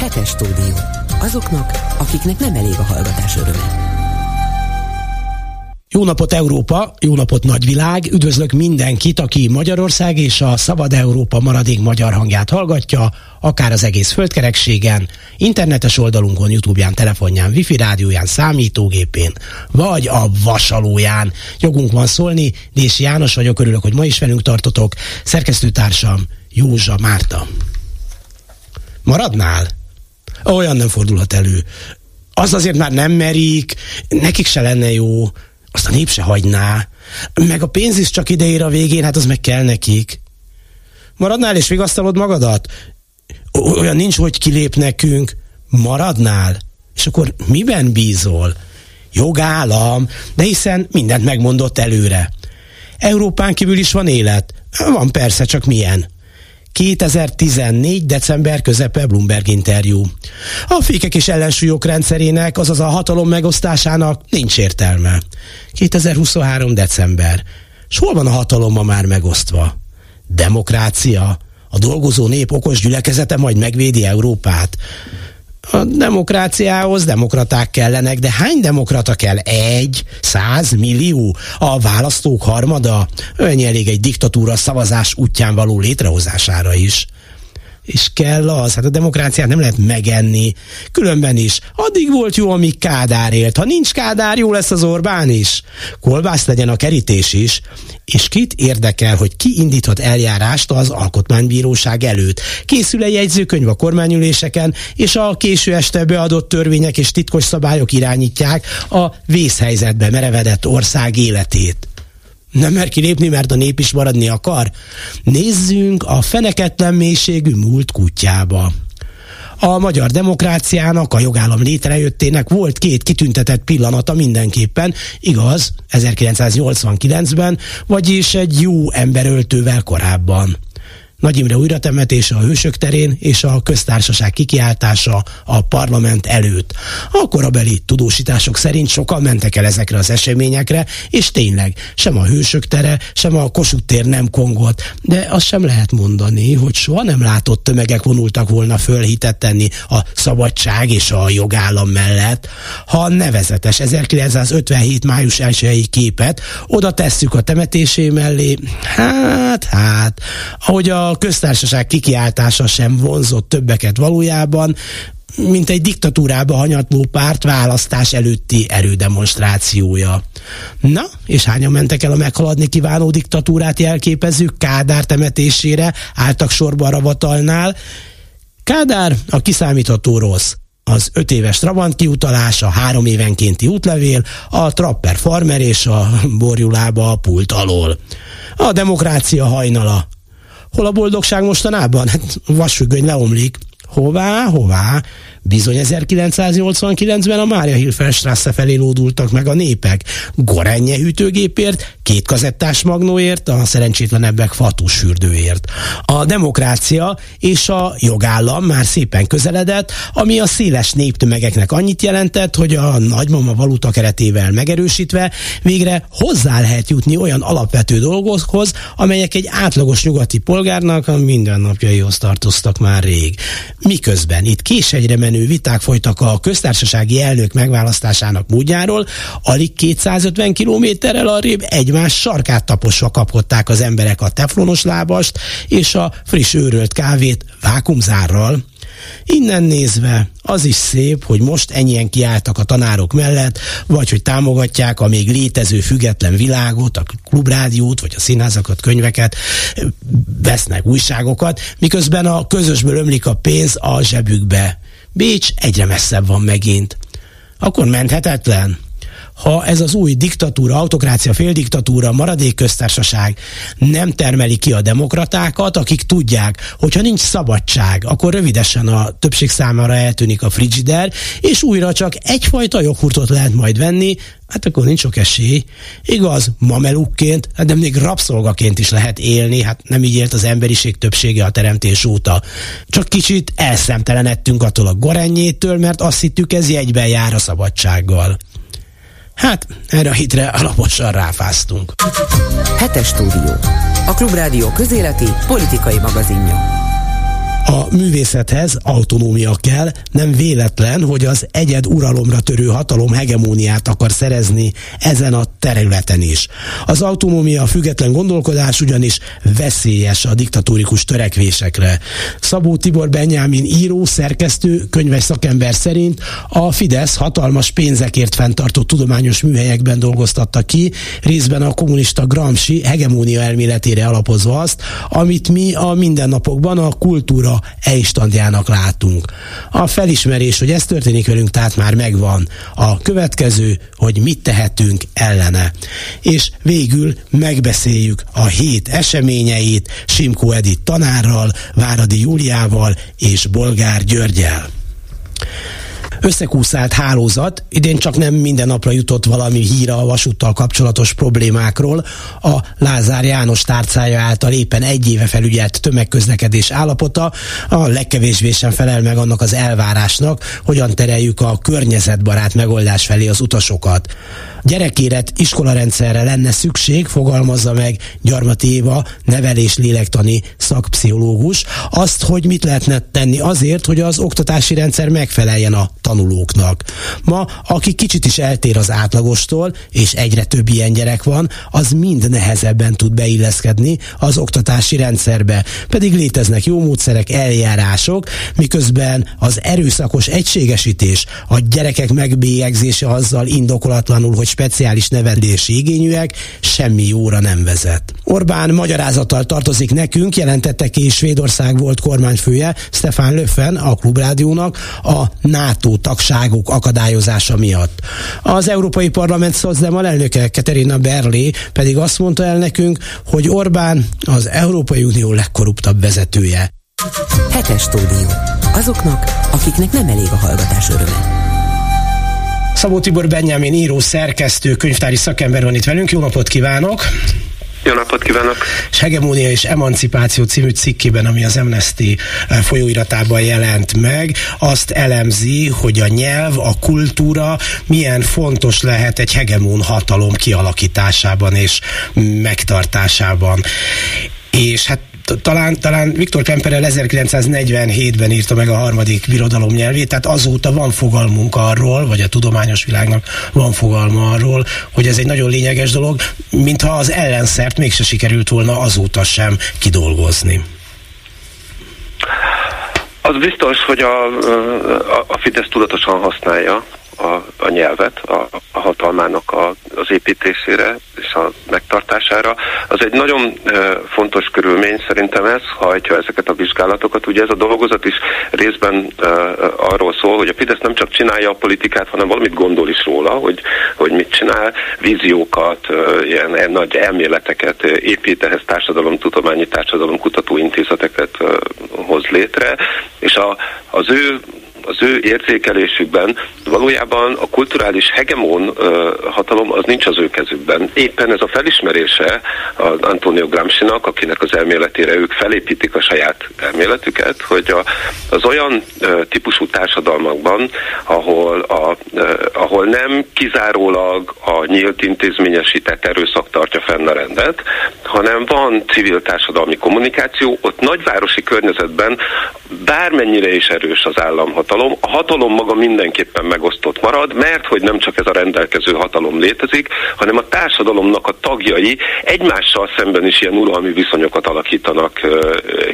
Hetes stúdió. Azoknak, akiknek nem elég a hallgatás öröme. Jó napot Európa, jó napot nagyvilág, üdvözlök mindenkit, aki Magyarország és a Szabad Európa maradék magyar hangját hallgatja, akár az egész földkerekségen, internetes oldalunkon, Youtube-ján, telefonján, wifi rádióján, számítógépén, vagy a vasalóján. Jogunk van szólni, Dési János vagyok, örülök, hogy ma is velünk tartotok, szerkesztőtársam Józsa Márta. Maradnál? Olyan nem fordulhat elő. Az azért már nem merik, nekik se lenne jó, azt a nép se hagyná. Meg a pénz is csak ideér a végén, hát az meg kell nekik. Maradnál és vigasztalod magadat? Olyan nincs, hogy kilép nekünk. Maradnál? És akkor miben bízol? Jogállam, de hiszen mindent megmondott előre. Európán kívül is van élet. Van persze, csak milyen. 2014. december közepe Bloomberg interjú. A fékek és ellensúlyok rendszerének, azaz a hatalom megosztásának nincs értelme. 2023. december. S hol van a hatalom ma már megosztva? Demokrácia? A dolgozó nép okos gyülekezete majd megvédi Európát? A demokráciához demokraták kellenek, de hány demokrata kell? Egy, száz, millió? A választók harmada? Ön elég egy diktatúra szavazás útján való létrehozására is és kell az. Hát a demokráciát nem lehet megenni. Különben is. Addig volt jó, amíg Kádár élt. Ha nincs Kádár, jó lesz az Orbán is. Kolbász legyen a kerítés is. És kit érdekel, hogy ki indíthat eljárást az alkotmánybíróság előtt? Készül egy jegyzőkönyv a kormányüléseken, és a késő este beadott törvények és titkos szabályok irányítják a vészhelyzetbe merevedett ország életét. Nem mer kilépni, mert a nép is maradni akar? Nézzünk a feneketlen mélységű múlt kutyába. A magyar demokráciának, a jogállam létrejöttének volt két kitüntetett pillanata mindenképpen, igaz, 1989-ben, vagyis egy jó emberöltővel korábban. Nagy Imre újratemetése a Hősök terén és a köztársaság kikiáltása a parlament előtt. A korabeli tudósítások szerint sokan mentek el ezekre az eseményekre, és tényleg sem a Hősök tere, sem a Kossuth tér nem kongott, de azt sem lehet mondani, hogy soha nem látott tömegek vonultak volna föl hitet tenni a szabadság és a jogállam mellett. Ha a nevezetes 1957. május 1 képet oda tesszük a temetésé mellé, hát, hát, ahogy a a köztársaság kikiáltása sem vonzott többeket valójában, mint egy diktatúrába hanyatló párt választás előtti erődemonstrációja. Na, és hányan mentek el a meghaladni kívánó diktatúrát jelképező Kádár temetésére, álltak sorba a ravatalnál. Kádár a kiszámítható rossz az öt éves Trabant kiutalás, a három évenkénti útlevél, a Trapper Farmer és a borjulába a pult alól. A demokrácia hajnala, Hol a boldogság mostanában? Hát vasfüggöny leomlik. Hová, hová? Bizony 1989-ben a Mária Hilfelstrasse felé lódultak meg a népek. Gorenje hűtőgépért, két kazettás magnóért, a szerencsétlenebbek fatus fürdőért. A demokrácia és a jogállam már szépen közeledett, ami a széles néptömegeknek annyit jelentett, hogy a nagymama valuta keretével megerősítve végre hozzá lehet jutni olyan alapvető dolgokhoz, amelyek egy átlagos nyugati polgárnak a mindennapjaihoz tartoztak már rég. Miközben itt késegyre menő viták folytak a köztársasági elnök megválasztásának módjáról, alig 250 kilométerrel arrébb egymás sarkát taposva kapkodták az emberek a teflonos lábast és a friss őrölt kávét vákumzárral. Innen nézve az is szép, hogy most ennyien kiálltak a tanárok mellett, vagy hogy támogatják a még létező független világot, a klubrádiót, vagy a színházakat, könyveket, vesznek újságokat, miközben a közösből ömlik a pénz a zsebükbe. Bécs egyre messzebb van megint. Akkor menthetetlen? Ha ez az új diktatúra, autokrácia, féldiktatúra, maradék köztársaság nem termeli ki a demokratákat, akik tudják, hogyha nincs szabadság, akkor rövidesen a többség számára eltűnik a frigider, és újra csak egyfajta joghurtot lehet majd venni, hát akkor nincs sok esély. Igaz, mamelukként, hát de még rabszolgaként is lehet élni, hát nem így élt az emberiség többsége a teremtés óta. Csak kicsit elszemtelenedtünk attól a gorennyétől, mert azt hittük ez jegyben jár a szabadsággal. Hát, erre a hitre alaposan ráfáztunk. Hetes stúdió. A Klubrádió közéleti politikai magazinja. A művészethez autonómia kell, nem véletlen, hogy az egyed uralomra törő hatalom hegemóniát akar szerezni ezen a területen is. Az autonómia a független gondolkodás ugyanis veszélyes a diktatórikus törekvésekre. Szabó Tibor Benyámin író, szerkesztő, könyves szakember szerint a Fidesz hatalmas pénzekért fenntartott tudományos műhelyekben dolgoztatta ki, részben a kommunista Gramsci hegemónia elméletére alapozva azt, amit mi a mindennapokban a kultúra eistandjának látunk. A felismerés, hogy ez történik velünk, tehát már megvan. A következő, hogy mit tehetünk ellene. És végül megbeszéljük a hét eseményeit Simko Edith tanárral, Váradi Júliával és Bolgár Györgyel összekúszált hálózat. Idén csak nem minden napra jutott valami híra a vasúttal kapcsolatos problémákról. A Lázár János tárcája által éppen egy éve felügyelt tömegközlekedés állapota a legkevésbé sem felel meg annak az elvárásnak, hogyan tereljük a környezetbarát megoldás felé az utasokat. Gyerekéret iskolarendszerre lenne szükség, fogalmazza meg Gyarmati Éva, nevelés lélektani szakpszichológus, azt, hogy mit lehetne tenni azért, hogy az oktatási rendszer megfeleljen a tanulóknak. Ma, aki kicsit is eltér az átlagostól, és egyre több ilyen gyerek van, az mind nehezebben tud beilleszkedni az oktatási rendszerbe. Pedig léteznek jó módszerek, eljárások, miközben az erőszakos egységesítés, a gyerekek megbélyegzése azzal indokolatlanul, hogy speciális nevelési igényűek, semmi jóra nem vezet. Orbán magyarázattal tartozik nekünk, jelentette ki Svédország volt kormányfője, Stefan Löfven a Klubrádiónak a NATO tagságuk akadályozása miatt. Az Európai Parlament szocdemal elnöke Katerina Berli pedig azt mondta el nekünk, hogy Orbán az Európai Unió legkorruptabb vezetője. Hetes stúdió. Azoknak, akiknek nem elég a hallgatás öröme. Szabó Tibor Benyámin író, szerkesztő, könyvtári szakember van itt velünk. Jó napot kívánok! Jó napot kívánok! És Hegemónia és Emancipáció című cikkében, ami az Amnesty eh, folyóiratában jelent meg, azt elemzi, hogy a nyelv, a kultúra milyen fontos lehet egy hegemón hatalom kialakításában és megtartásában. És hát talán, talán Viktor Klemperel 1947-ben írta meg a harmadik birodalom nyelvét, tehát azóta van fogalmunk arról, vagy a tudományos világnak van fogalma arról, hogy ez egy nagyon lényeges dolog, mintha az ellenszert mégse sikerült volna azóta sem kidolgozni. Az biztos, hogy a, a, Fidesz tudatosan használja a, a nyelvet a, a hatalmának a, az építésére és a megtartására. Az egy nagyon fontos körülmény szerintem ez, hajtja ezeket a vizsgálatokat. Ugye ez a dolgozat is részben arról szól, hogy a Fidesz nem csak csinálja a politikát, hanem valamit gondol is róla, hogy, hogy mit csinál, víziókat, ilyen, nagy elméleteket épít, ehhez társadalomtudományi társadalomkutatóintézeteket hoz létre, és a, az ő az ő érzékelésükben valójában a kulturális hegemon hatalom az nincs az ő kezükben. Éppen ez a felismerése az Antonio Gramsci-nak, akinek az elméletére ők felépítik a saját elméletüket, hogy a, az olyan típusú társadalmakban, ahol, a, ahol nem kizárólag a nyílt intézményesített erőszak tartja fenn a rendet, hanem van civil társadalmi kommunikáció, ott nagyvárosi környezetben bármennyire is erős az államhatalom, hatalom. A hatalom maga mindenképpen megosztott marad, mert hogy nem csak ez a rendelkező hatalom létezik, hanem a társadalomnak a tagjai egymással szemben is ilyen uralmi viszonyokat alakítanak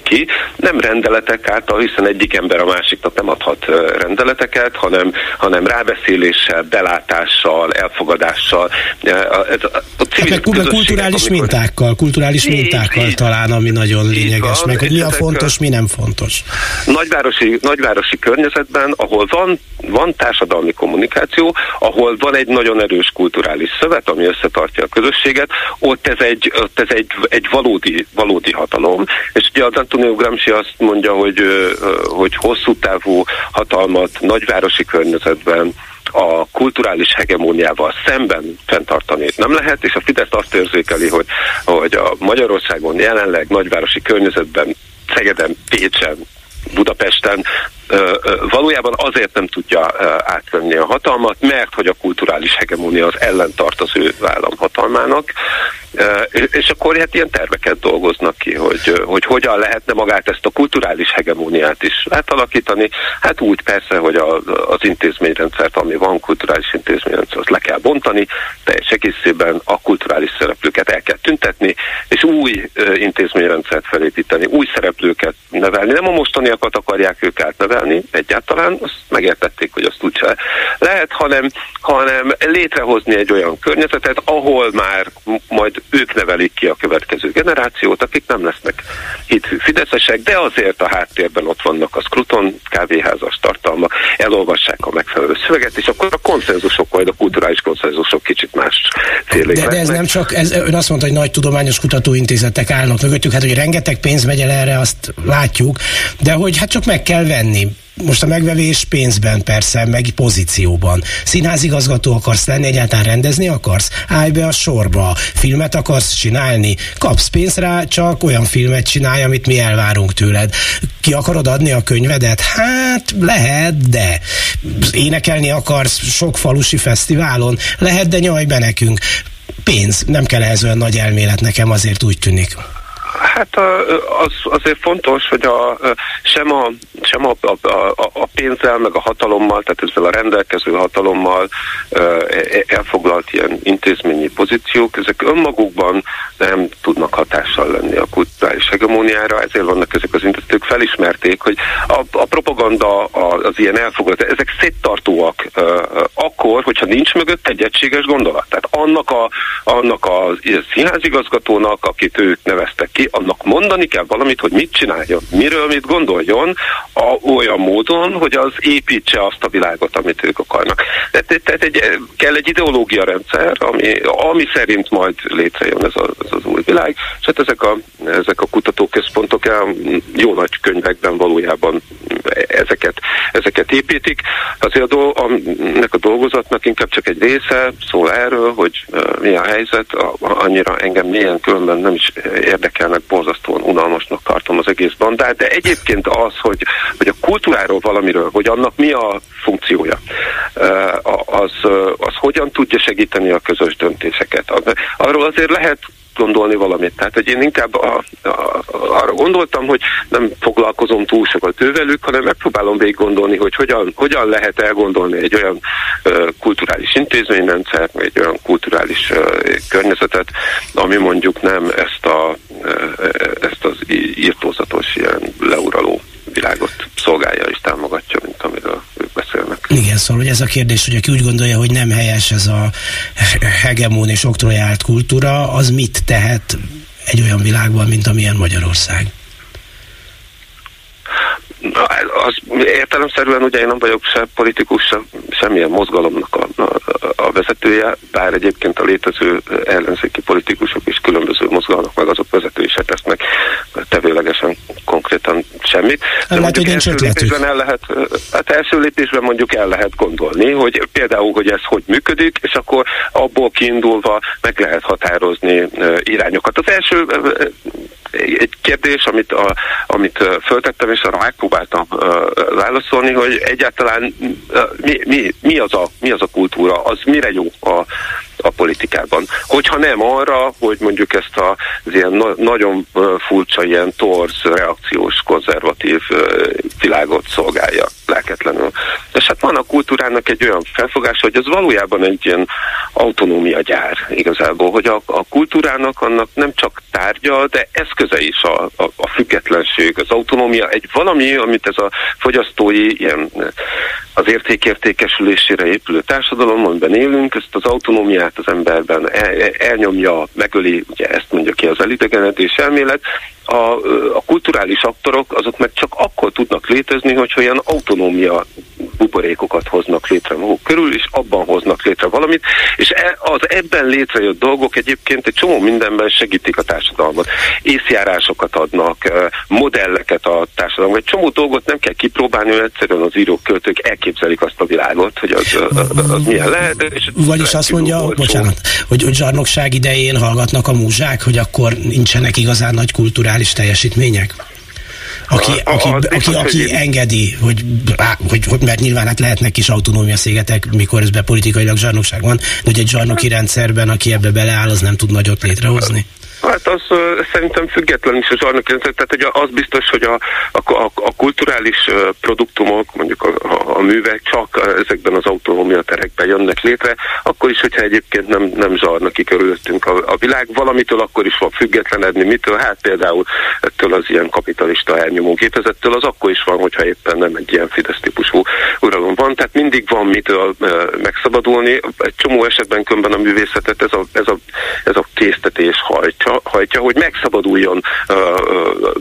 ki. Nem rendeletek által, hiszen egyik ember a másiknak nem adhat rendeleteket, hanem, hanem rábeszéléssel, belátással, elfogadással. A, a, a civil hát kulturális amikor... mintákkal, kulturális mintákkal talán, ami nagyon lényeges, van, meg hogy mi a fontos, mi nem fontos. Nagyvárosi, nagyvárosi környezetben ahol van, van társadalmi kommunikáció, ahol van egy nagyon erős kulturális szövet, ami összetartja a közösséget, ott ez egy, ott ez egy, egy valódi, valódi hatalom. És ugye az Antonio Gramsci azt mondja, hogy, hogy hosszú távú hatalmat nagyvárosi környezetben a kulturális hegemóniával szemben fenntartani nem lehet, és a Fidesz azt érzékeli, hogy, hogy a Magyarországon jelenleg nagyvárosi környezetben Szegeden, Pécsen, Budapesten valójában azért nem tudja átvenni a hatalmat, mert hogy a kulturális hegemónia az ellentart az ő államhatalmának, és akkor hát ilyen terveket dolgoznak ki, hogy, hogy hogyan lehetne magát ezt a kulturális hegemóniát is átalakítani. Hát úgy persze, hogy a, az intézményrendszert, ami van, kulturális intézményrendszer, azt le kell bontani, teljes egészében a kulturális szereplőket el kell tüntetni, és új intézményrendszert felépíteni, új szereplőket nevelni. Nem a mostaniakat akarják ők átnevelni egyáltalán, azt megértették, hogy azt úgyse lehet, hanem, hanem létrehozni egy olyan környezetet, ahol már majd ők nevelik ki a következő generációt, akik nem lesznek hithű fideszesek, de azért a háttérben ott vannak a Scruton kávéházas tartalma, elolvassák a megfelelő szöveget, és akkor a konszenzusok, majd a kulturális konszenzusok kicsit más félék de, de ez nem csak, ez, ön azt mondta, hogy nagy tudományos kutatóintézetek állnak mögöttük, hát hogy rengeteg pénz megy el erre, azt látjuk, de hogy hát csak meg kell venni most a megvevés pénzben persze, meg pozícióban. Színházigazgató akarsz lenni, egyáltalán rendezni akarsz? Állj be a sorba. Filmet akarsz csinálni? Kapsz pénzt rá, csak olyan filmet csinálj, amit mi elvárunk tőled. Ki akarod adni a könyvedet? Hát lehet, de énekelni akarsz sok falusi fesztiválon? Lehet, de nyaj be nekünk. Pénz, nem kell ehhez olyan nagy elmélet nekem, azért úgy tűnik. Hát az, azért fontos, hogy a, sem, a, sem a, a, a pénzzel, meg a hatalommal, tehát ezzel a rendelkező hatalommal e, elfoglalt ilyen intézményi pozíciók, ezek önmagukban nem tudnak hatással lenni a kulturális hegemóniára, ezért vannak ezek az intézmények, felismerték, hogy a, a propaganda, az ilyen elfoglalt, ezek széttartóak akkor, hogyha nincs mögött egy egységes gondolat. Tehát annak a, annak a színházigazgatónak, akit ők neveztek ki, annak mondani kell valamit, hogy mit csináljon, miről mit gondoljon, a, olyan módon, hogy az építse azt a világot, amit ők akarnak. Tehát, egy, kell egy ideológia rendszer, ami, ami szerint majd létrejön ez, a, ez az új világ, és hát ezek a, ezek a kutatóközpontok jó nagy könyvekben valójában ezeket, ezeket építik. Azért a, a, ennek a dolgozatnak inkább csak egy része szól erről, hogy uh, mi a helyzet, annyira engem milyen különben nem is érdekelnek borzasztóan unalmasnak tartom az egész bandát, de egyébként az, hogy, hogy a kultúráról valamiről, hogy annak mi a funkciója, az, az hogyan tudja segíteni a közös döntéseket. Arról azért lehet gondolni valamit. Tehát, hogy én inkább a, a, arra gondoltam, hogy nem foglalkozom túl sokat ővelük, hanem megpróbálom végig gondolni, hogy hogyan, hogyan lehet elgondolni egy olyan uh, kulturális intézményrendszert, vagy egy olyan kulturális uh, környezetet, ami mondjuk nem ezt, a, uh, ezt az írtózatos, ilyen leuraló világot szolgálja és támogatja, mint amiről ők beszélnek. Igen, szóval hogy ez a kérdés, hogy aki úgy gondolja, hogy nem helyes ez a hegemón és oktrojált kultúra, az mit tehet egy olyan világban, mint amilyen Magyarország? az értelemszerűen ugye én nem vagyok se politikus, se, semmilyen mozgalomnak a, a, a vezetője, bár egyébként a létező ellenzéki politikusok is különböző mozgalmak, meg azok vezetői se tesznek tevőlegesen konkrétan semmit. De lehet, hogy első lépésben el lehet, hát első lépésben mondjuk el lehet gondolni, hogy például, hogy ez hogy működik, és akkor abból kiindulva meg lehet határozni irányokat. Az első egy kérdés, amit, a, amit föltettem, és arra megpróbáltam válaszolni, hogy egyáltalán mi, mi, mi, az a, mi az a kultúra, az mire jó a, a politikában. Hogyha nem arra, hogy mondjuk ezt a, az ilyen na, nagyon furcsa, ilyen torz, reakciós, konzervatív világot szolgálja lelketlenül. De hát van a kultúrának egy olyan felfogása, hogy ez valójában egy ilyen autonómia gyár igazából, hogy a, a kultúrának annak nem csak tárgya, de eszköze is a, a, a függetlenség, az autonómia, egy valami, amit ez a fogyasztói ilyen az értékértékesülésére épülő társadalom, amiben élünk, ezt az autonómiát az emberben el, elnyomja, megöli, ugye ezt mondja ki az elidegenedés elmélet, a, a kulturális aktorok azok meg csak akkor tudnak létezni, hogyha olyan autonómia buborékokat hoznak létre maguk körül, és abban hoznak létre valamit, és e, az ebben létrejött dolgok egyébként egy csomó mindenben segítik a társadalmat. Észjárásokat adnak, modelleket a társadalomban. Egy csomó dolgot nem kell kipróbálni, hogy egyszerűen az írók, költők elképzelik azt a világot, hogy az, az, az milyen lehet. És Vagyis azt mondja, bocsánat, hogy, hogy zsarnokság idején hallgatnak a múzsák, hogy akkor nincsenek igazán nagy kultúrális teljesítmények? Aki, aki, a, aki, aki engedi, hogy, hogy, hogy, mert nyilván hát lehetnek is autonómia szégetek, mikor ezben politikailag zsarnokság van, de hogy egy zsarnoki rendszerben, aki ebbe beleáll, az nem tud nagyot létrehozni. Hát az szerintem független is a zsarnoki rendszer, tehát hogy az biztos, hogy a, a, a, a kulturális produktumok, mondjuk a, a, a művek csak ezekben az autonómia terekben jönnek létre, akkor is, hogyha egyébként nem, nem zsarnoki körülöttünk a, a világ, valamitől akkor is van függetlenedni, mitől? Hát például ettől az ilyen kapitalista elnyomó gépezettől, az akkor is van, hogyha éppen nem egy ilyen Fidesz típusú uralom van, tehát mindig van mitől megszabadulni. Egy csomó esetben különben a művészetet ez a, ez a, ez a késztetés hajtja, hajtja, hogy megszabaduljon uh,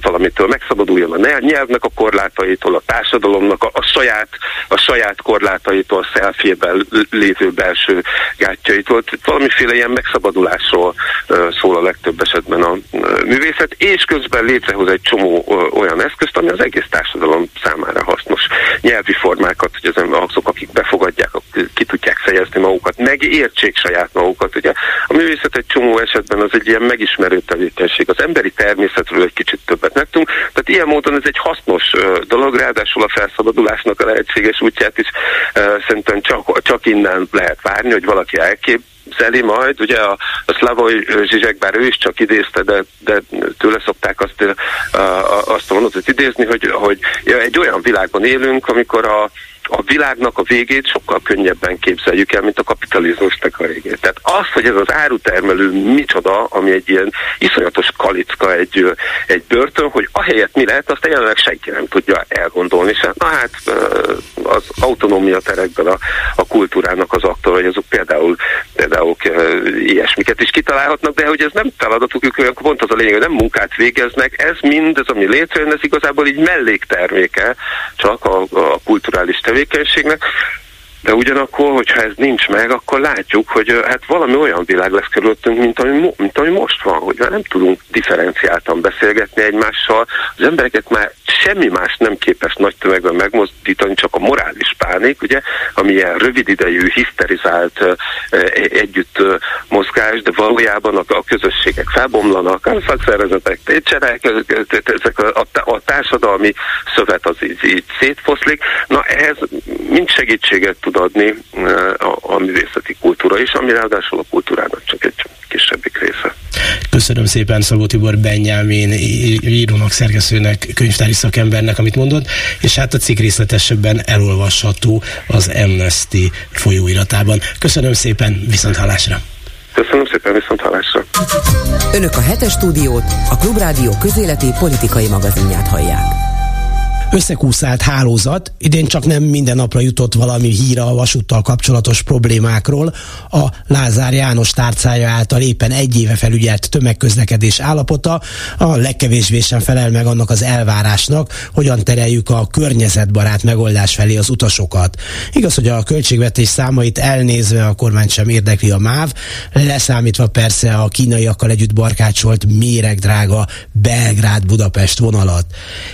valamitől, megszabaduljon a nyelvnek a korlátaitól, a társadalomnak a, a saját a saját korlátaitól, a szelfjében lévő belső gátjaitól. Valamiféle ilyen megszabadulásról szól a legtöbb esetben a művészet, és közben létrehoz egy csomó olyan eszközt, ami az egész társadalom számára hasznos. Nyelvi formákat, hogy az azok, akik befogadják, ki tudják fejezni magukat, megértsék saját magukat. Ugye a művészet egy csomó esetben az egy ilyen megismerő ismerő tevékenység. Az emberi természetről egy kicsit többet megtudunk, tehát ilyen módon ez egy hasznos dolog, ráadásul a felszabadulásnak a lehetséges útját is szerintem csak, csak innen lehet várni, hogy valaki elkép Zeli majd, ugye a, a Slavoj Zsizsek, bár ő is csak idézte, de, de tőle szokták azt, a, a, azt a mondatot idézni, hogy, hogy ja, egy olyan világban élünk, amikor a, a világnak a végét sokkal könnyebben képzeljük el, mint a kapitalizmusnak a végét. Tehát az, hogy ez az árutermelő micsoda, ami egy ilyen iszonyatos kalicka egy, egy börtön, hogy ahelyett mi lehet, azt jelenleg senki nem tudja elgondolni sem. Na hát az autonómia terekben a, a kultúrának az aktor, hogy azok például, például ilyesmiket is kitalálhatnak, de hogy ez nem feladatuk, ők pont az a lényeg, hogy nem munkát végeznek, ez mind, ez ami létrejön, ez igazából így mellékterméke csak a, a kulturális tevékenység tevékenységnek, de ugyanakkor, hogyha ez nincs meg, akkor látjuk, hogy hát valami olyan világ lesz körülöttünk, mint ami, mint ami most van, hogy már nem tudunk differenciáltan beszélgetni egymással. Az embereket már semmi más nem képes nagy tömegben megmozdítani, csak a morális pánik, ugye, ami ilyen rövid idejű, hiszterizált együtt mozgás, de valójában a, a közösségek felbomlanak, a szakszervezetek tétsenek, ezek a, a, a társadalmi szövet az így, így szétfoszlik. Na ehhez mind segítséget tud adni a, a művészeti kultúra is, ami ráadásul a kultúrának csak egy kisebbik része. Köszönöm szépen Szabó Tibor Benyámén írónak, szerkesztőnek, könyvtári szakembernek, amit mondott, és hát a cikk részletesebben elolvasható az Amnesty folyóiratában. Köszönöm szépen, viszont hallásra! Köszönöm szépen, viszont hallásra! Önök a hetes stúdiót, a Klubrádió közéleti politikai magazinját hallják összekúszált hálózat. Idén csak nem minden napra jutott valami híra a vasúttal kapcsolatos problémákról. A Lázár János tárcája által éppen egy éve felügyelt tömegközlekedés állapota a legkevésbé sem felel meg annak az elvárásnak, hogyan tereljük a környezetbarát megoldás felé az utasokat. Igaz, hogy a költségvetés számait elnézve a kormány sem érdekli a MÁV, leszámítva persze a kínaiakkal együtt barkácsolt méregdrága Belgrád-Budapest vonalat.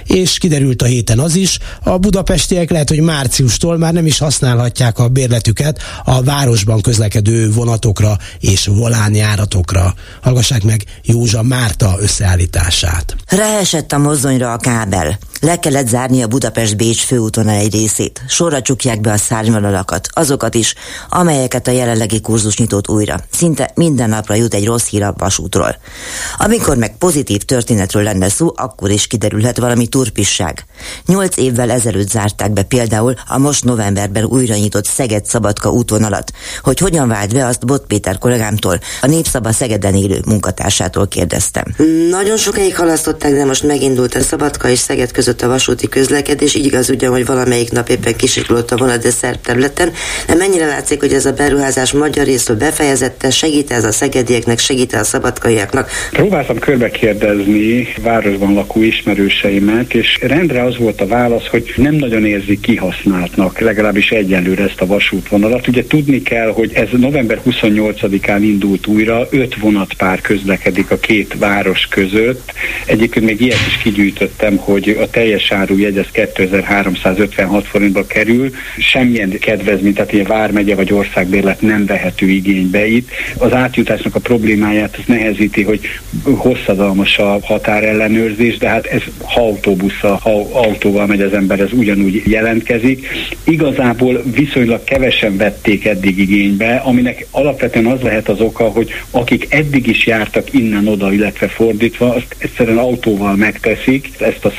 És kiderült a héten héten az is, a budapestiek lehet, hogy márciustól már nem is használhatják a bérletüket a városban közlekedő vonatokra és volánjáratokra. Hallgassák meg Józsa Márta összeállítását. Ráesett a mozdonyra a kábel. Le kellett zárni a Budapest-Bécs főúton egy részét. Sorra csukják be a szárnyvonalakat, azokat is, amelyeket a jelenlegi kurzus nyitott újra. Szinte minden napra jut egy rossz hír a vasútról. Amikor meg pozitív történetről lenne szó, akkor is kiderülhet valami turpisság. Nyolc évvel ezelőtt zárták be például a most novemberben újra nyitott Szeged-Szabadka útvonalat. Hogy hogyan vált be, azt Bot Péter kollégámtól, a Népszaba Szegeden élő munkatársától kérdeztem. Nagyon sokáig halasztották, de most megindult a Szabadka és Szeged között a vasúti közlekedés. Így igaz ugyan, hogy valamelyik nap éppen kisiklott a vonat, de területen. De mennyire látszik, hogy ez a beruházás magyar részről befejezette, segít ez a szegedieknek, segít a szabadkaiaknak? Próbáltam körbe kérdezni városban lakó ismerőseimet, és rendre az volt a válasz, hogy nem nagyon érzik kihasználtnak, legalábbis egyenlőre ezt a vasútvonalat. Ugye tudni kell, hogy ez november 28-án indult újra, öt vonatpár közlekedik a két város között. Egyébként még ilyet is kigyűjtöttem, hogy a teljes áru jegy az 2356 forintba kerül, semmilyen kedvezmény, tehát ilyen vármegye vagy országbérlet nem vehető igénybe itt. Az átjutásnak a problémáját az nehezíti, hogy hosszadalmas a határellenőrzés, de hát ez ha autóbusszal, ha autóval megy az ember, ez ugyanúgy jelentkezik. Igazából viszonylag kevesen vették eddig igénybe, aminek alapvetően az lehet az oka, hogy akik eddig is jártak innen-oda, illetve fordítva, azt egyszerűen autóval megteszik ezt a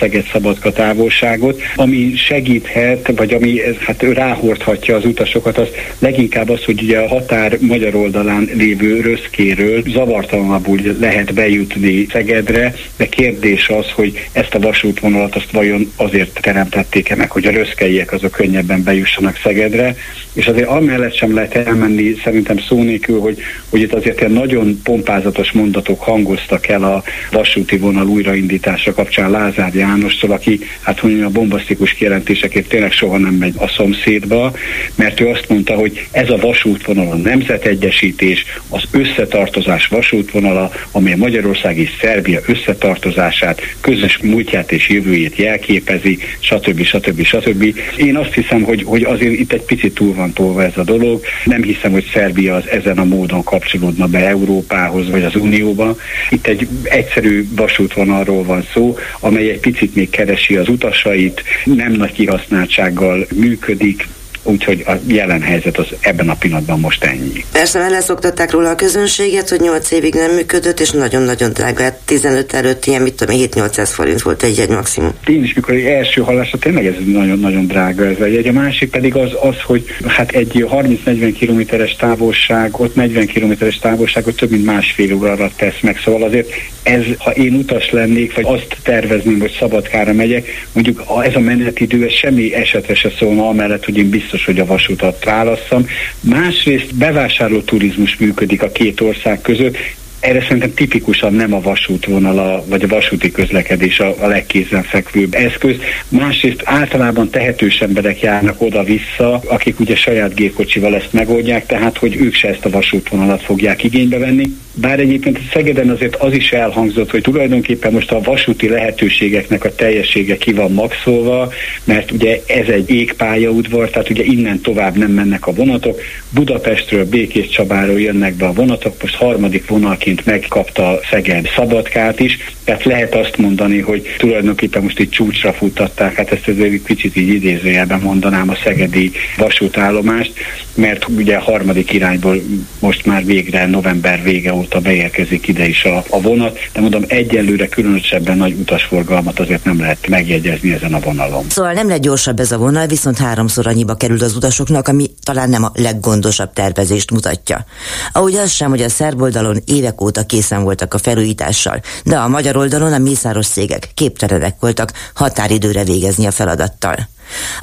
Szeged-Szabadka távolságot, ami segíthet, vagy ami hát ráhordhatja az utasokat, az leginkább az, hogy ugye a határ magyar oldalán lévő röszkéről zavartalanabbul lehet bejutni Szegedre, de kérdés az, hogy ezt a vasútvonalat azt vajon azért teremtették-e meg, hogy a röszkeiek azok könnyebben bejussanak Szegedre, és azért amellett sem lehet elmenni szerintem szó nélkül, hogy, hogy itt azért ilyen nagyon pompázatos mondatok hangoztak el a vasúti vonal újraindítása kapcsán Lázár Jánostól, aki hát hogy a bombasztikus kijelentésekért tényleg soha nem megy a szomszédba, mert ő azt mondta, hogy ez a vasútvonal a nemzetegyesítés, az összetartozás vasútvonala, amely Magyarország és Szerbia összetartozását, közös múltját és jövőjét jelképezi, stb. stb. stb. Én azt hiszem, hogy, hogy azért itt egy picit túl van tolva ez a dolog. Nem hiszem, hogy Szerbia az ezen a módon kapcsolódna be Európához vagy az Unióba. Itt egy egyszerű vasútvonalról van szó, amely egy picit még keresi az utasait, nem nagy kihasználtsággal működik, úgyhogy a jelen helyzet az ebben a pillanatban most ennyi. Persze leszoktatták róla a közönséget, hogy 8 évig nem működött, és nagyon-nagyon drága. Hát 15 előtt ilyen, mit tudom, 7-800 forint volt egy egy maximum. Én is, mikor egy első hallásra tényleg ez nagyon-nagyon drága ez a jegy. A másik pedig az, az hogy hát egy 30-40 kilométeres távolságot, 40 kilométeres távolságot több mint másfél órára tesz meg. Szóval azért ez, ha én utas lennék, vagy azt tervezném, hogy Szabadkára megyek, mondjuk ez a menetidő, ez semmi esetre se szólna amellett, hogy én biztos biztos, hogy a vasutat válasszam. Másrészt bevásárló turizmus működik a két ország között, erre szerintem tipikusan nem a vasútvonal, vagy a vasúti közlekedés a, a legkézenfekvőbb eszköz. Másrészt általában tehetős emberek járnak oda-vissza, akik ugye saját gépkocsival ezt megoldják, tehát hogy ők se ezt a vasútvonalat fogják igénybe venni. Bár egyébként Szegeden azért az is elhangzott, hogy tulajdonképpen most a vasúti lehetőségeknek a teljessége ki van maxolva, mert ugye ez egy égpályaudvar, tehát ugye innen tovább nem mennek a vonatok. Budapestről, Békés Csabáról jönnek be a vonatok, most harmadik vonalként megkapta Szeged Szabadkát is, tehát lehet azt mondani, hogy tulajdonképpen most itt csúcsra futtatták, hát ezt azért kicsit így idézőjelben mondanám a szegedi vasútállomást, mert ugye a harmadik irányból most már végre november vége óta beérkezik ide is a, a vonat, de mondom egyelőre különösebben nagy utasforgalmat azért nem lehet megjegyezni ezen a vonalon. Szóval nem lett gyorsabb ez a vonal, viszont háromszor annyiba került az utasoknak, ami talán nem a leggondosabb tervezést mutatja. Ahogy az sem, hogy a szerb évek óta készen voltak a felújítással, de a magyar oldalon a mészáros cégek képtelenek voltak határidőre végezni a feladattal.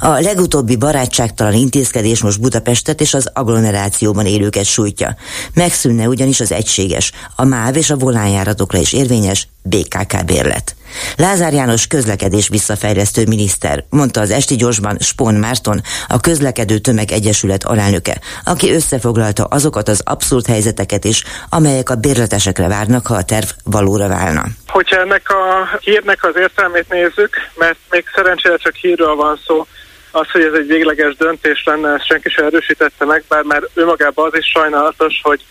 A legutóbbi barátságtalan intézkedés most Budapestet és az agglomerációban élőket sújtja. Megszűnne ugyanis az egységes, a MÁV és a volánjáratokra is érvényes BKK bérlet. Lázár János közlekedés visszafejlesztő miniszter, mondta az Esti Gyorsban Spon Márton, a Közlekedő Tömeg Egyesület alelnöke, aki összefoglalta azokat az abszurd helyzeteket is, amelyek a bérletesekre várnak, ha a terv valóra válna. Hogyha ennek a hírnek az értelmét nézzük, mert még szerencsére csak hírről van szó, az, hogy ez egy végleges döntés lenne, ezt senki sem erősítette meg, bár már önmagában az is sajnálatos, hogy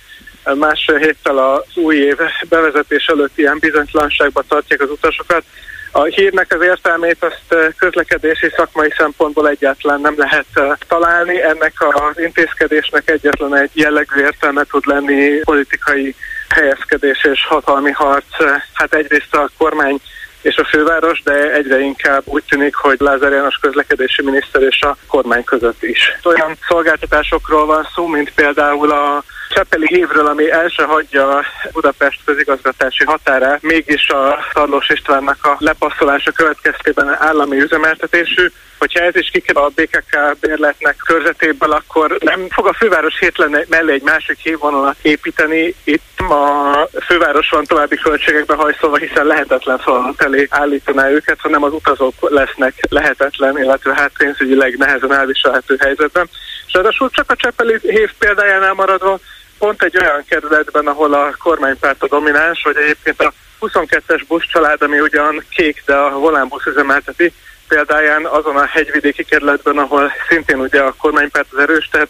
másfél héttel az új év bevezetés előtt ilyen bizonytalanságba tartják az utasokat. A hírnek az értelmét azt közlekedési szakmai szempontból egyáltalán nem lehet találni. Ennek az intézkedésnek egyetlen egy jellegű értelme tud lenni politikai helyezkedés és hatalmi harc. Hát egyrészt a kormány és a főváros, de egyre inkább úgy tűnik, hogy Lázár János közlekedési miniszter és a kormány között is. Olyan szolgáltatásokról van szó, mint például a Csepeli hívről, ami el se hagyja Budapest közigazgatási határát, mégis a Tarlós Istvánnak a lepasszolása következtében állami üzemeltetésű. Hogyha ez is kikerül a BKK bérletnek körzetéből, akkor nem fog a főváros hétlen mellé egy másik hívvonalat építeni. Itt a főváros van további költségekbe hajszolva, hiszen lehetetlen feladat elé állítaná őket, hanem az utazók lesznek lehetetlen, illetve hát pénzügyileg nehezen elviselhető helyzetben. És ráadásul csak a Csepeli hév példájánál maradva, pont egy olyan kerületben, ahol a kormánypárt a domináns, vagy egyébként a 22-es buszcsalád, ami ugyan kék, de a volánbusz üzemelteti, példáján azon a hegyvidéki kerületben, ahol szintén ugye a kormánypárt az erős, tehát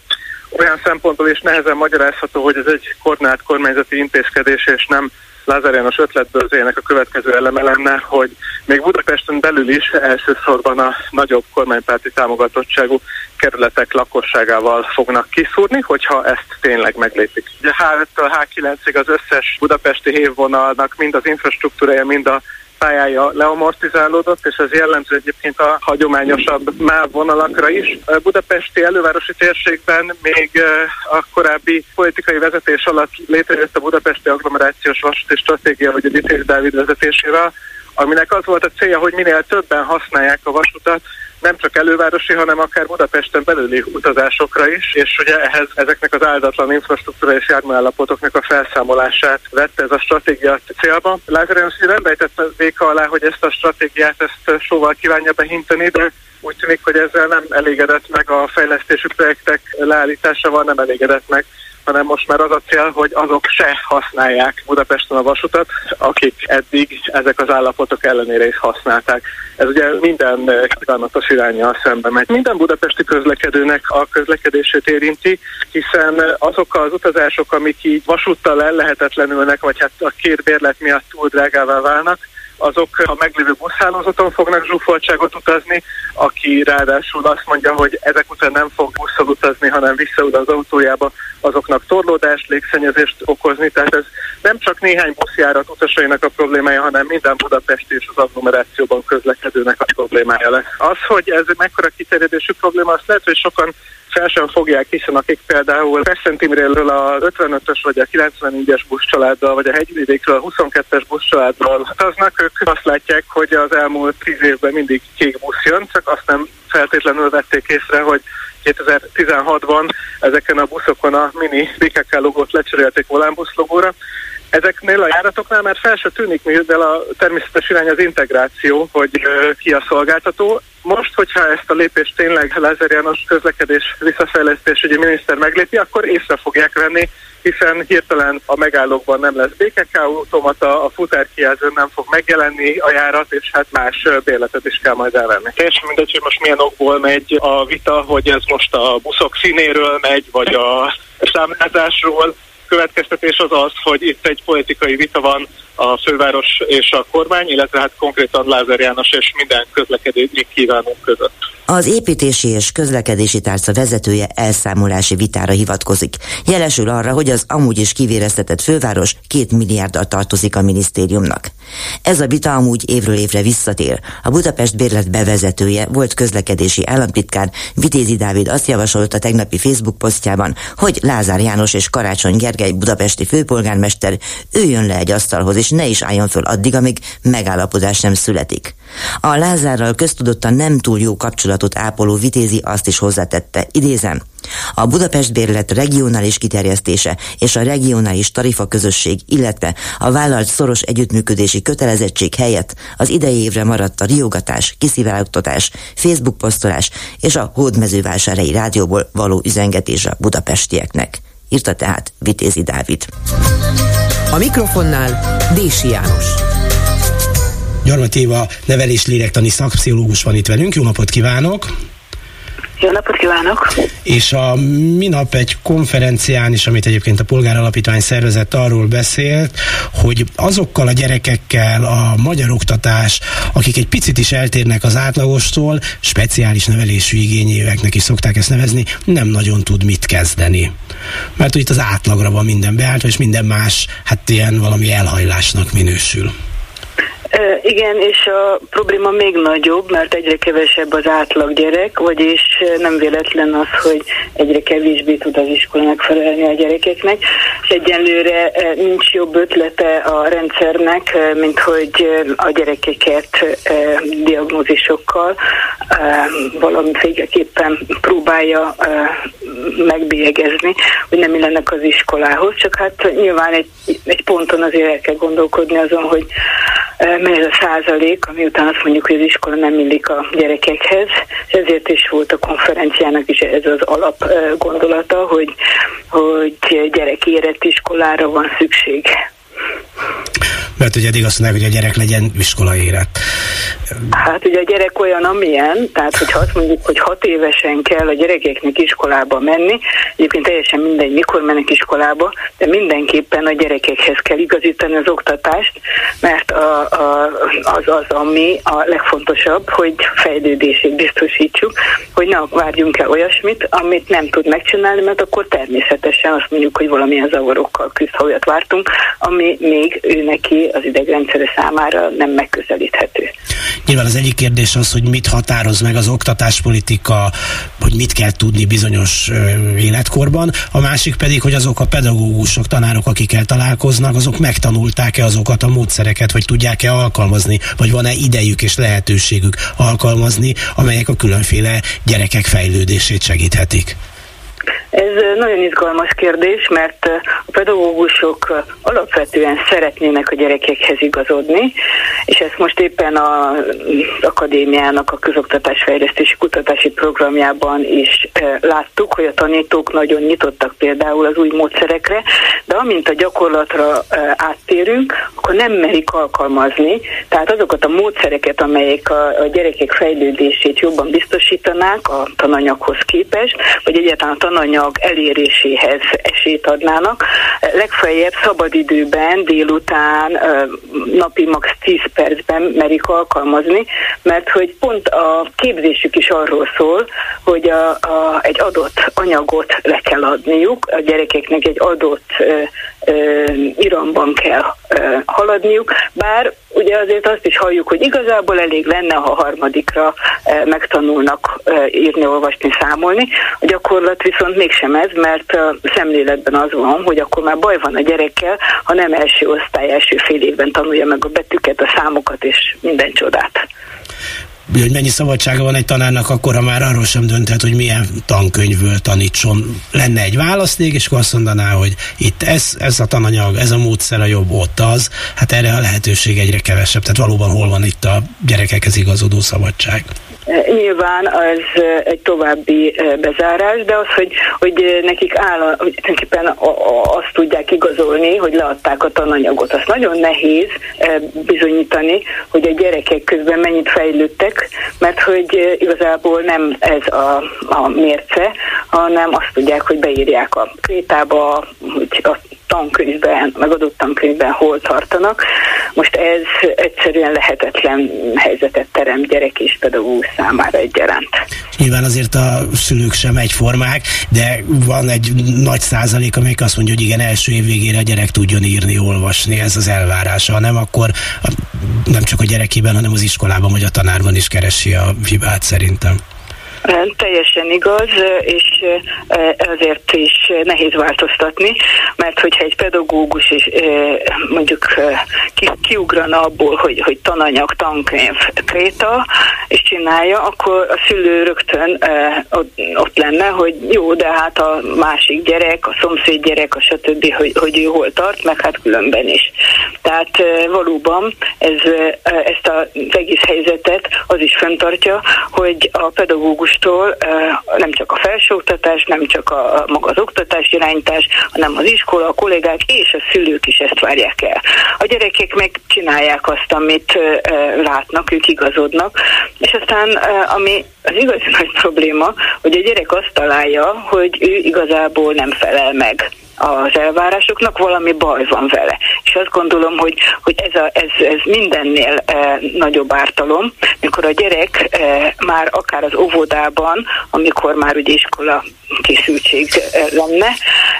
olyan szempontból is nehezen magyarázható, hogy ez egy koordinált kormányzati intézkedés, és nem Lázár János ötletbőrzének a következő eleme lenne, hogy még Budapesten belül is elsősorban a nagyobb kormánypárti támogatottságú kerületek lakosságával fognak kiszúrni, hogyha ezt tényleg meglépik. Ugye H5-től H9-ig az összes budapesti hévvonalnak mind az infrastruktúrája, mind a pályája leamortizálódott, és ez jellemző egyébként a hagyományosabb MÁV vonalakra is. A budapesti elővárosi térségben még a korábbi politikai vezetés alatt létrejött a budapesti agglomerációs vasúti stratégia, vagy a Vitéz Dávid vezetésével, aminek az volt a célja, hogy minél többen használják a vasutat, nem csak elővárosi, hanem akár Budapesten belüli utazásokra is, és ugye ehhez ezeknek az áldatlan infrastruktúra és járműállapotoknak a felszámolását vette ez a stratégia célba. Lázár János nem rejtette véka alá, hogy ezt a stratégiát ezt soval kívánja behinteni, de úgy tűnik, hogy ezzel nem elégedett meg a fejlesztési projektek leállításával, nem elégedett meg hanem most már az a cél, hogy azok se használják Budapesten a vasutat, akik eddig ezek az állapotok ellenére is használták. Ez ugye minden kívánatos irányjal szembe megy. Minden budapesti közlekedőnek a közlekedését érinti, hiszen azok az utazások, amik így vasúttal ellehetetlenülnek, vagy hát a két bérlet miatt túl drágává válnak, azok a meglévő buszhálózaton fognak zsúfoltságot utazni, aki ráadásul azt mondja, hogy ezek után nem fog busszal utazni, hanem visszaud az autójába, azoknak torlódást, légszennyezést okozni. Tehát ez nem csak néhány buszjárat utasainak a problémája, hanem minden Budapesti és az agglomerációban közlekedőnek a problémája lesz. Az, hogy ez mekkora kiterjedésű probléma, azt lehet, hogy sokan fel sem fogják, hiszen akik például Pessentimréről a 55-ös vagy a 94-es buszcsaláddal, vagy a hegyvidékről a 22-es buszcsaláddal utaznak, ők azt látják, hogy az elmúlt 10 évben mindig kék busz jön, csak azt nem feltétlenül vették észre, hogy 2016-ban ezeken a buszokon a mini BKK logót lecserélték volánbusz logóra, Ezeknél a járatoknál már fel se tűnik, mivel a természetes irány az integráció, hogy ki a szolgáltató. Most, hogyha ezt a lépést tényleg Lázár János közlekedés visszafejlesztésügyi miniszter meglépi, akkor észre fogják venni, hiszen hirtelen a megállókban nem lesz BKK automata, a futárkijelzőn nem fog megjelenni a járat, és hát más bérletet is kell majd elvenni. Teljesen mindegy, hogy most milyen okból megy a vita, hogy ez most a buszok színéről megy, vagy a számlázásról, következtetés az az, hogy itt egy politikai vita van a főváros és a kormány, illetve hát konkrétan Lázár János és minden közlekedési kívánunk között. Az építési és közlekedési tárca vezetője elszámolási vitára hivatkozik. Jelesül arra, hogy az amúgy is kivéreztetett főváros két milliárddal tartozik a minisztériumnak. Ez a vita amúgy évről évre visszatér. A Budapest bérlet bevezetője volt közlekedési államtitkár Vitézi Dávid azt javasolta tegnapi Facebook posztjában, hogy Lázár János és Karácsony Gergely budapesti főpolgármester üljön le egy asztalhoz, és ne is álljon föl addig, amíg megállapodás nem születik. A Lázárral köztudottan nem túl jó kapcsolatot ápoló Vitézi azt is hozzátette, idézem, a Budapest bérlet regionális kiterjesztése és a regionális tarifa közösség, illetve a vállalt szoros együttműködési kötelezettség helyett az idei évre maradt a riogatás, kiszivárogtatás, Facebook posztolás és a hódmezővásárhelyi rádióból való üzengetés a budapestieknek. Írta tehát Vitézi Dávid. A mikrofonnál Dési János. Gyarmat Éva nevelés lélektani szakpszichológus van itt velünk. Jó napot kívánok! Jó napot kívánok! És a minap egy konferencián is, amit egyébként a Polgáralapítvány szervezett, arról beszélt, hogy azokkal a gyerekekkel a magyar oktatás, akik egy picit is eltérnek az átlagostól, speciális nevelésű igényéveknek is szokták ezt nevezni, nem nagyon tud mit kezdeni. Mert hogy itt az átlagra van minden beállítva, és minden más, hát ilyen valami elhajlásnak minősül. Igen, és a probléma még nagyobb, mert egyre kevesebb az átlag gyerek, vagyis nem véletlen az, hogy egyre kevésbé tud az iskola megfelelni a gyerekeknek, és egyenlőre nincs jobb ötlete a rendszernek, mint hogy a gyerekeket diagnózisokkal valamiféleképpen próbálja megbélyegezni, hogy nem illenek az iskolához, csak hát nyilván egy, egy ponton azért el kell gondolkodni azon, hogy mely ez a százalék, ami után azt mondjuk, hogy az iskola nem illik a gyerekekhez, ezért is volt a konferenciának is ez az alap gondolata, hogy hogy gyerekérett iskolára van szükség. Mert ugye eddig azt mondják, hogy a gyerek legyen iskola érett. Hát ugye a gyerek olyan, amilyen, tehát hogyha azt mondjuk, hogy hat évesen kell a gyerekeknek iskolába menni, egyébként teljesen mindegy, mikor mennek iskolába, de mindenképpen a gyerekekhez kell igazítani az oktatást, mert a, a, az az, ami a legfontosabb, hogy fejlődését biztosítsuk, hogy ne várjunk el olyasmit, amit nem tud megcsinálni, mert akkor természetesen azt mondjuk, hogy valamilyen zavarokkal küzd, ha olyat vártunk, ami még ő neki az idegrendszere számára nem megközelíthető. Nyilván az egyik kérdés az, hogy mit határoz meg az oktatáspolitika, hogy mit kell tudni bizonyos életkorban, a másik pedig, hogy azok a pedagógusok, tanárok, akikkel találkoznak, azok megtanulták-e azokat a módszereket, vagy tudják-e alkalmazni, vagy van-e idejük és lehetőségük alkalmazni, amelyek a különféle gyerekek fejlődését segíthetik. Ez nagyon izgalmas kérdés, mert a pedagógusok alapvetően szeretnének a gyerekekhez igazodni, és ezt most éppen az akadémiának a közoktatásfejlesztési kutatási programjában is láttuk, hogy a tanítók nagyon nyitottak például az új módszerekre, de amint a gyakorlatra áttérünk, akkor nem merik alkalmazni, tehát azokat a módszereket, amelyek a, gyerekek fejlődését jobban biztosítanák a tananyaghoz képest, vagy egyáltalán a tananyag eléréséhez esélyt adnának. Legfeljebb szabadidőben, délután, napi max. 10 percben merik alkalmazni, mert hogy pont a képzésük is arról szól, hogy a, a, egy adott anyagot le kell adniuk, a gyerekeknek egy adott ö, ö, iramban kell ö, haladniuk, bár ugye azért azt is halljuk, hogy igazából elég lenne, ha harmadikra megtanulnak írni, olvasni, számolni. A gyakorlat viszont mégsem ez, mert szemléletben az van, hogy akkor már baj van a gyerekkel, ha nem első osztály, első fél évben tanulja meg a betűket, a számokat és minden csodát hogy mennyi szabadsága van egy tanárnak, akkor ha már arról sem dönthet, hogy milyen tankönyvből tanítson. Lenne egy választék, és akkor azt mondaná, hogy itt ez, ez a tananyag, ez a módszer a jobb, ott az. Hát erre a lehetőség egyre kevesebb. Tehát valóban hol van itt a gyerekekhez igazodó szabadság? Nyilván az egy további bezárás, de az, hogy, hogy nekik áll, hogy tulajdonképpen azt tudják igazolni, hogy leadták a tananyagot. Az nagyon nehéz bizonyítani, hogy a gyerekek közben mennyit fejlődtek, mert hogy igazából nem ez a, a mérce, hanem azt tudják, hogy beírják a krétába, hogy a tankönyvben, megadott tankönyvben hol tartanak. Most ez egyszerűen lehetetlen helyzetet terem gyerek és pedagógus számára egyaránt. Nyilván azért a szülők sem egyformák, de van egy nagy százalék, amelyik azt mondja, hogy igen, első év végére a gyerek tudjon írni, olvasni, ez az elvárása. Ha nem, akkor nem csak a gyerekében, hanem az iskolában vagy a tanárban is keresi a hibát szerintem. Teljesen igaz, és ezért is nehéz változtatni, mert hogyha egy pedagógus is mondjuk kiugrana abból, hogy, hogy tananyag, tankönyv, kréta, és csinálja, akkor a szülő rögtön ott lenne, hogy jó, de hát a másik gyerek, a szomszéd gyerek, a stb., hogy, hogy ő hol tart, meg hát különben is. Tehát valóban ez, ezt az egész helyzetet az is fenntartja, hogy a pedagógus pedagógustól nem csak a felsőoktatás, nem csak a, maga az oktatás irányítás, hanem az iskola, a kollégák és a szülők is ezt várják el. A gyerekek meg csinálják azt, amit látnak, ők igazodnak, és aztán ami az igazi nagy probléma, hogy a gyerek azt találja, hogy ő igazából nem felel meg az elvárásoknak, valami baj van vele. És azt gondolom, hogy, hogy ez, a, ez, ez mindennél e, nagyobb ártalom, mikor a gyerek e, már akár az óvodában, amikor már ugye iskola készültség e, lenne,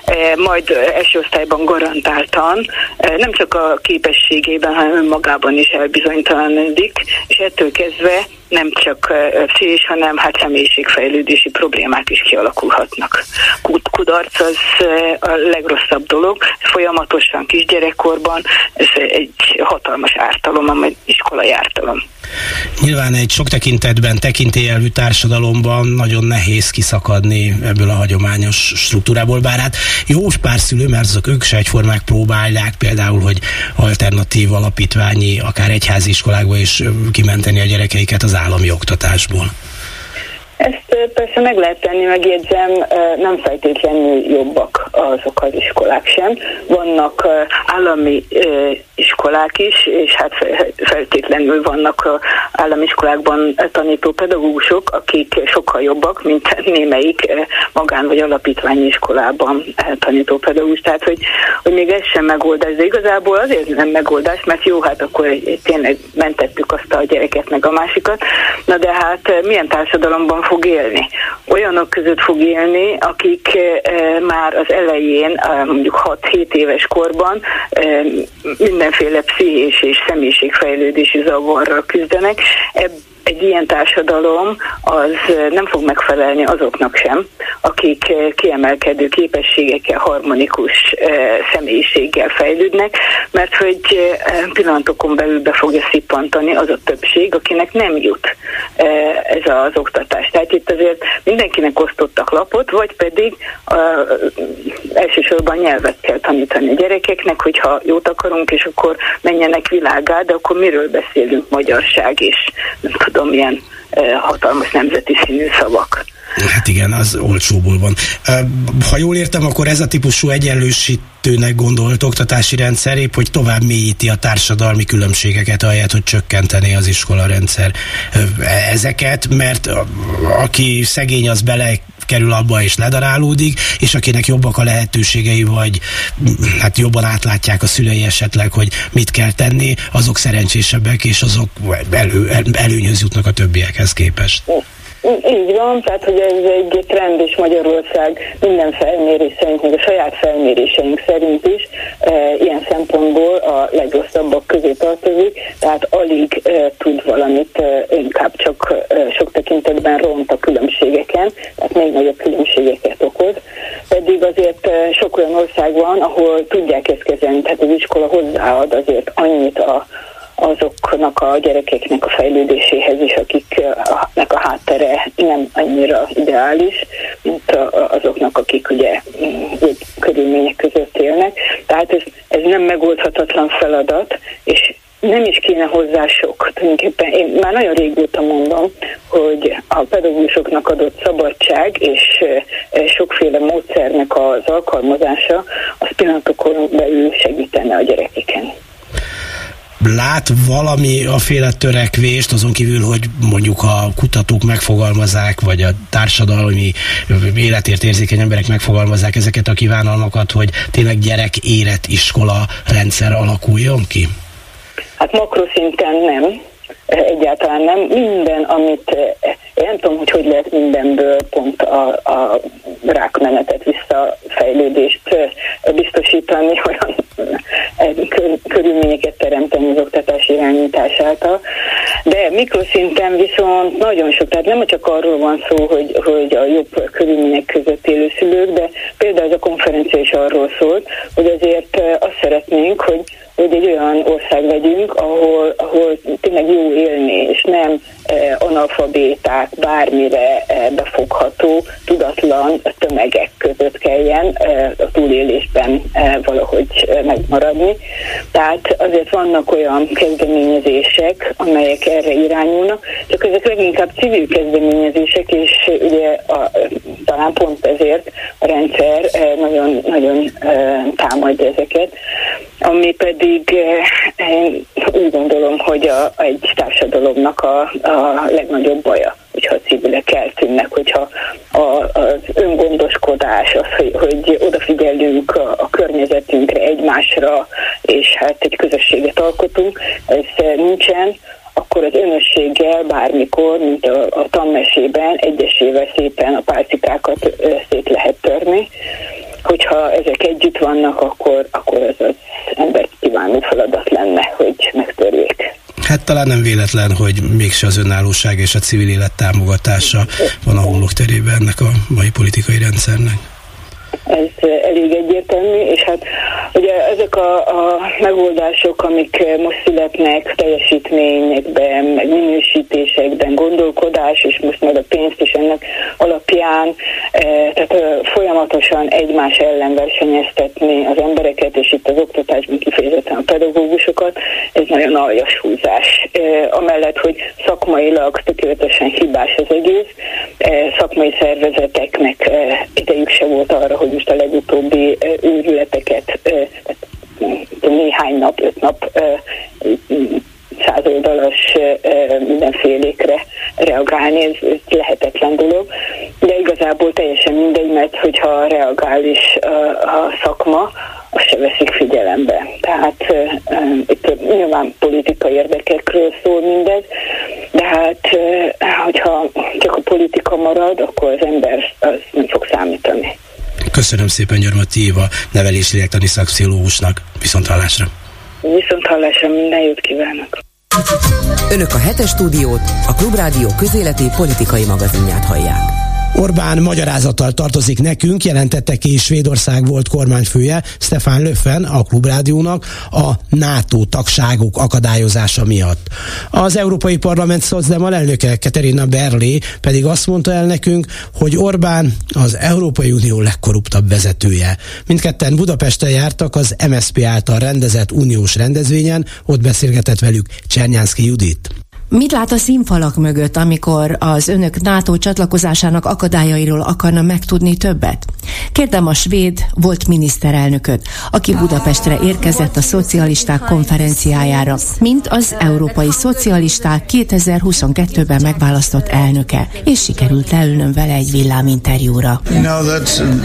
e, majd első osztályban garantáltan e, nem csak a képességében, hanem önmagában is elbizonytalanodik, és ettől kezdve nem csak pszichés, hanem hát személyiségfejlődési problémák is kialakulhatnak. Kudarc az a legrosszabb dolog, folyamatosan kisgyerekkorban, ez egy hatalmas ártalom, amely iskolai ártalom. Nyilván egy sok tekintetben tekintélyelvű társadalomban nagyon nehéz kiszakadni ebből a hagyományos struktúrából, bár hát jó pár szülő, mert azok ők se egyformák próbálják, például, hogy alternatív alapítványi, akár egyházi iskolákba is kimenteni a gyerekeiket az állami oktatásból. Ezt persze meg lehet tenni, megjegyzem, nem feltétlenül jobbak azok az iskolák sem. Vannak állami iskolák is, és hát feltétlenül vannak állami iskolákban tanító pedagógusok, akik sokkal jobbak, mint némelyik magán vagy alapítványi iskolában tanító pedagógus. Tehát, hogy, hogy még ez sem megoldás, de igazából azért nem megoldás, mert jó, hát akkor tényleg mentettük azt a gyereket meg a másikat. Na de hát milyen társadalomban fog élni. Olyanok között fog élni, akik eh, már az elején, eh, mondjuk 6-7 éves korban eh, mindenféle pszichés és személyiségfejlődési zavarral küzdenek. Ebb egy ilyen társadalom az nem fog megfelelni azoknak sem, akik kiemelkedő képességekkel, harmonikus személyiséggel fejlődnek, mert hogy pillanatokon belül be fogja szippantani az a többség, akinek nem jut ez az oktatás. Tehát itt azért mindenkinek osztottak lapot, vagy pedig elsősorban nyelvet kell tanítani a gyerekeknek, hogyha jót akarunk, és akkor menjenek világá, de akkor miről beszélünk magyarság és nem tudom, tudom, milyen hatalmas nemzeti színű szavak. Hát igen, az olcsóból van. Ha jól értem, akkor ez a típusú egyenlősítőnek gondolt oktatási rendszer épp, hogy tovább mélyíti a társadalmi különbségeket, ahelyett, hogy csökkenteni az iskola rendszer ezeket, mert aki szegény, az bele kerül abba és ledarálódik, és akinek jobbak a lehetőségei, vagy hát jobban átlátják a szülei esetleg, hogy mit kell tenni, azok szerencsésebbek, és azok elő, előnyhöz jutnak a többiekhez képest. Így van, tehát hogy ez egy trend, és Magyarország minden felmérés szerint, még a saját felméréseink szerint is e, ilyen szempontból a legrosszabbak közé tartozik, tehát alig e, tud valamit, e, inkább csak e, sok tekintetben ront a különbségeken, tehát még nagyobb különbségeket okoz. Pedig azért e, sok olyan ország van, ahol tudják ezt kezelni, tehát az iskola hozzáad azért annyit a azoknak a gyerekeknek a fejlődéséhez is, akiknek a háttere nem annyira ideális, mint azoknak, akik ugye jobb körülmények között élnek. Tehát ez, ez nem megoldhatatlan feladat, és nem is kéne hozzá sok. Tulajdonképpen én már nagyon régóta mondom, hogy a pedagógusoknak adott szabadság és sokféle módszernek az alkalmazása az pillanatokon belül segítene a gyerekeken lát valami a féle törekvést, azon kívül, hogy mondjuk a kutatók megfogalmazzák, vagy a társadalmi életért érzékeny emberek megfogalmazzák ezeket a kívánalmakat, hogy tényleg gyerek érett iskola rendszer alakuljon ki? Hát makroszinten nem, egyáltalán nem. Minden, amit én nem tudom, hogy hogy lehet mindenből pont a, a rákmenetet, visszafejlődést biztosítani, olyan körülményeket teremteni az oktatás irányítás által. De mikroszinten viszont nagyon sok, tehát nem csak arról van szó, hogy, hogy a jobb körülmények között élő szülők, de például ez a konferencia is arról szólt, hogy azért azt szeretnénk, hogy hogy egy olyan ország legyünk, ahol, ahol tényleg jó élni, és nem eh, analfabéták, bármire eh, befogható, tudatlan tömegek között kelljen eh, a túlélésben eh, valahogy eh, megmaradni. Tehát azért vannak olyan kezdeményezések, amelyek erre irányulnak, csak ezek leginkább civil kezdeményezések, és ugye a, talán pont ezért a rendszer eh, nagyon, nagyon eh, támadja ezeket, ami pedig pedig eh, én úgy gondolom, hogy a, egy társadalomnak a, a legnagyobb baja, hogyha a civilek eltűnnek, hogyha a, az öngondoskodás, az, hogy, hogy odafigyelünk a, a környezetünkre, egymásra, és hát egy közösséget alkotunk, ez nincsen, akkor az önösséggel bármikor, mint a, a tanmesében, egyesével szépen a pálcikákat szét lehet törni. Hogyha ezek együtt vannak, akkor, akkor ez az ember kívánó feladat lenne, hogy megtörjék. Hát talán nem véletlen, hogy mégse az önállóság és a civil élet támogatása van a terében ennek a mai politikai rendszernek. Ez elég egyértelmű, és hát ugye ezek a, a megoldások, amik most születnek teljesítményekben, meg minősítésekben, gondolkodás, és most majd a pénzt is ennek alapján, tehát folyamatosan egymás ellen versenyeztetni az embereket, és itt az oktatásban kifejezetten a pedagógusokat, ez nagyon aljas húzás. Amellett, hogy szakmailag tökéletesen hibás az egész, szakmai szervezeteknek se volt arra, hogy most a legutóbbi őrületeket, néhány nap, öt nap százoldalas mindenfélékre reagálni, ez, lehetetlen dolog, de igazából teljesen mindegy, mert hogyha reagál is a, szakma, azt se veszik figyelembe. Tehát itt nyilván politikai érdekekről szól mindez, de hát hogyha csak a politika marad, akkor az ember az. Köszönöm szépen Gyarmati Éva, nevelési szakpszichológusnak. Viszont hallásra! Viszont hallásra minden jót kívánok! Önök a hetes stúdiót, a Klubrádió közéleti politikai magazinját hallják. Orbán magyarázattal tartozik nekünk, jelentette ki Svédország volt kormányfője, Stefan Löfven a Klubrádiónak a NATO tagságuk akadályozása miatt. Az Európai Parlament szocdem elnöke Katerina Berlé pedig azt mondta el nekünk, hogy Orbán az Európai Unió legkorruptabb vezetője. Mindketten Budapesten jártak az MSZP által rendezett uniós rendezvényen, ott beszélgetett velük Csernyánszki Judit. Mit lát a színfalak mögött, amikor az önök NATO csatlakozásának akadályairól akarna megtudni többet? Kérdem a svéd volt miniszterelnököt, aki Budapestre érkezett a szocialisták konferenciájára, mint az európai szocialisták 2022-ben megválasztott elnöke, és sikerült leülnöm vele egy villáminterjúra. You know,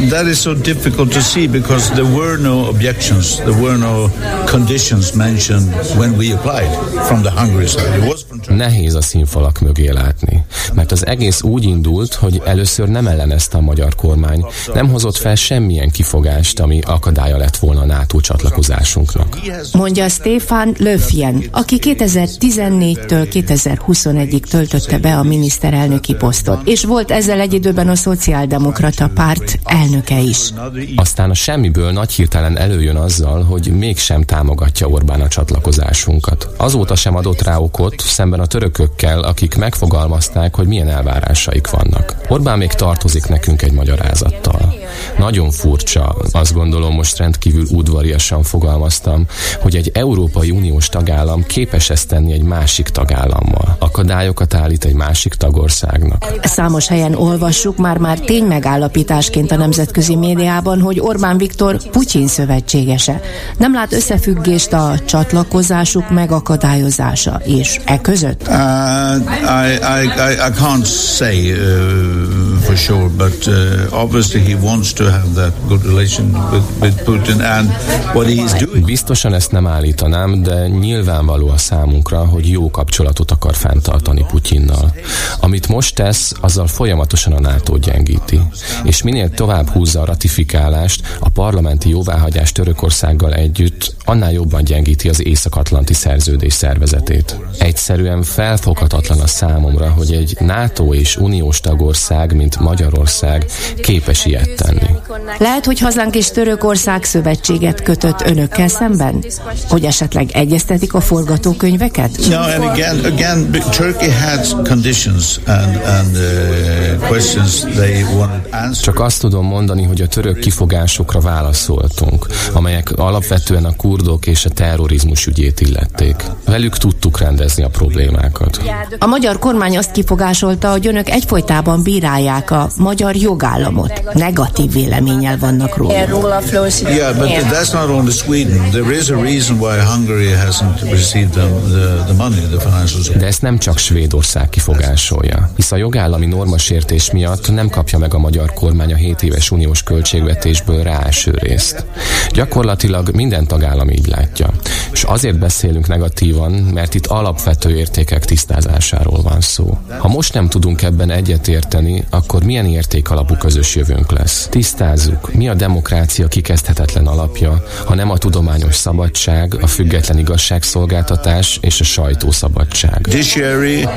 that is so difficult to see because there were no objections, there were no conditions mentioned when we applied from the Hungary side. Nehéz a színfalak mögé látni, mert az egész úgy indult, hogy először nem ellenezte a magyar kormány, nem hozott fel semmilyen kifogást, ami akadálya lett volna a NATO csatlakozásunknak. Mondja Stefan Löfjen, aki 2014-től 2021-ig töltötte be a miniszterelnöki posztot, és volt ezzel egy időben a szociáldemokrata párt elnöke is. Aztán a semmiből nagy hirtelen előjön azzal, hogy mégsem támogatja Orbán a csatlakozásunkat. Azóta sem adott rá okot, szemben a törökökkel, akik megfogalmazták, hogy milyen elvárásaik vannak. Orbán még tartozik nekünk egy magyarázattal. Nagyon furcsa, azt gondolom most rendkívül udvariasan fogalmaztam, hogy egy Európai Uniós tagállam képes ezt tenni egy másik tagállammal. Akadályokat állít egy másik tagországnak. Számos helyen olvassuk már-már ténymegállapításként a nemzetközi médiában, hogy Orbán Viktor Putyin szövetségese. Nem lát összefüggést a csatlakozásuk megakadályozása és e között? Uh, I, I, I, I can't say uh, for sure, but uh, obviously he wants to have that good relation with, with Putin and what he is doing. Biztosan ezt nem állítanám, de nyilvánvaló a számunkra, hogy jó kapcsolatot akar fenntartani Putyinnal. Amit most tesz, azzal folyamatosan a NATO gyengíti. És minél tovább húzza a ratifikálást, a parlamenti jóváhagyás Törökországgal együtt, annál jobban gyengíti az Észak-Atlanti Szerződés szervezetét. Egyszerűen felfoghatatlan a számomra, hogy egy NATO és uniós tagország, mint Magyarország képes ilyet tenni. Lehet, hogy hazánk és Törökország szövetséget kötött önökkel szemben? Hogy esetleg egyeztetik a forgatókönyveket? No, and again, again, Turkey had conditions and, and uh, questions they wanted answered. Csak azt tudom mondani, hogy a török kifogásokra válaszoltunk, amelyek alapvetően a kurdok és a terrorizmus ügyét illették. Velük tudtuk rendezni a problémákat. A magyar kormány azt kifogásolta, hogy önök egyfolytában bírálják a magyar jogállamot. Negatív véleménnyel vannak róla. Yeah, but that's not only Sweden. There is a reason why Hungary hasn't received the, the, the money, the financial support. De ezt nem csak Svédország kifogásolja, hisz a jogállami normasértés miatt nem kapja meg a magyar kormány a 7 éves uniós költségvetésből ráeső részt. Gyakorlatilag minden tagállam így látja. És azért beszélünk negatívan, mert itt alapvető értékek tisztázásáról van szó. Ha most nem tudunk ebben egyetérteni, akkor akkor milyen érték alapú közös jövőnk lesz? Tisztázzuk, mi a demokrácia kikezdhetetlen alapja, ha nem a tudományos szabadság, a független igazságszolgáltatás és a sajtószabadság. Judiciary, uh,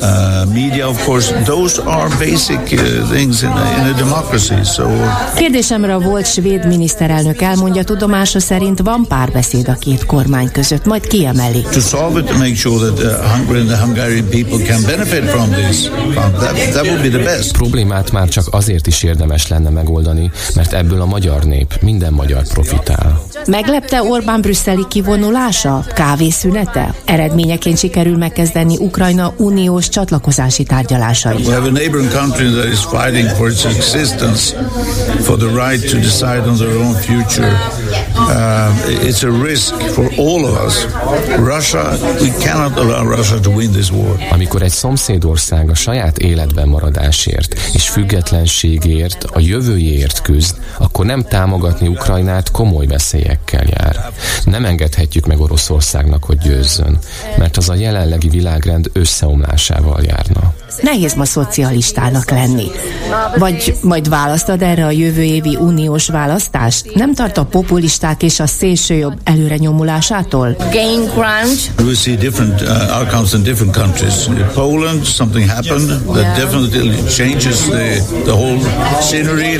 uh, media, of course, those are basic uh, things in a, in a democracy. So... Kérdésemre a volt svéd miniszterelnök elmondja, tudomása szerint van párbeszéd a két kormány között, majd kiemeli. To solve it, to make sure that uh, Hungary and the Hungarian people can benefit from this, that, that would be the best. Problémát már csak azért is érdemes lenne megoldani, mert ebből a magyar nép, minden magyar profitál. Meglepte Orbán brüsszeli kivonulása? Kávészünete? Eredményeként sikerül megkezdeni Ukrajna uniós csatlakozási tárgyalásait. We have a neighboring country that is fighting for its existence, for the right to decide on their own future. Uh, it's a risk for all of us. Russia, we cannot allow Russia to win this war. Amikor egy szomszédország a saját életben maradásért és függetlenségért, a jövőjéért küzd, akkor nem támogatni Ukrajnát komoly veszélyekkel jár. Nem engedhetjük meg Oroszországnak, hogy győzzön, mert az a jelenlegi világrend összeomlásával járna. Nehéz ma szocialistának lenni. Vagy majd választad erre a jövő évi uniós választást? Nem tart a populisták és a szélsőjobb előre nyomulásától? Gain ground. Uh, outcomes in different countries. In Poland, something happened that definitely changes the, the whole scenery.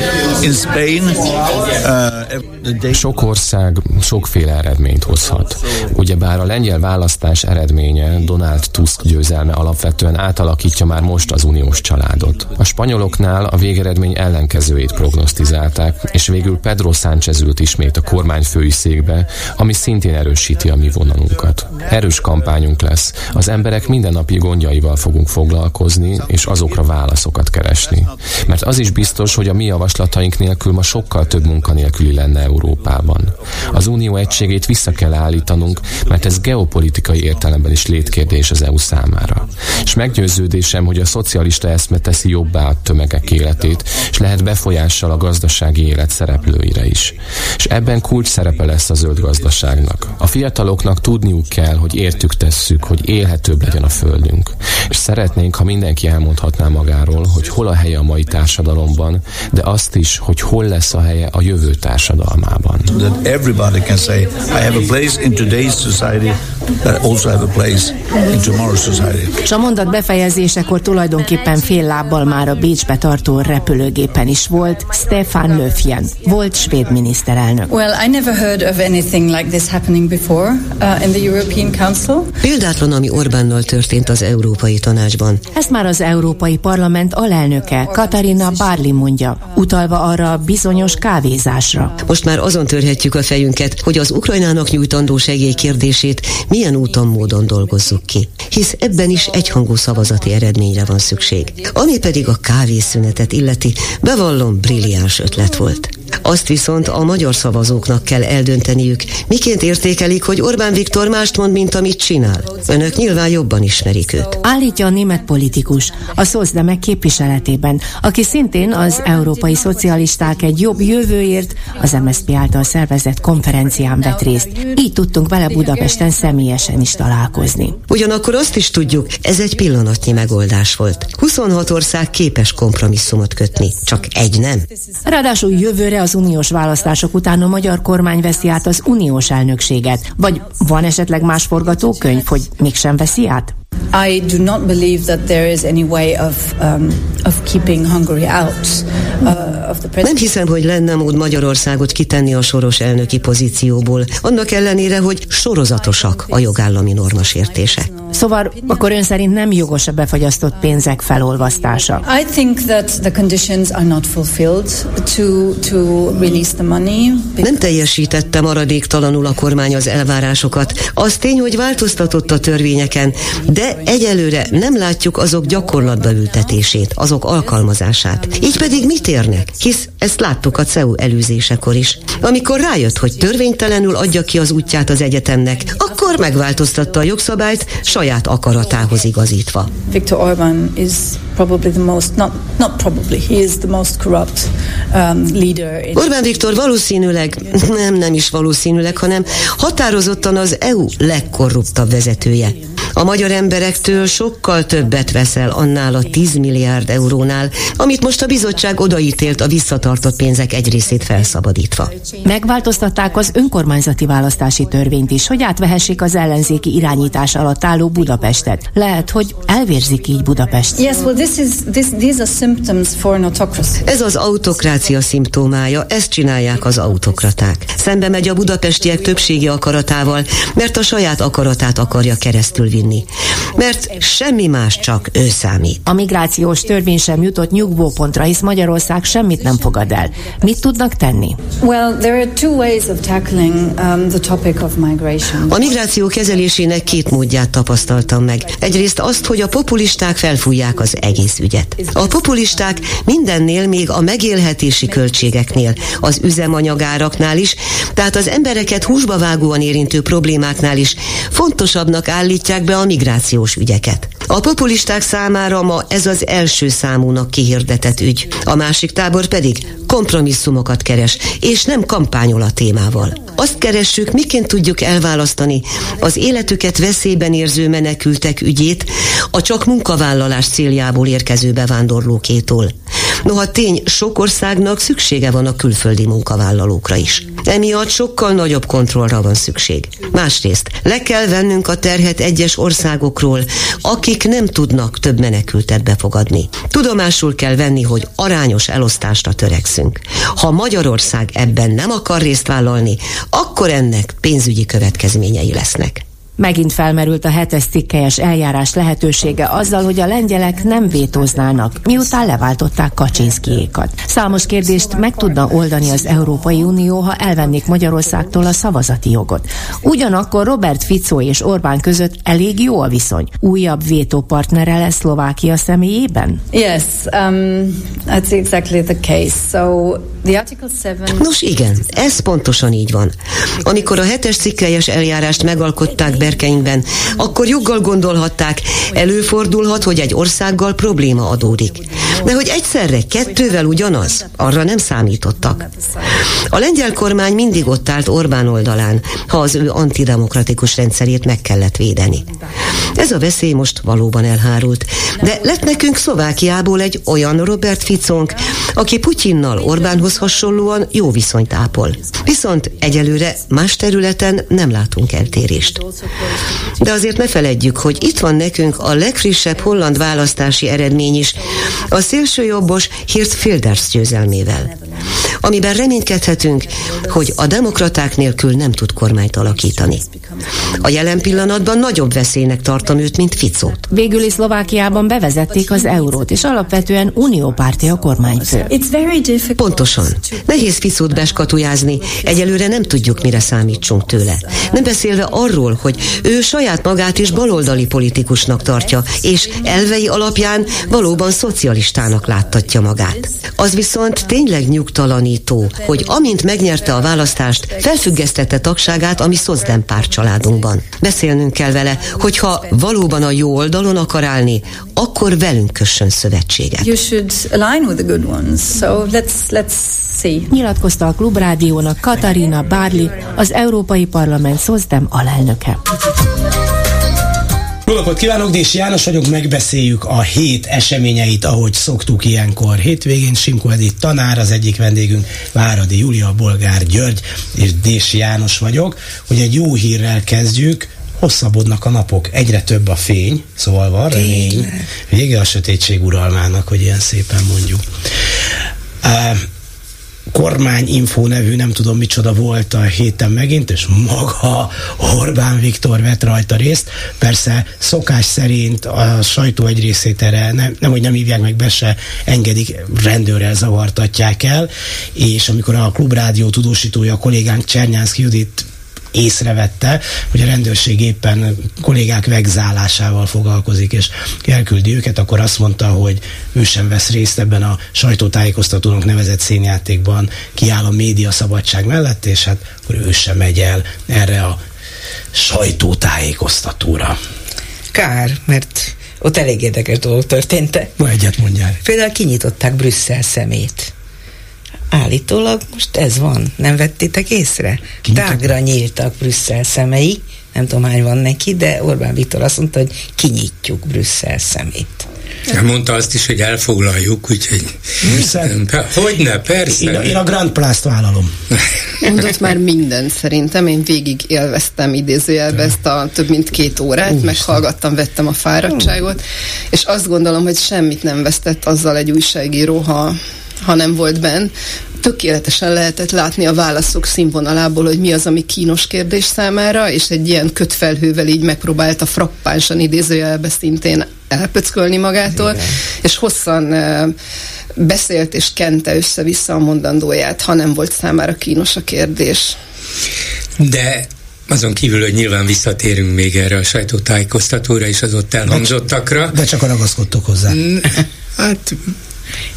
In Spain, uh, sok ország sokféle eredményt hozhat. Ugyebár a lengyel választás eredménye Donald Tusk győzelme alapvetően átalakítja már most az uniós családot. A spanyoloknál a végeredmény ellenkezőjét prognosztizálták, és végül Pedro Sánchez ült ismét a kormány fői székbe, ami szintén erősíti a mi vonalunkat. Erős kampányunk lesz. Az emberek mindennapi gondjaival fogunk foglalkozni, és azokra válaszokat keresni. Mert az is biztos, hogy a mi javaslataink nélkül ma sokkal több munkanélküli lenne Európában. Az unió egységét vissza kell állítanunk, mert ez geopolitikai értelemben is létkérdés az EU számára. És meggyőződésem, hogy a szocialista eszme teszi jobbá a tömegek életét, és lehet befolyással a gazdasági élet szereplőire is. És ebben kulcs szerepe lesz a zöld gazdaságnak. A fiataloknak tudniuk kell, hogy értük tesszük, hogy élhetőbb legyen a földünk. És szeretnénk, ha mindenki elmondhatná magáról, hogy hol a helye a mai társadalomban, de azt is, hogy hol lesz a helye a jövő társadalmában. That everybody can say, I have a place in today's society, but also have a place in tomorrow's society. És a mondat befejezésekor tulajdonképpen fél lábbal már a Bécsbe tartó repülőgépen is volt Stefan Löfven, volt svéd miniszterelnök. Well, I never heard of anything like this happening before uh, in the European Council. Példátlan, ami Orbánnal történt az Európai Tanácsban. Ezt már az Európai Parlament alelnöke, Katarina Barli mondja, utalva arra a bizonyos kávézásra. Most már azon törhetjük a fejünket, hogy az Ukrajnának nyújtandó segély kérdését milyen úton, módon dolgozzuk ki. Hisz ebben is egyhangú szavazati eredményre van szükség. Ami pedig a kávészünetet illeti, bevallom, brilliáns ötlet volt. Azt viszont a magyar szavazóknak kell eldönteniük, miként értékelik, hogy Orbán Viktor mást mond, mint amit csinál. Önök nyilván jobban ismerik őt. Állítja a német politikus, a Szozdemek képviseletében, aki szintén az európai szocialisták egy jobb jövőért az MSZP által szervezett konferencián vett részt. Így tudtunk vele Budapesten személyesen is találkozni. Ugyanakkor azt is tudjuk, ez egy pillanatnyi megoldás volt. 26 ország képes kompromisszumot kötni, csak egy nem. Ráadásul jövőre az uniós választások után a magyar kormány veszi át az uniós elnökséget. Vagy van esetleg más forgatókönyv, hogy mégsem veszi át? I do not believe that there is any way of, um, of keeping Hungary out uh, of the Nem hiszem, hogy lenne mód Magyarországot kitenni a soros elnöki pozícióból, annak ellenére, hogy sorozatosak a jogállami normasértése. Szóval akkor ön szerint nem jogos a befagyasztott pénzek felolvasztása? I think that the conditions are not fulfilled to, to release the money. Nem teljesítette maradéktalanul a kormány az elvárásokat. Az tény, hogy változtatott a törvényeken, de egyelőre nem látjuk azok gyakorlatba ültetését, azok alkalmazását. Így pedig mit érnek? Hisz ezt láttuk a CEU előzésekor is. Amikor rájött, hogy törvénytelenül adja ki az útját az egyetemnek, akkor megváltoztatta a jogszabályt saját akaratához igazítva. Viktor Orban is probably the most, not, not probably, he is the most corrupt um, leader. In Orbán Viktor valószínűleg, nem, nem is valószínűleg, hanem határozottan az EU legkorruptabb vezetője. A magyar emberektől sokkal többet veszel annál a 10 milliárd eurónál, amit most a bizottság odaítélt a visszatartott pénzek egy részét felszabadítva. Megváltoztatták az önkormányzati választási törvényt is, hogy átvehessék az ellenzéki irányítás alatt álló Budapestet. Lehet, hogy elvérzik így Budapest. Yes, well, this is, this, these are symptoms for an autocracy. Ez az autokrácia szimptomája, ezt csinálják az autokraták. Szembe megy a budapestiek többségi akaratával, mert a saját akaratát akarja keresztül vinni. Mert semmi más csak ő számít. A migrációs törvény sem jutott nyugvópontra, hisz Magyarország semmit nem fogad el. Mit tudnak tenni? Um. A migráció kezelésének két módját tapasztaltam meg. Egyrészt azt, hogy a populisták felfújják az egész ügyet. A populisták mindennél, még a megélhetési költségeknél, az üzemanyagáraknál is, tehát az embereket húsba vágóan érintő problémáknál is fontosabbnak állítják be a migrációs ügyeket. A populisták számára ma ez az első számúnak kihirdetett ügy. A másik tábor pedig kompromisszumokat keres, és nem kampányol a témával. Azt keressük, miként tudjuk elválasztani az életüket veszélyben érző menekültek ügyét a csak munkavállalás céljából érkező bevándorlókétól. Noha tény, sok országnak szüksége van a külföldi munkavállalókra is. Emiatt sokkal nagyobb kontrollra van szükség. Másrészt le kell vennünk a terhet egyes országokról, akik nem tudnak több menekültet befogadni. Tudomásul kell venni, hogy arányos elosztásra törekszünk. Ha Magyarország ebben nem akar részt vállalni, akkor ennek pénzügyi következményei lesznek. Megint felmerült a hetes cikkelyes eljárás lehetősége azzal, hogy a lengyelek nem vétóznának, miután leváltották Kaczynszkijékat. Számos kérdést meg tudna oldani az Európai Unió, ha elvennék Magyarországtól a szavazati jogot. Ugyanakkor Robert Fico és Orbán között elég jó a viszony. Újabb vétópartnere lesz Szlovákia személyében? Yes, um, that's exactly the case. So the Article 7... Nos igen, ez pontosan így van. Amikor a hetes cikkelyes eljárást megalkották be berkeinkben, akkor joggal gondolhatták, előfordulhat, hogy egy országgal probléma adódik. De hogy egyszerre kettővel ugyanaz, arra nem számítottak. A lengyel kormány mindig ott állt Orbán oldalán, ha az ő antidemokratikus rendszerét meg kellett védeni. Ez a veszély most valóban elhárult, de lett nekünk Szlovákiából egy olyan Robert Ficónk, aki Putyinnal Orbánhoz hasonlóan jó viszonyt ápol. Viszont egyelőre más területen nem látunk eltérést. De azért ne feledjük, hogy itt van nekünk a legfrissebb holland választási eredmény is, a szélsőjobbos Hirt Filders győzelmével. Amiben reménykedhetünk, hogy a demokraták nélkül nem tud kormányt alakítani. A jelen pillanatban nagyobb veszélynek tartom őt, mint Ficót. Végül is Szlovákiában bevezették az eurót, és alapvetően uniópárti a kormányfő. Pontosan. Nehéz Ficót beskatujázni, egyelőre nem tudjuk, mire számítsunk tőle. Nem beszélve arról, hogy ő saját magát is baloldali politikusnak tartja, és elvei alapján valóban szocialistának láttatja magát. Az viszont tényleg nyugtalanító, hogy amint megnyerte a választást, felfüggesztette tagságát a mi Szozdem párt családunkban. Beszélnünk kell vele, hogyha valóban a jó oldalon akar állni, akkor velünk kössön szövetséget. You should align with the good ones. So let's, let's see. Nyilatkozta a Klubrádiónak Katarina Bárli, az Európai Parlament Szozdem alelnöke. Jó napot kívánok, Dési János vagyok, megbeszéljük a hét eseményeit, ahogy szoktuk ilyenkor. Hétvégén Simko Edith tanár, az egyik vendégünk Váradi Júlia Bolgár György, és Dési János vagyok. Hogy egy jó hírrel kezdjük, hosszabbodnak a napok, egyre több a fény, szóval van remény. Vége a sötétség uralmának, hogy ilyen szépen mondjuk. Uh, kormányinfo nevű, nem tudom micsoda volt a héten megint, és maga Orbán Viktor vett rajta részt. Persze szokás szerint a sajtó egy részét erre nem, nem hogy nem hívják meg be se, engedik, rendőrrel zavartatják el, és amikor a klubrádió tudósítója, a kollégánk Csernyánszki Judit észrevette, hogy a rendőrség éppen kollégák vegzálásával foglalkozik, és elküldi őket, akkor azt mondta, hogy ő sem vesz részt ebben a sajtótájékoztatónak nevezett színjátékban, kiáll a média szabadság mellett, és hát akkor ő sem megy el erre a sajtótájékoztatóra. Kár, mert ott elég érdekes dolgok történtek. Ma egyet mondjál. Például kinyitották Brüsszel szemét Állítólag most ez van. Nem vettétek észre? Tágra nyíltak Brüsszel szemei. Nem tudom, hány van neki, de Orbán Viktor azt mondta, hogy kinyitjuk Brüsszel szemét. Mondta azt is, hogy elfoglaljuk, úgyhogy... Hogyne, persze. Én, én a Grand Place-t vállalom. Mondott már mindent szerintem, én végig élveztem idézőjelbe ezt a több mint két órát, Úristen. meghallgattam, vettem a fáradtságot, és azt gondolom, hogy semmit nem vesztett azzal egy újságíró, ha ha nem volt benn. Tökéletesen lehetett látni a válaszok színvonalából, hogy mi az, ami kínos kérdés számára, és egy ilyen kötfelhővel így megpróbálta frappánsan idézőjelbe szintén elpöckölni magától, Igen. és hosszan beszélt és kente össze-vissza a mondandóját, ha nem volt számára kínos a kérdés. De azon kívül, hogy nyilván visszatérünk még erre a sajtótájékoztatóra és az ott elhangzottakra. De csak ragaszkodtok hozzá. Hát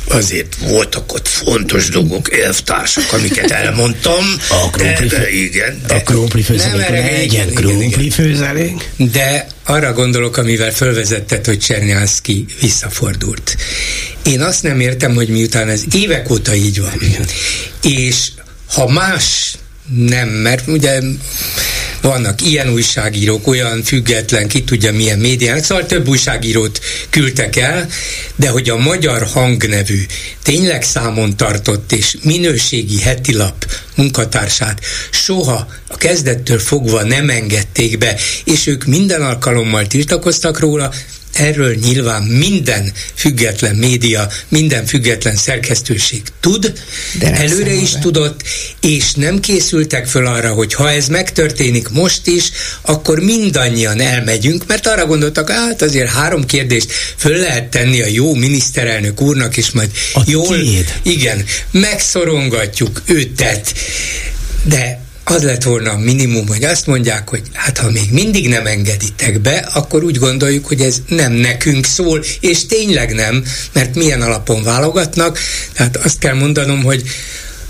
azért voltak ott fontos dolgok, elvtársak, amiket elmondtam. A krópli, de, de, igen, de, a krópli főzelék, legyen krópli főzelék. De arra gondolok, amivel fölvezetted, hogy Csernyánszki visszafordult. Én azt nem értem, hogy miután ez évek óta így van, és ha más nem, mert ugye vannak ilyen újságírók, olyan független, ki tudja milyen médiának, szóval több újságírót küldtek el, de hogy a Magyar Hangnevű tényleg számon tartott és minőségi hetilap munkatársát soha a kezdettől fogva nem engedték be, és ők minden alkalommal tiltakoztak róla, Erről nyilván minden független média, minden független szerkesztőség tud, De előre is tudott, és nem készültek föl arra, hogy ha ez megtörténik most is, akkor mindannyian elmegyünk, mert arra gondoltak, hát azért három kérdést föl lehet tenni a jó miniszterelnök úrnak, és majd a jól, tiéd. igen, megszorongatjuk őtet. De az lett volna a minimum, hogy azt mondják, hogy hát ha még mindig nem engeditek be, akkor úgy gondoljuk, hogy ez nem nekünk szól, és tényleg nem, mert milyen alapon válogatnak. Tehát azt kell mondanom, hogy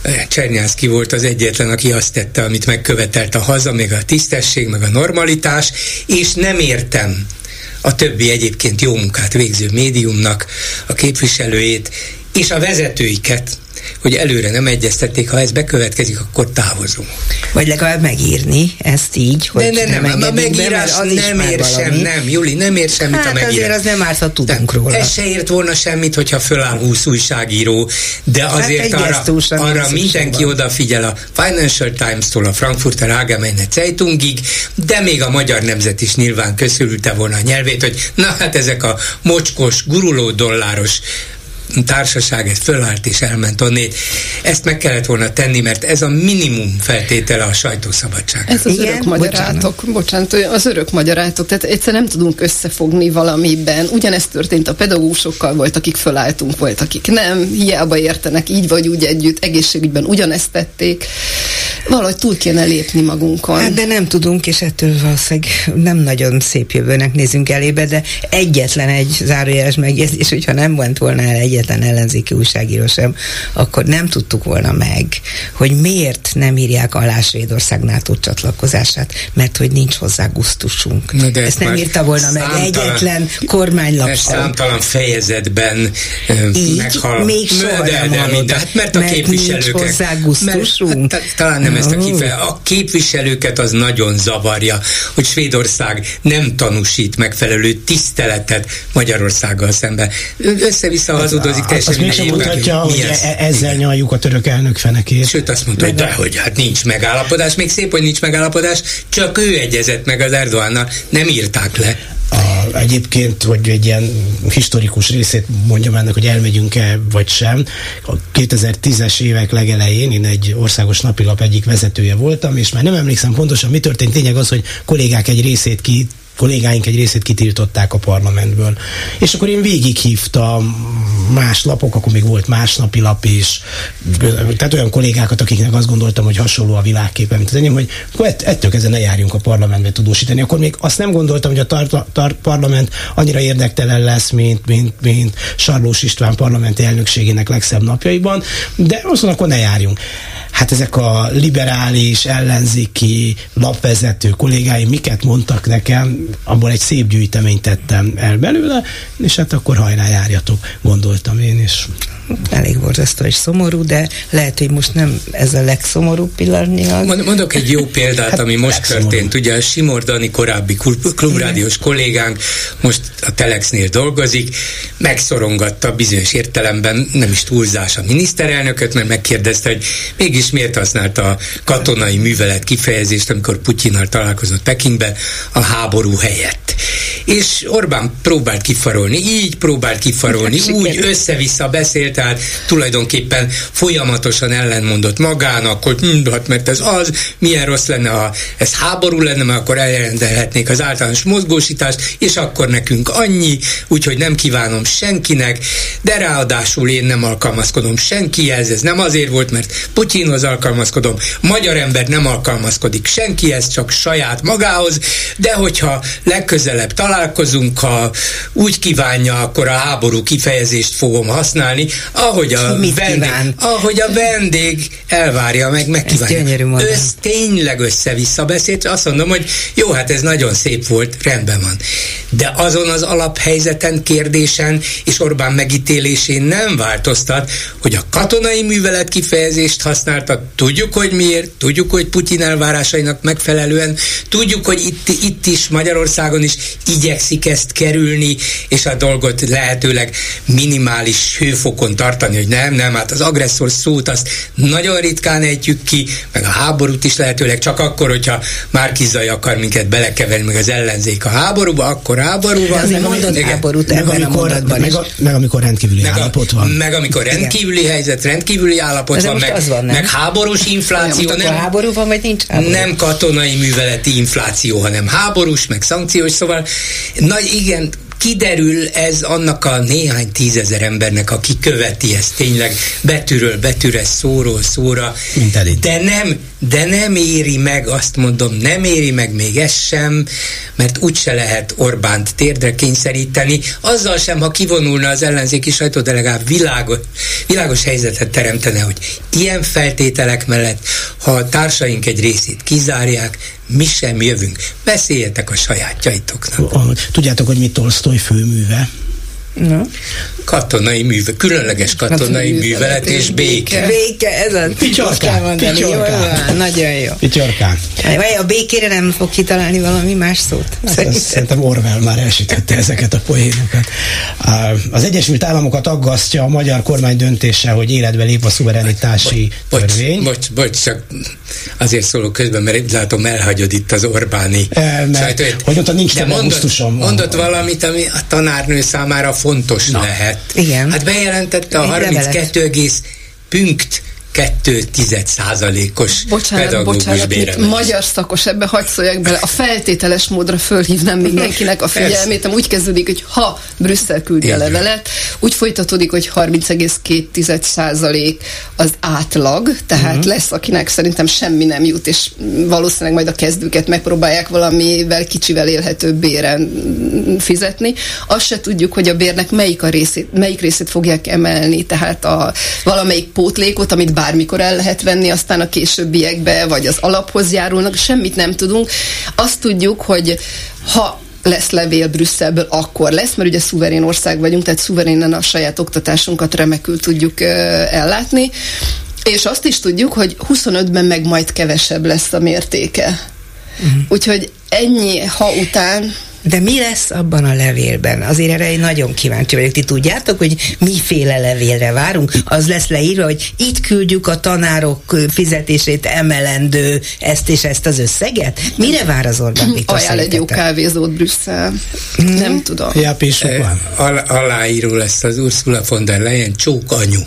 eh, Csernyászki volt az egyetlen, aki azt tette, amit megkövetelt a haza, még a tisztesség, meg a normalitás, és nem értem a többi egyébként jó munkát végző médiumnak a képviselőjét, és a vezetőiket, hogy előre nem egyeztették, ha ez bekövetkezik, akkor távozunk. Vagy legalább megírni ezt így, hogy de, de nem, nem, a megírás be, nem ér sem, nem, Juli, nem ér semmit hát a megírás. azért az nem árt, ha tudunk róla. Ez se ért volna semmit, hogyha föláll 20 újságíró, de hát azért hát arra, arra mindenki odafigyel a Financial Times-tól a Frankfurter Allgemeine Zeitungig, de még a magyar nemzet is nyilván köszörülte volna a nyelvét, hogy na hát ezek a mocskos, guruló dolláros társaság ez fölállt és elment onnét. Ezt meg kellett volna tenni, mert ez a minimum feltétele a sajtószabadság. Ez az Igen? örök magyarátok, bocsánat. bocsánat, az örök magyarátok, tehát egyszer nem tudunk összefogni valamiben. Ugyanezt történt a pedagógusokkal, volt, akik fölálltunk, volt, akik nem, hiába értenek így vagy úgy együtt, egészségügyben ugyanezt tették. Valahogy túl kéne lépni magunkon. Hát de nem tudunk, és ettől valószínűleg nem nagyon szép jövőnek nézünk elébe, de egyetlen egy zárójeles megjegyzés, hogyha nem ment volna el egyet egyetlen ellenzéki újságíró sem, akkor nem tudtuk volna meg, hogy miért nem írják alá Svédország NATO csatlakozását, mert hogy nincs hozzá gusztusunk. Na de ezt nem írta volna meg egyetlen kormánylap számtalan fejezetben Így meghal. még soha de, nem de, de, hát mert a mert. Nincs hozzá gusztusunk. Mert, hát, talán nem ezt a kifeje. A képviselőket az nagyon zavarja, hogy Svédország nem tanúsít megfelelő tiszteletet Magyarországgal szemben. Össze-vissza hazudott dolgozik teljesen. Azt mégsem mutatja, hogy e- ezzel nyaljuk a török elnök fenekét. Sőt, azt mondta, hogy de, hogy hát nincs megállapodás, még szép, hogy nincs megállapodás, csak ő egyezett meg az Erdoánnal, nem írták le. A, egyébként, hogy egy ilyen historikus részét mondjam ennek, hogy elmegyünk-e vagy sem. A 2010-es évek legelején én egy országos napilap egyik vezetője voltam, és már nem emlékszem pontosan, mi történt. Tényleg az, hogy kollégák egy részét ki kollégáink egy részét kitiltották a parlamentből. És akkor én végighívtam más lapok, akkor még volt másnapi lap is, tehát olyan kollégákat, akiknek azt gondoltam, hogy hasonló a világképe, mint az enyém, hogy ett, ettől kezdve ne járjunk a parlamentbe tudósítani. Akkor még azt nem gondoltam, hogy a tar- tar- parlament annyira érdektelen lesz, mint, mint, mint Sarlós István parlamenti elnökségének legszebb napjaiban, de azt mondom, akkor ne járjunk hát ezek a liberális, ellenzéki lapvezető kollégáim miket mondtak nekem, abból egy szép gyűjteményt tettem el belőle, és hát akkor hajrá járjatok, gondoltam én is. Elég borzasztó és szomorú, de lehet, hogy most nem ez a legszomorúbb pillanatnyilag. Mondok egy jó példát, hát ami most történt. Ugye a Simor Dani korábbi klubrádiós kollégánk most a Telexnél dolgozik, megszorongatta bizonyos értelemben, nem is túlzás a miniszterelnököt, mert megkérdezte, hogy mégis miért használta a katonai művelet kifejezést, amikor Putyinnal találkozott Pekingben a háború helyett. És Orbán próbált kifarolni, így próbált kifarolni, hát, úgy össze-vissza beszélt, tehát tulajdonképpen folyamatosan ellenmondott magának, hogy hm, hát mert ez az, milyen rossz lenne, ha ez háború lenne, mert akkor elrendelhetnék az általános mozgósítást, és akkor nekünk annyi, úgyhogy nem kívánom senkinek, de ráadásul én nem alkalmazkodom senkihez, ez nem azért volt, mert Putyinhoz alkalmazkodom, magyar ember nem alkalmazkodik senkihez, csak saját magához, de hogyha legközelebb találkozunk, ha úgy kívánja, akkor a háború kifejezést fogom használni, ahogy a, vendég, ahogy a vendég elvárja meg, megkívánja. Össz, tényleg össze-vissza beszélt, azt mondom, hogy jó, hát ez nagyon szép volt, rendben van. De azon az alaphelyzeten, kérdésen és Orbán megítélésén nem változtat, hogy a katonai művelet kifejezést használta, tudjuk, hogy miért, tudjuk, hogy Putyin elvárásainak megfelelően, tudjuk, hogy itt, itt is Magyarországon is igyekszik ezt kerülni, és a dolgot lehetőleg minimális hőfokon tartani, hogy nem, nem, hát az agresszor szót azt nagyon ritkán ejtjük ki, meg a háborút is lehetőleg csak akkor, hogyha Márkizai akar minket belekeverni, meg az ellenzék a háborúba, akkor háború van. De mondod igen. háborút meg amikor, meg, a, meg amikor rendkívüli meg állapot van. Meg amikor rendkívüli igen. helyzet, rendkívüli állapot van, meg, van meg háborús infláció. Nem, nem, háború van, vagy nincs háború? Nem katonai műveleti infláció, hanem háborús, meg szankciós, szóval na igen, kiderül ez annak a néhány tízezer embernek, aki követi ezt tényleg betűről betűre, szóról szóra. De nem, de nem éri meg, azt mondom, nem éri meg még ez sem, mert úgyse lehet Orbánt térdre kényszeríteni, azzal sem, ha kivonulna az ellenzéki sajtó, de legalább világos, világos helyzetet teremtene, hogy ilyen feltételek mellett, ha a társaink egy részét kizárják, mi sem jövünk. Beszéljetek a sajátjaitoknak. Tudjátok, hogy mi Tolstoy főműve? No. Katonai műve, különleges katonai művelet és béke. Béke, ez az. Picsorkán, picsorkán. Nagyon jó. Picsorkán. Vagy a békére nem fog kitalálni valami más szót? Hát szerintem Orwell már elsütötte ezeket a poénokat. Az Egyesült Államokat aggasztja a magyar kormány döntése, hogy életbe lép a szuverenitási bocs, törvény. Bocs, bocs, csak azért szólok közben, mert látom elhagyod itt az Orbáni e, mert, Hogy mondta, nincs több mondott, mondott valamit, ami a tanárnő számára fontos Na. lehet. Igen. Hát bejelentette a 32, pünkt 2 százalékos bocsánat, bocsánat, mint magyar szakos ebbe hagy szóljak bele. A feltételes módra fölhívnám mindenkinek a figyelmét, úgy kezdődik, hogy ha Brüsszel küldi a levelet, úgy folytatódik, hogy 30,2 százalék az átlag, tehát uh-huh. lesz, akinek szerintem semmi nem jut, és valószínűleg majd a kezdőket megpróbálják valamivel kicsivel élhető béren fizetni. Azt se tudjuk, hogy a bérnek melyik, a részét, melyik részét fogják emelni, tehát a valamelyik pótlékot, amit bármikor el lehet venni, aztán a későbbiekbe, vagy az alaphoz járulnak, semmit nem tudunk. Azt tudjuk, hogy ha lesz levél Brüsszelből, akkor lesz, mert ugye szuverén ország vagyunk, tehát szuverénen a saját oktatásunkat remekül tudjuk uh, ellátni. És azt is tudjuk, hogy 25-ben meg majd kevesebb lesz a mértéke. Uh-huh. Úgyhogy ennyi ha után de mi lesz abban a levélben? Azért erre én nagyon kíváncsi vagyok. Ti tudjátok, hogy miféle levélre várunk? Az lesz leírva, hogy itt küldjük a tanárok fizetését emelendő ezt és ezt az összeget? Mire vár az Orbán Viktor Ajánl egy jó kávézót Brüsszel. Hmm. Nem tudom. Ja, e, al- aláíró lesz az Ursula von der Leyen csók anyu.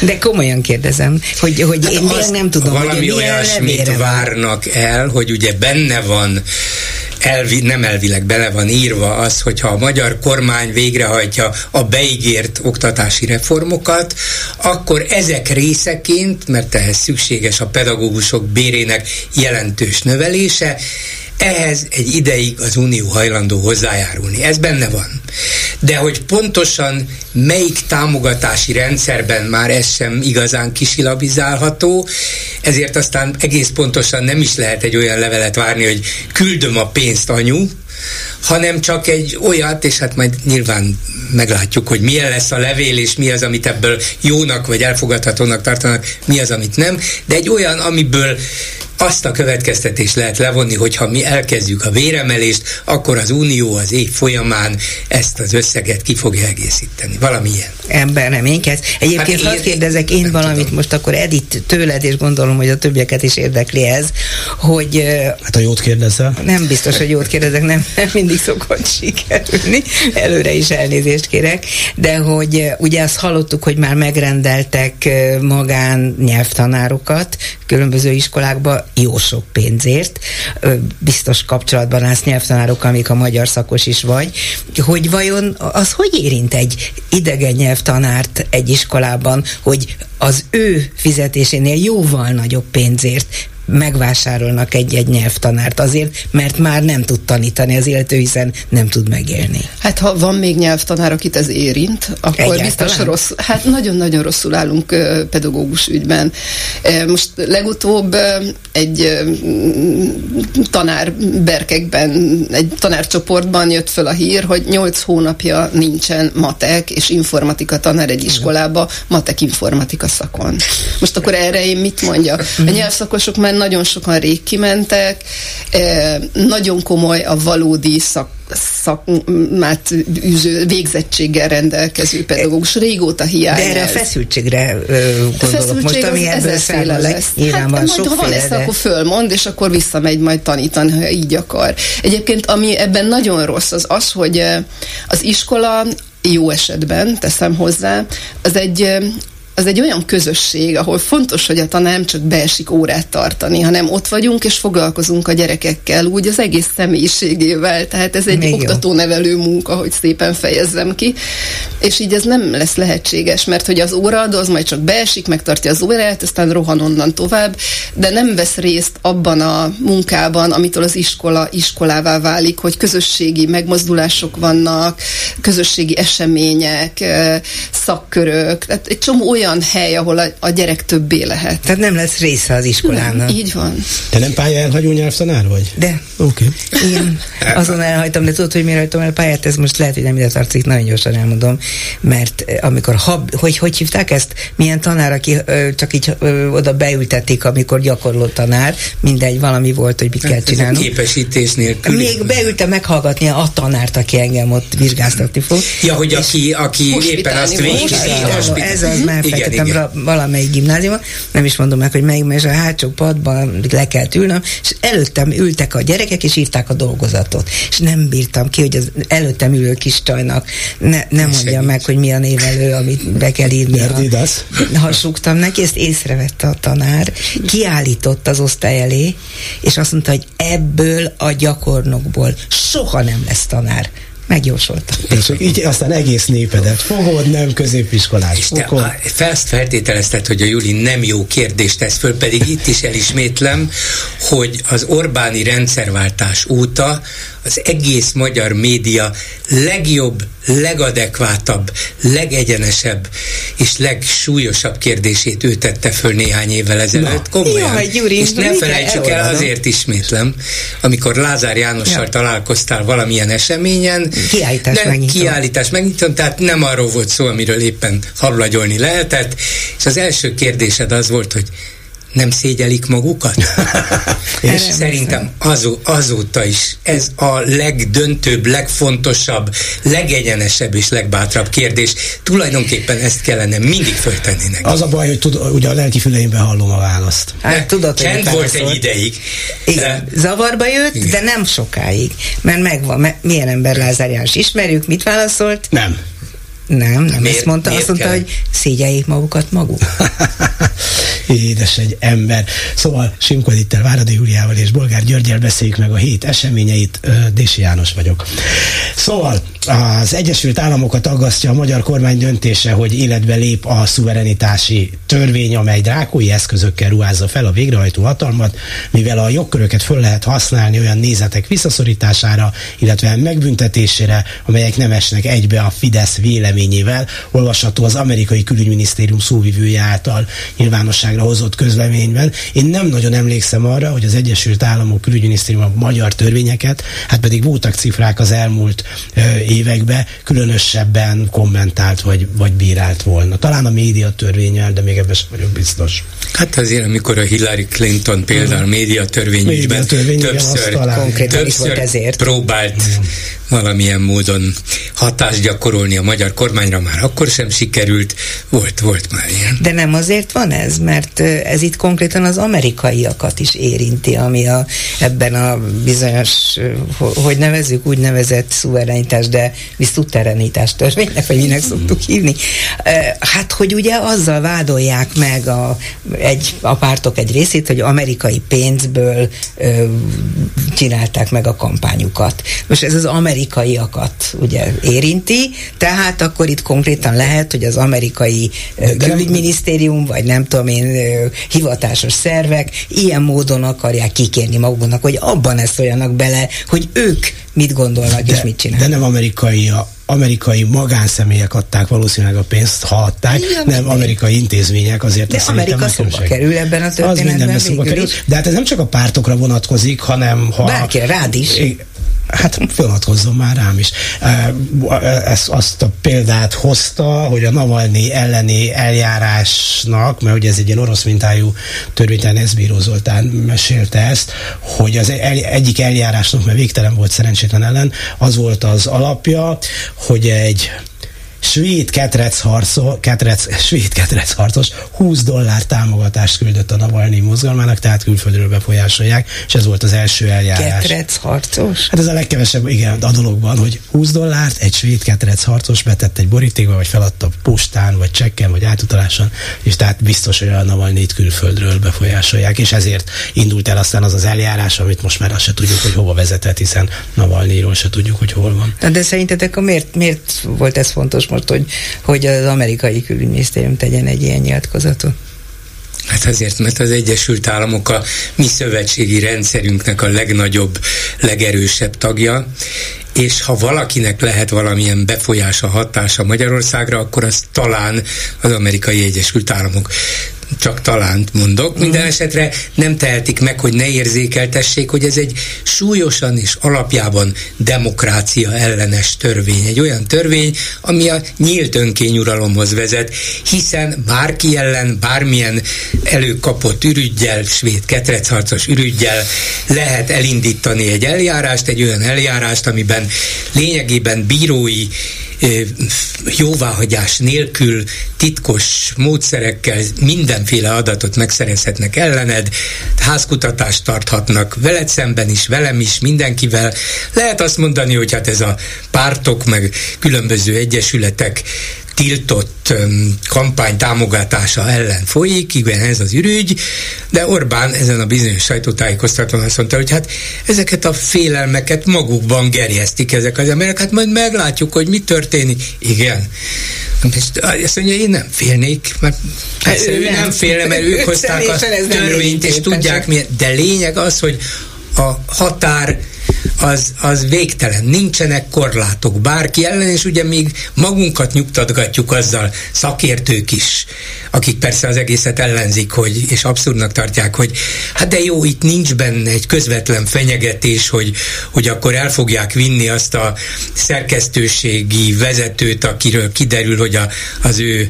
De komolyan kérdezem, hogy, hogy hát én még nem tudom, valami hogy olyasmit várnak el, hogy ugye benne van elvi, nem elvileg bele van írva az, hogyha a magyar kormány végrehajtja a beígért oktatási reformokat, akkor ezek részeként, mert ehhez szükséges a pedagógusok bérének jelentős növelése, ehhez egy ideig az Unió hajlandó hozzájárulni. Ez benne van. De hogy pontosan melyik támogatási rendszerben már ez sem igazán kisilabizálható, ezért aztán egész pontosan nem is lehet egy olyan levelet várni, hogy küldöm a pénzt anyu, hanem csak egy olyat, és hát majd nyilván meglátjuk, hogy milyen lesz a levél, és mi az, amit ebből jónak vagy elfogadhatónak tartanak, mi az, amit nem, de egy olyan, amiből azt a következtetést lehet levonni, hogy ha mi elkezdjük a véremelést, akkor az Unió az év folyamán ezt az összeget ki fogja egészíteni. Valamilyen. Ember nem én kezd. Egyébként hát hadd kérdezek én valamit tudom. most akkor Edith tőled, és gondolom, hogy a többieket is érdekli ez, hogy... Hát a jót kérdezel? Nem biztos, hogy jót kérdezek, nem, nem mindig szokott sikerülni. Előre is elnézést kérek. De hogy ugye azt hallottuk, hogy már megrendeltek magán nyelvtanárokat különböző iskolákba, jó sok pénzért, biztos kapcsolatban állsz nyelvtanárokkal, amik a magyar szakos is vagy, hogy vajon az hogy érint egy idegen nyelvtanárt egy iskolában, hogy az ő fizetésénél jóval nagyobb pénzért megvásárolnak egy-egy nyelvtanárt azért, mert már nem tud tanítani az illető, hiszen nem tud megélni. Hát ha van még nyelvtanár, akit ez érint, akkor Egyáltalán? biztos rossz. Hát nagyon-nagyon rosszul állunk pedagógus ügyben. Most legutóbb egy tanár berkekben, egy tanárcsoportban jött föl a hír, hogy 8 hónapja nincsen matek és informatika tanár egy iskolába, matek informatika szakon. Most akkor erre én mit mondja? A mhm. nyelvszakosok már nagyon sokan rég kimentek, nagyon komoly a valódi szak szakmát űző, végzettséggel rendelkező pedagógus régóta hiány. De erre a feszültségre gondolok a feszültség most, ami ebből száll lesz. Hát majd, ha van lesz, de... akkor fölmond, és akkor visszamegy majd tanítani, ha így akar. Egyébként, ami ebben nagyon rossz, az az, hogy az iskola jó esetben, teszem hozzá, az egy az egy olyan közösség, ahol fontos, hogy a tanár nem csak beesik órát tartani, hanem ott vagyunk és foglalkozunk a gyerekekkel, úgy az egész személyiségével. Tehát ez egy oktató-nevelő munka, hogy szépen fejezzem ki. És így ez nem lesz lehetséges, mert hogy az óraadó az majd csak beesik, megtartja az órát, aztán rohan onnan tovább, de nem vesz részt abban a munkában, amitől az iskola iskolává válik, hogy közösségi megmozdulások vannak, közösségi események, szakkörök, tehát egy csomó olyan olyan hely, ahol a, a gyerek többé lehet. Tehát nem lesz része az iskolának. Nem, így van. Te nem pálya elhagyó nyelvtanár vagy? De. Oké. Okay. Igen, azon elhagytam, de tudod, hogy miért hagytam el pályát, ez most lehet, hogy nem ide tartozik, nagyon gyorsan elmondom, mert eh, amikor, hab, hogy, hogy hívták ezt? Milyen tanár, aki ö, csak így ö, oda beültették, amikor gyakorló tanár, mindegy, valami volt, hogy mit hát kell csinálni. Képesítés nélkül. Még beültem meghallgatni a tanárt, aki engem ott vizsgáztatni fog. Ja, hogy aki, aki éppen azt végzi. Ez az már fektetem valamelyik gimnáziumban, nem is mondom meg, hogy melyik, mert a hátsó padban le kell ülnöm, és előttem ültek a gyerekek, és írták a dolgozatot. És nem bírtam ki, hogy az előttem ülő kis csajnak ne, nem mondja meg, hogy mi a névelő, amit be kell írni. Ha súgtam neki, ezt észrevette a tanár, kiállított az osztály elé, és azt mondta, hogy ebből a gyakornokból soha nem lesz tanár megjósoltam. És így aztán egész népedet fogod, nem középiskolás. És te azt feltételezted, hogy a Juli nem jó kérdést tesz föl, pedig itt is elismétlem, hogy az Orbáni rendszerváltás óta az egész magyar média legjobb, legadekvátabb, legegyenesebb és legsúlyosabb kérdését ő tette föl néhány évvel ezelőtt. Komolyan. Jaj, Gyuri, és ne felejtsük el, azért ismétlem, amikor Lázár Jánossal ja. találkoztál valamilyen eseményen. Kiállítás megnyitom. Kiállítás megnyitom, tehát nem arról volt szó, amiről éppen hablagyolni lehetett, és az első kérdésed az volt, hogy nem szégyelik magukat? és szerintem azó, azóta is ez a legdöntőbb, legfontosabb, legegyenesebb és legbátrabb kérdés. Tulajdonképpen ezt kellene mindig föltenni neki. Az a baj, hogy tud, ugye a lelki füleimben hallom a választ. Hát, tudod, Csend volt egy ideig. Igen, zavarba jött, Igen. de nem sokáig. Mert megvan, mert milyen ember Lázár János ismerjük, mit válaszolt? Nem. Nem, nem miért, ezt mondta, azt mondta, kell? hogy szégyeljék magukat maguk. Édes egy ember. Szóval Simko Edittel, Váradi Júliával és Bolgár Györgyel beszéljük meg a hét eseményeit. Dési János vagyok. Szóval az Egyesült Államokat aggasztja a magyar kormány döntése, hogy életbe lép a szuverenitási törvény, amely drákói eszközökkel ruházza fel a végrehajtó hatalmat, mivel a jogköröket föl lehet használni olyan nézetek visszaszorítására, illetve megbüntetésére, amelyek nem esnek egybe a Fidesz véleményével, olvasható az amerikai külügyminisztérium szóvivője által nyilvánosságra hozott közleményben. Én nem nagyon emlékszem arra, hogy az Egyesült Államok külügyminisztérium a magyar törvényeket, hát pedig voltak cifrák az elmúlt években különösebben kommentált vagy, vagy bírált volna. Talán a média törvényel, de még ebben sem vagyok biztos. Hát azért, amikor a Hillary Clinton például a média törvényügyben többször, többször ezért. próbált igen. valamilyen módon hatást gyakorolni a magyar kormányra, már akkor sem sikerült, volt, volt már ilyen. De nem azért van ez, mert ez itt konkrétan az amerikaiakat is érinti, ami a, ebben a bizonyos, hogy nevezzük, úgy nevezett szuverenitás, de visszuterenítás törvénynek, vagy minek szoktuk hívni. Hát, hogy ugye azzal vádolják meg a, egy, a pártok egy részét, hogy amerikai pénzből ö, csinálták meg a kampányukat. Most ez az amerikaiakat ugye érinti, tehát akkor itt konkrétan lehet, hogy az amerikai külügyminisztérium, vagy nem tudom én, ö, hivatásos szervek ilyen módon akarják kikérni maguknak, hogy abban ezt olyanak bele, hogy ők mit gondolnak de, és mit csinálnak. De nem amerikai a amerikai magánszemélyek adták valószínűleg a pénzt, ha adták, Igen, nem amerikai intézmények, azért De Amerika szóba kerül ebben a történetben. Az mindenben szóba kerül, de hát ez nem csak a pártokra vonatkozik, hanem ha... Bárkire, rád is. Hát vonatkozzon már rám is. Ezt, azt a példát hozta, hogy a Navalnyi elleni eljárásnak, mert ugye ez egy ilyen orosz mintájú törvénytelen Eszbíró Zoltán mesélte ezt, hogy az el, egyik eljárásnak, mert végtelen volt szerencsétlen ellen, az volt az alapja, hogy egy svéd ketrec, harcol, ketrec, svéd ketrec harcos 20 dollár támogatást küldött a Navalnyi mozgalmának, tehát külföldről befolyásolják, és ez volt az első eljárás. Ketrec harcos? Hát ez a legkevesebb, igen, a dologban, hogy 20 dollárt egy svéd ketrec harcos betett egy borítékba, vagy feladta postán, vagy csekken, vagy átutaláson, és tehát biztos, hogy a Navalnyit külföldről befolyásolják, és ezért indult el aztán az az eljárás, amit most már azt se tudjuk, hogy hova vezetett, hiszen Navalnyiról se tudjuk, hogy hol van. De szerintetek miért, miért volt ez fontos most, hogy, hogy az amerikai külügyminisztérium tegyen egy ilyen nyilatkozatot? Hát azért, mert az Egyesült Államok a mi szövetségi rendszerünknek a legnagyobb, legerősebb tagja, és ha valakinek lehet valamilyen befolyása, hatása Magyarországra, akkor az talán az amerikai Egyesült Államok csak talánt mondok. Minden mm. esetre nem tehetik meg, hogy ne érzékeltessék, hogy ez egy súlyosan és alapjában demokrácia ellenes törvény. Egy olyan törvény, ami a nyílt önkényuralomhoz vezet, hiszen bárki ellen, bármilyen előkapott ürügyjel, svéd ketrecharcos ürügyjel lehet elindítani egy eljárást, egy olyan eljárást, amiben lényegében bírói jóváhagyás nélkül titkos módszerekkel mindenféle adatot megszerezhetnek ellened, házkutatást tarthatnak veled szemben is, velem is, mindenkivel. Lehet azt mondani, hogy hát ez a pártok meg különböző egyesületek tiltott kampány támogatása ellen folyik, igen, ez az ürügy, de Orbán ezen a bizonyos sajtótájékoztatón azt mondta, hogy hát ezeket a félelmeket magukban gerjesztik ezek az emberek, hát majd meglátjuk, hogy mi történik. Igen. Ezt mondja, én nem félnék, mert persze, ő nem félne, mert ők hozták a törvényt, és tudják milyen, de lényeg az, hogy a határ az, az végtelen. Nincsenek korlátok bárki ellen, és ugye még magunkat nyugtatgatjuk azzal szakértők is, akik persze az egészet ellenzik, hogy, és abszurdnak tartják, hogy hát de jó, itt nincs benne egy közvetlen fenyegetés, hogy, hogy akkor el fogják vinni azt a szerkesztőségi vezetőt, akiről kiderül, hogy a, az ő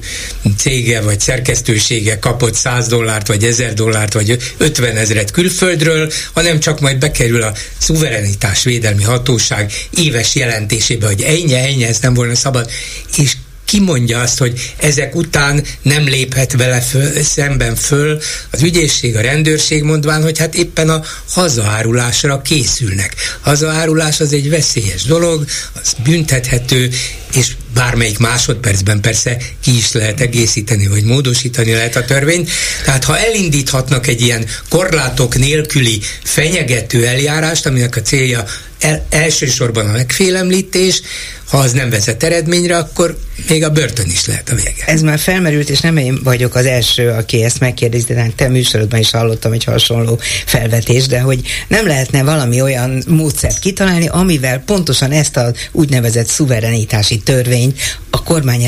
cége vagy szerkesztősége kapott 100 dollárt, vagy 1000 dollárt, vagy 50 ezret külföldről, hanem csak majd bekerül a szuverenitás védelmi hatóság éves jelentésébe, hogy ennyi, ennyi, ez nem volna szabad, és ki mondja azt, hogy ezek után nem léphet vele föl, szemben föl az ügyészség, a rendőrség mondván, hogy hát éppen a hazaárulásra készülnek. Hazaárulás az egy veszélyes dolog, az büntethető, és bármelyik másodpercben persze ki is lehet egészíteni, vagy módosítani lehet a törvényt. Tehát ha elindíthatnak egy ilyen korlátok nélküli fenyegető eljárást, aminek a célja el, elsősorban a megfélemlítés, ha az nem vezet eredményre, akkor még a börtön is lehet a vége. Ez már felmerült, és nem én vagyok az első, aki ezt megkérdezi, de te műsorodban is hallottam egy hasonló felvetést, de hogy nem lehetne valami olyan módszert kitalálni, amivel pontosan ezt a úgynevezett szuverenitási a kormány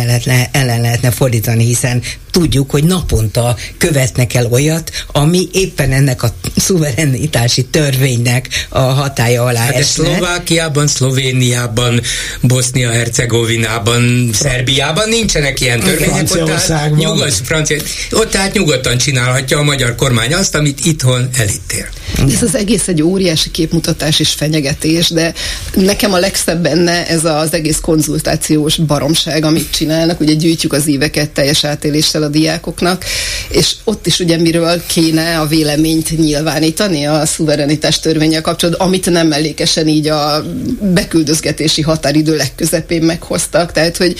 ellen lehetne fordítani, hiszen tudjuk, hogy naponta követnek el olyat, ami éppen ennek a szuverenitási törvénynek a hatája alá hát esne. Szlovákiában, Szlovéniában, Bosznia-Hercegovinában, Szerbiában nincsenek ilyen törvények. Ott tehát, nyugod, Francia, ott tehát nyugodtan csinálhatja a magyar kormány azt, amit itthon elítél. Ez az egész egy óriási képmutatás és fenyegetés, de nekem a legszebb benne ez az egész konzultációs baromság, amit csinálnak, ugye gyűjtjük az éveket teljes átéléssel a diákoknak, és ott is ugye miről kéne a véleményt nyilvánítani a szuverenitás törvényel kapcsolatban, amit nem mellékesen így a beküldözgetési határidő legközepén meghoztak. Tehát, hogy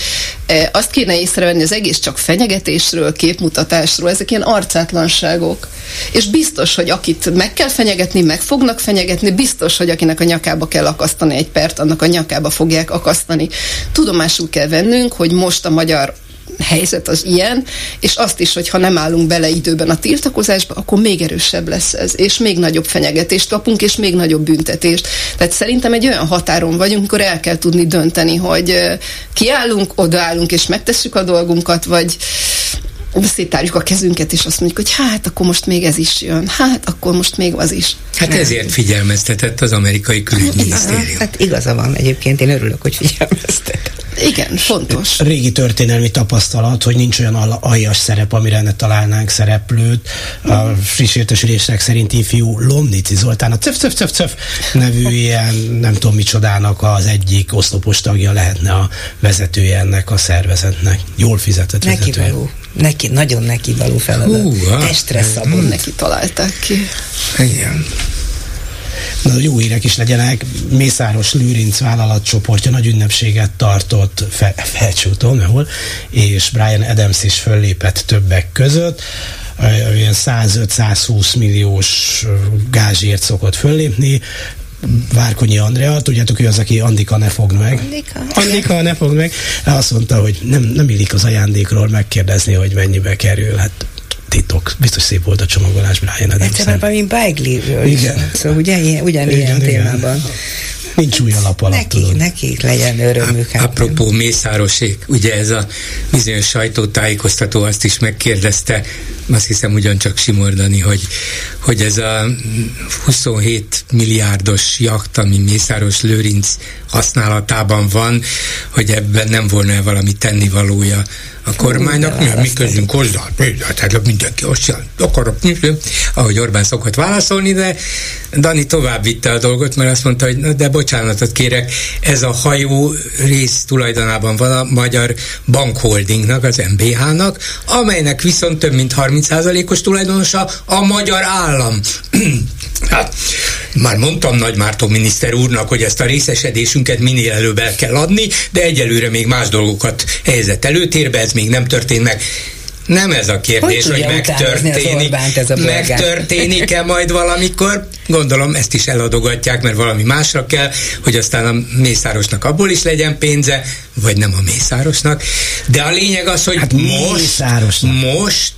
e, azt kéne észrevenni, az egész csak fenyegetésről, képmutatásról, ezek ilyen arcátlanságok. És biztos, hogy akit meg kell fenyegetni, meg fognak fenyegetni, biztos, hogy akinek a nyakába kell akasztani egy pert, annak a nyakába fogják akasztani. Tudomásul kell vennünk, hogy most a magyar helyzet az ilyen, és azt is, hogy ha nem állunk bele időben a tiltakozásba, akkor még erősebb lesz ez, és még nagyobb fenyegetést kapunk, és még nagyobb büntetést. Tehát szerintem egy olyan határon vagyunk, amikor el kell tudni dönteni, hogy kiállunk, odaállunk, és megtesszük a dolgunkat, vagy szétárjuk a kezünket, és azt mondjuk, hogy hát akkor most még ez is jön, hát akkor most még az is. Hát ezért figyelmeztetett az amerikai külügyminisztérium. Hát igaza van egyébként, én örülök, hogy figyelmeztet. Igen, fontos. Régi történelmi tapasztalat, hogy nincs olyan aljas szerep, amire ne találnánk szereplőt. A friss értesülések szerint ifjú Lomnici Zoltán a Cöf, Cöf, Cöf, Cöf nevű ilyen, nem tudom micsodának az egyik oszlopos tagja lehetne a vezetője ennek a szervezetnek. Jól fizetett neki vezetője. Való. Neki, nagyon neki való feladat. Hú, hát. Testre szabon. Hmm. Neki találták ki. Igen. Na, jó hírek is legyenek. Mészáros Lőrinc vállalatcsoportja nagy ünnepséget tartott fe, Felcsúton, ahol, és Brian Adams is föllépett többek között ilyen 105-120 milliós gázsért szokott föllépni, Várkonyi Andrea, tudjátok, ő az, aki Andika ne fogd meg. Andika. Andika ne fogd meg. Azt mondta, hogy nem, nem illik az ajándékról megkérdezni, hogy mennyibe kerül. Hát titok. Biztos szép volt a csomagolás Brian Adams. Egyszerűen valami Bagley-ről is. Igen. Szóval ugye ilyen, ugyanilyen Igen, igen. témában. Nincs új alap alatt, Nekik, tudod. nekik legyen örömük. hát Apropó Mészárosék, ugye ez a bizonyos sajtótájékoztató azt is megkérdezte, azt hiszem ugyancsak Simordani, hogy, hogy ez a 27 milliárdos jakt, ami Mészáros Lőrinc használatában van, hogy ebben nem volna valami tennivalója a kormánynak, mi, mi közünk hozzá, tehát mindenki azt akarok, ahogy Orbán szokott válaszolni, de Dani tovább vitte a dolgot, mert azt mondta, hogy de bocsánatot kérek, ez a hajó rész tulajdonában van a Magyar Bankholdingnak, az MBH-nak, amelynek viszont több mint 30%-os tulajdonosa a magyar állam. Hát, már mondtam Nagy Márton miniszter úrnak, hogy ezt a részesedésünket minél előbb el kell adni, de egyelőre még más dolgokat helyezett előtérbe, ez még nem történt meg. Nem ez a kérdés, Hogy hogy, megtörténik, ez a megtörténik-e majd valamikor. Gondolom ezt is eladogatják, mert valami másra kell, hogy aztán a Mészárosnak abból is legyen pénze, vagy nem a Mészárosnak. De a lényeg az, hogy Hát most, Mészárosnak. most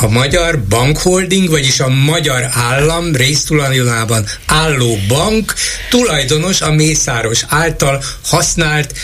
a Magyar Bankholding, vagyis a Magyar Állam résztulajdonában álló bank tulajdonos a Mészáros által használt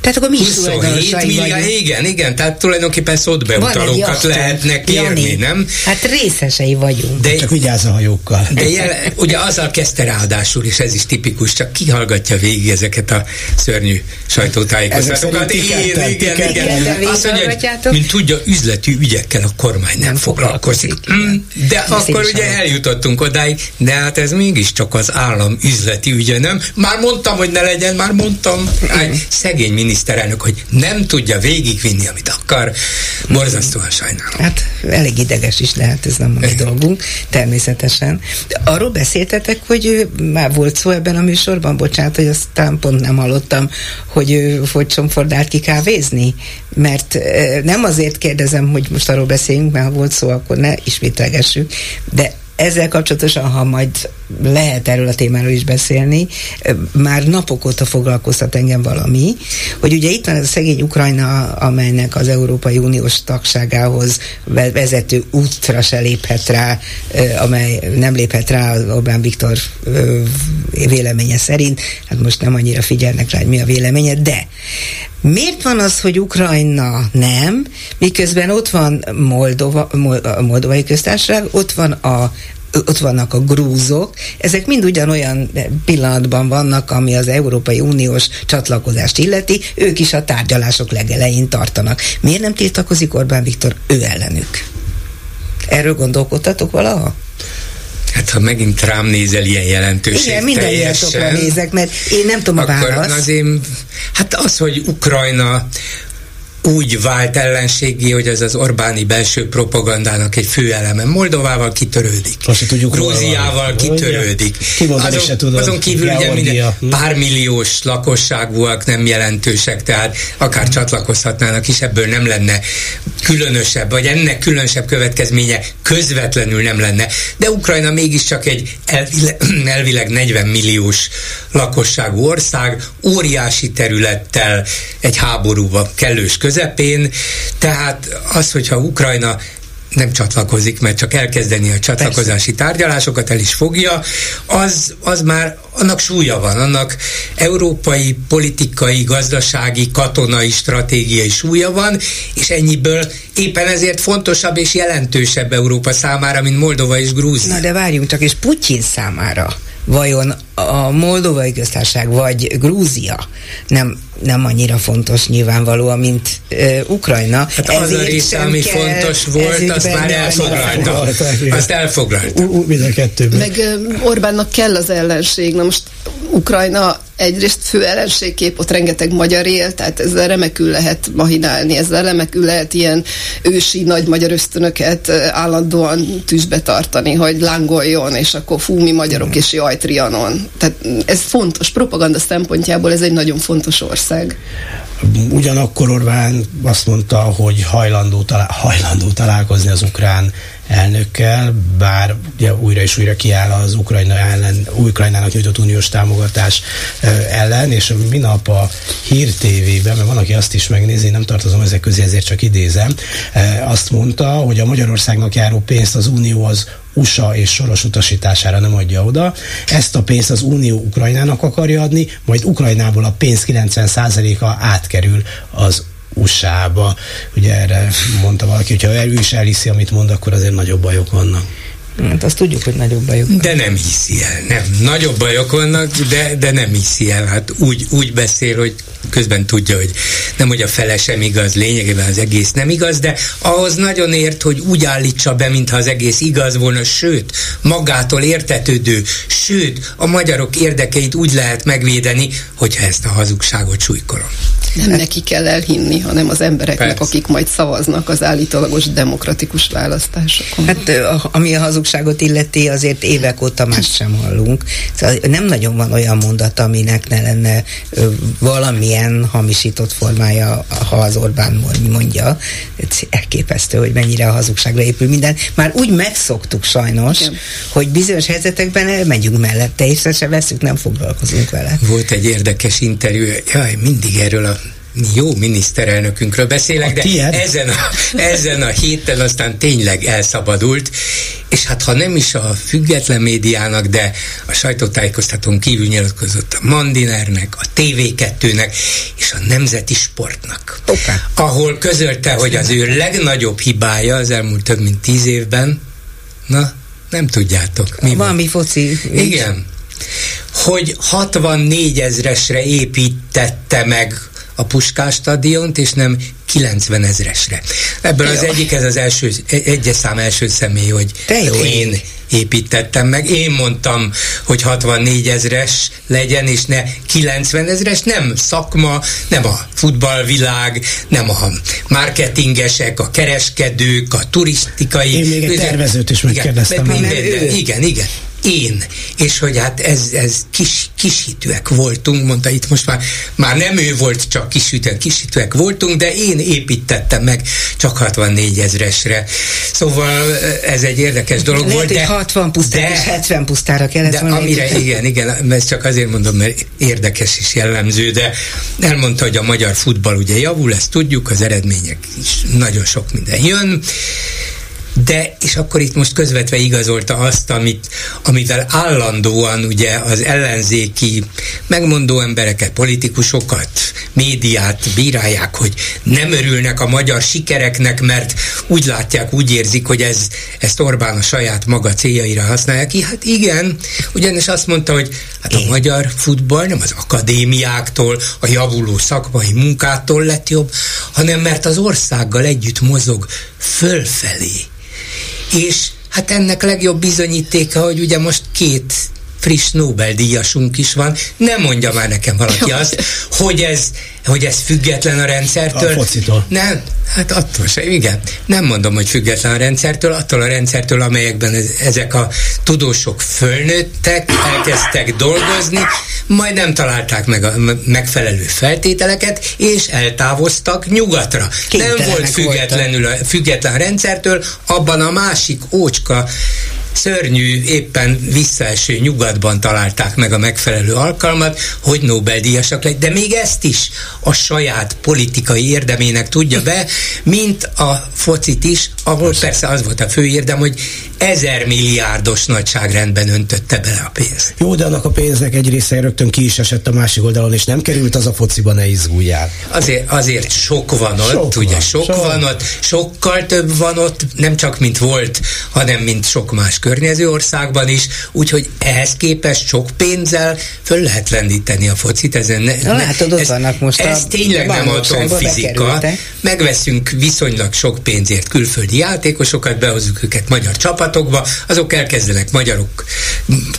Tehát akkor mi is 27 tulajdonosai milliárd, igen, igen, tehát tulajdonképpen szótbeutalókat lehetne kérni, Jani. nem? Hát részesei vagyunk. De, Csak vigyázz a hajókkal. de jel, ugye azzal kezdte ráadásul, és ez is tipikus, csak kihallgatja végig ezeket a szörnyű sajtótájékoztatókat. Igen, igen, igen. Azt mondja, mint tudja, üzleti ügyekkel a kormány nem, foglalkozik. Mm, De akkor ugye eljutottunk odáig, de hát ez mégiscsak az állam üzleti ügye, nem? Már mondtam, hogy ne legyen, már mondtam. Áj, szegény miniszterelnök, hogy nem tudja végigvinni, amit akar. Borzasztóan sajnálom. Hát elég ideges is lehet, ez nem a mi dolgunk, természetesen. De arról beszéltetek, hogy már volt szó ebben a műsorban, bocsánat, hogy azt talán pont nem hallottam, hogy hogy csomfordált ki kávézni, mert eh, nem azért kérdezem, hogy most arról beszéljünk, mert ha volt szó, akkor ne ismételgessük, de ezzel kapcsolatosan, ha majd lehet erről a témáról is beszélni, már napok óta foglalkoztat engem valami, hogy ugye itt van ez a szegény Ukrajna, amelynek az Európai Uniós tagságához vezető útra se léphet rá, amely nem léphet rá Orbán Viktor véleménye szerint, hát most nem annyira figyelnek rá, hogy mi a véleménye, de Miért van az, hogy Ukrajna nem, miközben ott van Moldova, Moldovai köztársaság, ott van a ott vannak a grúzok, ezek mind ugyanolyan pillanatban vannak, ami az Európai Uniós csatlakozást illeti, ők is a tárgyalások legelején tartanak. Miért nem tiltakozik Orbán Viktor ő ellenük? Erről gondolkodtatok valaha? Hát ha megint rám nézel ilyen jelentőség Igen, minden teljesen, nézek, mert én nem tudom a választ. Az én, hát az, hogy Ukrajna úgy vált ellenségé, hogy ez az Orbáni belső propagandának egy fő eleme. Moldovával kitörődik. Azt tudjuk Grúziával kitörődik. Azon, se tudod, azon kívül ugye minden pár milliós lakosságúak nem jelentősek, tehát akár csatlakozhatnának is, ebből nem lenne különösebb, vagy ennek különösebb következménye közvetlenül nem lenne. De Ukrajna mégiscsak egy elvileg, elvileg 40 milliós lakosságú ország, óriási területtel egy háborúba kellős közepén, tehát az, hogyha Ukrajna nem csatlakozik, mert csak elkezdeni a csatlakozási Persze. tárgyalásokat, el is fogja, az, az már annak súlya van, annak európai, politikai, gazdasági, katonai, stratégiai súlya van, és ennyiből éppen ezért fontosabb és jelentősebb Európa számára, mint Moldova és Grúzia. Na de várjunk csak, és Putyin számára vajon a Moldovai köztársaság vagy Grúzia nem, nem annyira fontos nyilvánvalóan, mint uh, Ukrajna. Hát az a rész, ami kell, fontos volt, azt már elfoglalta. Azt elfoglalta. Mind a kettőben. Meg Orbánnak kell az ellenség. Na most Ukrajna egyrészt fő ellenségkép, ott rengeteg magyar él, tehát ezzel remekül lehet mahinálni, ezzel remekül lehet ilyen ősi nagy magyar ösztönöket állandóan tűzbe tartani, hogy lángoljon, és akkor fú, mi magyarok, és jaj, Trianon. Tehát ez fontos, propaganda szempontjából ez egy nagyon fontos ország. Ugyanakkor Orbán azt mondta, hogy hajlandó, talál, hajlandó találkozni az ukrán elnökkel, bár ugye újra és újra kiáll az Ukrajna ellen, Ukrajnának nyújtott uniós támogatás ellen, és minap a Hír TV-ben, mert van, aki azt is megnézi, nem tartozom ezek közé, ezért csak idézem, azt mondta, hogy a Magyarországnak járó pénzt az Unió az USA és soros utasítására nem adja oda. Ezt a pénzt az Unió Ukrajnának akarja adni, majd Ukrajnából a pénz 90%-a átkerül az USA-ba. Ugye erre mondta valaki, hogyha ő is elhiszi, amit mond, akkor azért nagyobb bajok vannak. Hát azt tudjuk, hogy nagyobb bajok De nem hiszi el, nem. Nagyobb bajok vannak, de, de nem hiszi el. Hát úgy, úgy beszél, hogy közben tudja, hogy nem, hogy a fele sem igaz, lényegében az egész nem igaz, de ahhoz nagyon ért, hogy úgy állítsa be, mintha az egész igaz volna, sőt, magától értetődő, sőt, a magyarok érdekeit úgy lehet megvédeni, hogyha ezt a hazugságot súlykolom. Nem neki kell elhinni, hanem az embereknek, Persze. akik majd szavaznak az állítólagos demokratikus választásokon. Hát ami a hazugságot illeti, azért évek óta más sem hallunk. Szóval nem nagyon van olyan mondat, aminek ne lenne valamilyen hamisított formája, ha az Orbán mondja. Ez elképesztő, hogy mennyire a hazugságra épül minden. Már úgy megszoktuk sajnos, Igen. hogy bizonyos helyzetekben elmegyünk mellette, és se veszük, nem foglalkozunk vele. Volt egy érdekes interjú, jaj, mindig erről a jó miniszterelnökünkről beszélek, a de ezen a, ezen a héten aztán tényleg elszabadult, és hát ha nem is a független médiának, de a sajtótájékoztatón kívül nyilatkozott a Mandinernek, a TV2-nek és a Nemzeti Sportnak. Okay. Ahol közölte, hogy az ő legnagyobb hibája az elmúlt több mint tíz évben, na, nem tudjátok. Mi Valami van? foci. Igen. Hogy 64 ezresre építette meg a Puskás stadiont, és nem 90 ezresre. Ebből az egyik, ez az első, egyes szám első személy, hogy jó, én építettem meg. Én mondtam, hogy 64 ezres legyen, és ne 90 ezres, nem szakma, nem a futballvilág, nem a marketingesek, a kereskedők, a turisztikai... Én még egy tervezőt is megkérdeztem. Igen, igen, igen én, és hogy hát ez, ez kis, kisítőek voltunk, mondta itt most már, már nem ő volt, csak kisítőek, kisítőek voltunk, de én építettem meg csak 64 ezresre. Szóval ez egy érdekes dolog Lehet, volt. De, 60 pusztára és 70 pusztára kellett de volna amire, építeni. igen, igen, ezt csak azért mondom, mert érdekes és jellemző, de elmondta, hogy a magyar futball ugye javul, ezt tudjuk, az eredmények is nagyon sok minden jön, de, és akkor itt most közvetve igazolta azt, amit, amivel állandóan ugye az ellenzéki megmondó embereket, politikusokat, médiát bírálják, hogy nem örülnek a magyar sikereknek, mert úgy látják, úgy érzik, hogy ez, ezt Orbán a saját maga céljaira használja ki. Hát igen, ugyanis azt mondta, hogy hát a magyar futball nem az akadémiáktól, a javuló szakmai munkától lett jobb, hanem mert az országgal együtt mozog fölfelé. És hát ennek legjobb bizonyítéka, hogy ugye most két friss Nobel-díjasunk is van. Nem mondja már nekem valaki azt, hogy ez, hogy ez független a rendszertől. A focitól. Nem, hát attól sem, igen. Nem mondom, hogy független a rendszertől, attól a rendszertől, amelyekben ez, ezek a tudósok fölnőttek, elkezdtek dolgozni, majd nem találták meg a megfelelő feltételeket, és eltávoztak nyugatra. Nem volt függetlenül a, független rendszertől, abban a másik ócska szörnyű, éppen visszaeső nyugatban találták meg a megfelelő alkalmat, hogy Nobel-díjasak lett, de még ezt is a saját politikai érdemének tudja be, mint a focit is, ahol persze az volt a fő érdem, hogy ezer milliárdos nagyságrendben öntötte bele a pénzt. Jó, de annak a pénznek egy része rögtön ki is esett a másik oldalon, és nem került az a fociba, ne izguljál. Azért, azért sok van ott, sok ugye van, sok, sok van ott, sokkal több van ott, nem csak mint volt, hanem mint sok más környező országban is, úgyhogy ehhez képest sok pénzzel föl lehet lendíteni a focit. Ezen ne, Na, látod, ott ez, vannak most ez a tényleg nem atomfizika. Megveszünk viszonylag sok pénzért külföldi játékosokat, behozunk őket magyar csapatokba, azok elkezdenek magyarok,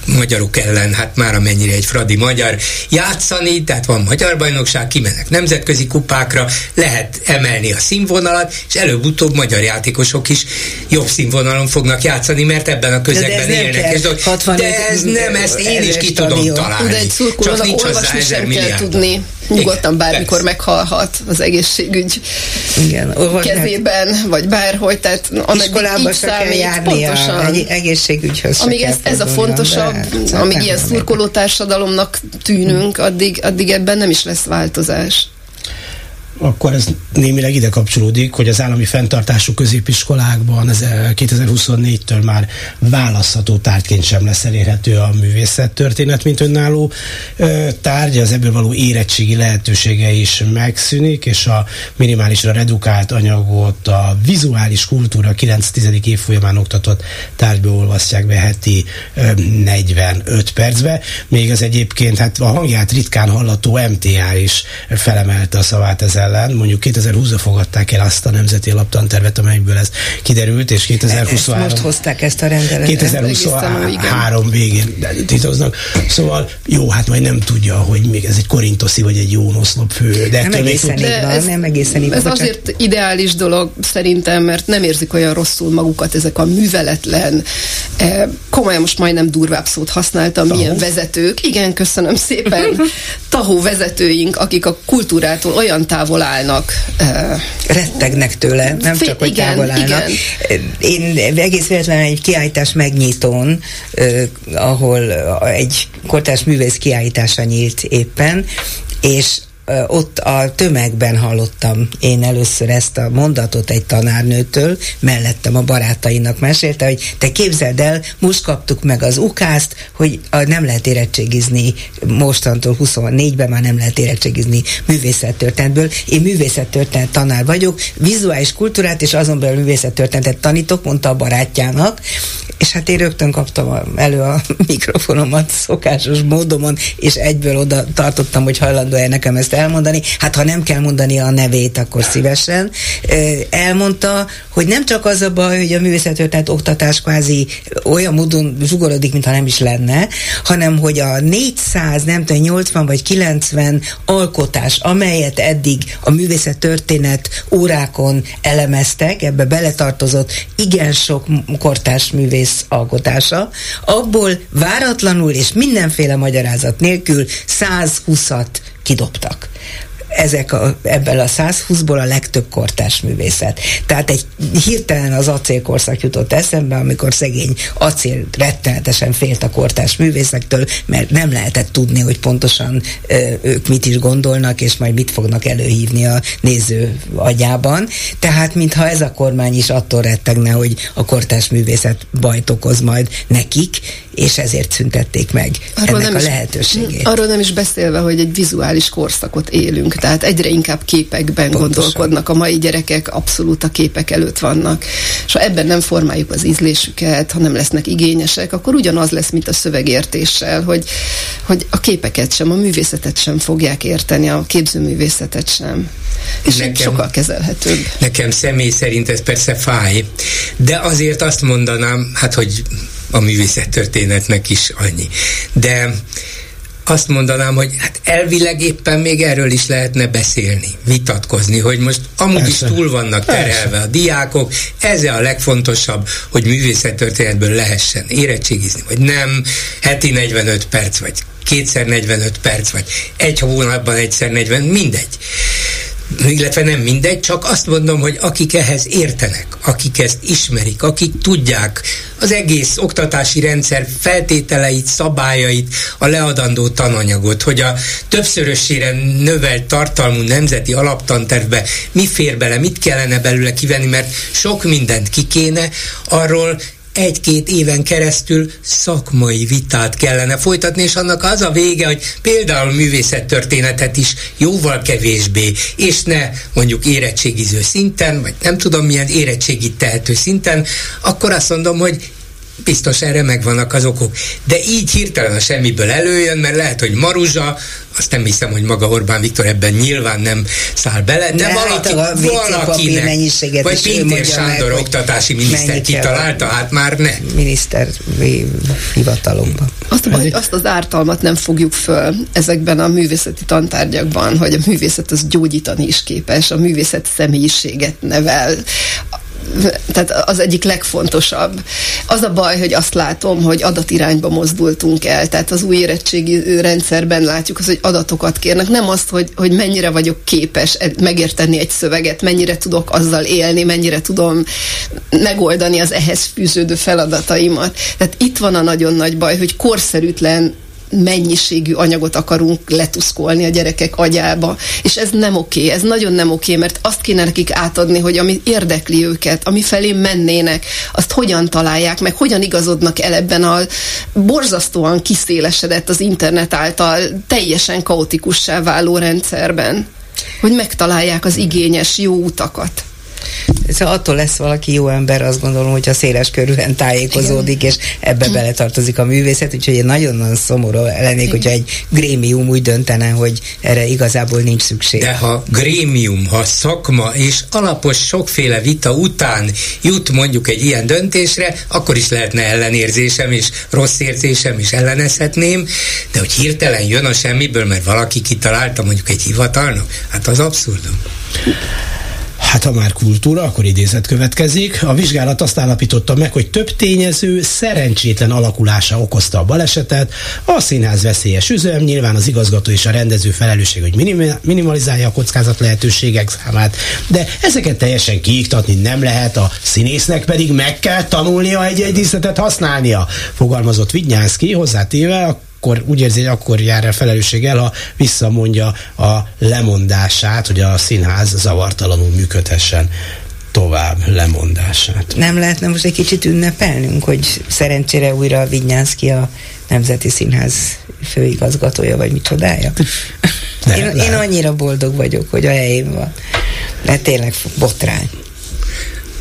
magyarok ellen, hát már amennyire egy fradi magyar játszani, tehát van magyar bajnokság, kimennek nemzetközi kupákra, lehet emelni a színvonalat, és előbb-utóbb magyar játékosok is jobb színvonalon fognak játszani, mert ebben a közegben élnek. És dolog. de ez nem, ezt én is ki tudom találni. De egy szurkolónak olvasni sem kell tudni. Nyugodtan bármikor meghalhat az egészségügy Igen, kezében, vagy bárhogy. Tehát Iskolába se kell járni egy egészségügyhöz. Amíg ez, ez a fontosabb, de, amíg ilyen szurkoló társadalomnak tűnünk, addig, addig ebben nem is lesz változás akkor ez némileg ide kapcsolódik, hogy az állami fenntartású középiskolákban ez 2024-től már választható tárgyként sem lesz elérhető a művészettörténet, mint önálló tárgy, az ebből való érettségi lehetősége is megszűnik, és a minimálisra redukált anyagot a vizuális kultúra 9-10. év folyamán oktatott tárgyból olvasztják be heti 45 percbe, még az egyébként hát a hangját ritkán hallató MTA is felemelte a szavát ezzel ellen. Mondjuk 2020-ra fogadták el azt a nemzeti alaptantervet, amelyből ez kiderült, és 2023... Ezt most hozták ezt a rendeletet. 2023 végén titoznak. Szóval jó, hát majd nem tudja, hogy még ez egy korintoszi vagy egy jó oszlop fő. De nem egészen így van, ez, nem egészen így Ez azért csak... ideális dolog szerintem, mert nem érzik olyan rosszul magukat ezek a műveletlen, eh, komolyan most majdnem durvább szót használtam, tahó. milyen vezetők. Igen, köszönöm szépen. Tahó vezetőink, akik a kultúrától olyan távol távol állnak. Rettegnek tőle, nem fél, csak, hogy igen, távol állnak. Igen. Én egész véletlenül egy kiállítás megnyitón, ahol egy kortárs művész kiállítása nyílt éppen, és ott a tömegben hallottam én először ezt a mondatot egy tanárnőtől, mellettem a barátainak mesélte, hogy te képzeld el, most kaptuk meg az ukázt, hogy nem lehet érettségizni mostantól 24-ben már nem lehet érettségizni művészettörténetből. Én művészettörténet tanár vagyok, vizuális kultúrát és azon belül művészettörténetet tanítok, mondta a barátjának, és hát én rögtön kaptam elő a mikrofonomat szokásos módomon, és egyből oda tartottam, hogy hajlandó-e nekem ezt elmondani. Hát ha nem kell mondani a nevét, akkor szívesen. Elmondta, hogy nem csak az a baj, hogy a művészettörténet oktatás kvázi olyan módon zsugorodik, mintha nem is lenne, hanem hogy a 400, nem tudom, 80 vagy 90 alkotás, amelyet eddig a művészettörténet órákon elemeztek, ebbe beletartozott igen sok művész művész alkotása, abból váratlanul és mindenféle magyarázat nélkül 120-at kidobtak ezek a, ebből a 120-ból a legtöbb kortárs művészet. Tehát egy hirtelen az acélkorszak jutott eszembe, amikor szegény acél rettenetesen félt a kortárs művészektől, mert nem lehetett tudni, hogy pontosan ö, ők mit is gondolnak, és majd mit fognak előhívni a néző agyában. Tehát, mintha ez a kormány is attól rettegne, hogy a kortárs művészet bajt okoz majd nekik, és ezért szüntették meg arról ennek a lehetőségét. arról nem is beszélve, hogy egy vizuális korszakot élünk, tehát egyre inkább képekben Pontosan. gondolkodnak. A mai gyerekek abszolút a képek előtt vannak. És ha ebben nem formáljuk az ízlésüket, ha nem lesznek igényesek, akkor ugyanaz lesz, mint a szövegértéssel, hogy, hogy a képeket sem, a művészetet sem fogják érteni, a képzőművészetet sem. És nekem, sokkal kezelhetőbb. Nekem személy szerint ez persze fáj, de azért azt mondanám, hát hogy a művészettörténetnek is annyi. De azt mondanám, hogy hát elvileg éppen még erről is lehetne beszélni, vitatkozni, hogy most amúgy Persze. is túl vannak terelve Persze. a diákok, ez a legfontosabb, hogy művészettörténetből lehessen érettségizni, vagy nem, heti 45 perc, vagy kétszer 45 perc, vagy egy hónapban egyszer 40, mindegy illetve nem mindegy, csak azt mondom, hogy akik ehhez értenek, akik ezt ismerik, akik tudják az egész oktatási rendszer feltételeit, szabályait, a leadandó tananyagot, hogy a többszörösére növelt tartalmú nemzeti alaptantervbe mi fér bele, mit kellene belőle kivenni, mert sok mindent kikéne, arról egy-két éven keresztül szakmai vitát kellene folytatni, és annak az a vége, hogy például művészettörténetet is jóval kevésbé, és ne mondjuk érettségiző szinten, vagy nem tudom milyen érettségi tehető szinten, akkor azt mondom, hogy biztos erre megvannak az okok. De így hirtelen a semmiből előjön, mert lehet, hogy Maruzsa, azt nem hiszem, hogy maga Orbán Viktor ebben nyilván nem száll bele, de, de valaki, valakinek, vagy Pintér Sándor meg, oktatási miniszter kitalálta, hát már ne. Miniszter hivatalomban. Azt, hogy azt az ártalmat nem fogjuk föl ezekben a művészeti tantárgyakban, hogy a művészet az gyógyítani is képes, a művészet személyiséget nevel, tehát az egyik legfontosabb. Az a baj, hogy azt látom, hogy adatirányba mozdultunk el, tehát az új érettségi rendszerben látjuk az, hogy adatokat kérnek, nem azt, hogy, hogy mennyire vagyok képes e- megérteni egy szöveget, mennyire tudok azzal élni, mennyire tudom megoldani az ehhez fűződő feladataimat. Tehát itt van a nagyon nagy baj, hogy korszerűtlen mennyiségű anyagot akarunk letuszkolni a gyerekek agyába, és ez nem oké, ez nagyon nem oké, mert azt kéne nekik átadni, hogy ami érdekli őket, ami felé mennének, azt hogyan találják meg, hogyan igazodnak el ebben a borzasztóan kiszélesedett az internet által teljesen kaotikussá váló rendszerben, hogy megtalálják az igényes jó utakat. Szóval attól lesz valaki jó ember, azt gondolom, hogyha széles körülön tájékozódik, Igen. és ebbe hm. beletartozik a művészet, úgyhogy én nagyon-nagyon szomorú lennék, hogyha egy grémium úgy döntene, hogy erre igazából nincs szükség. De ha grémium, ha szakma és alapos sokféle vita után jut mondjuk egy ilyen döntésre, akkor is lehetne ellenérzésem és rossz érzésem is ellenezhetném, de hogy hirtelen jön a semmiből, mert valaki kitalálta mondjuk egy hivatalnak, hát az abszurdum. Hát ha már kultúra, akkor idézet következik. A vizsgálat azt állapította meg, hogy több tényező szerencsétlen alakulása okozta a balesetet. A színház veszélyes üzem, nyilván az igazgató és a rendező felelősség, hogy minimalizálja a kockázat lehetőségek számát, de ezeket teljesen kiiktatni nem lehet, a színésznek pedig meg kell tanulnia egy-egy díszletet használnia, fogalmazott Vignyánszki, hozzátéve a akkor úgy érzi, hogy akkor jár el felelősséggel, ha visszamondja a lemondását, hogy a színház zavartalanul működhessen tovább lemondását. Nem lehetne most egy kicsit ünnepelnünk, hogy szerencsére újra Vinyánszki a Nemzeti Színház főigazgatója, vagy micsodája? Nem, én, én annyira boldog vagyok, hogy a helyén van. Mert tényleg botrány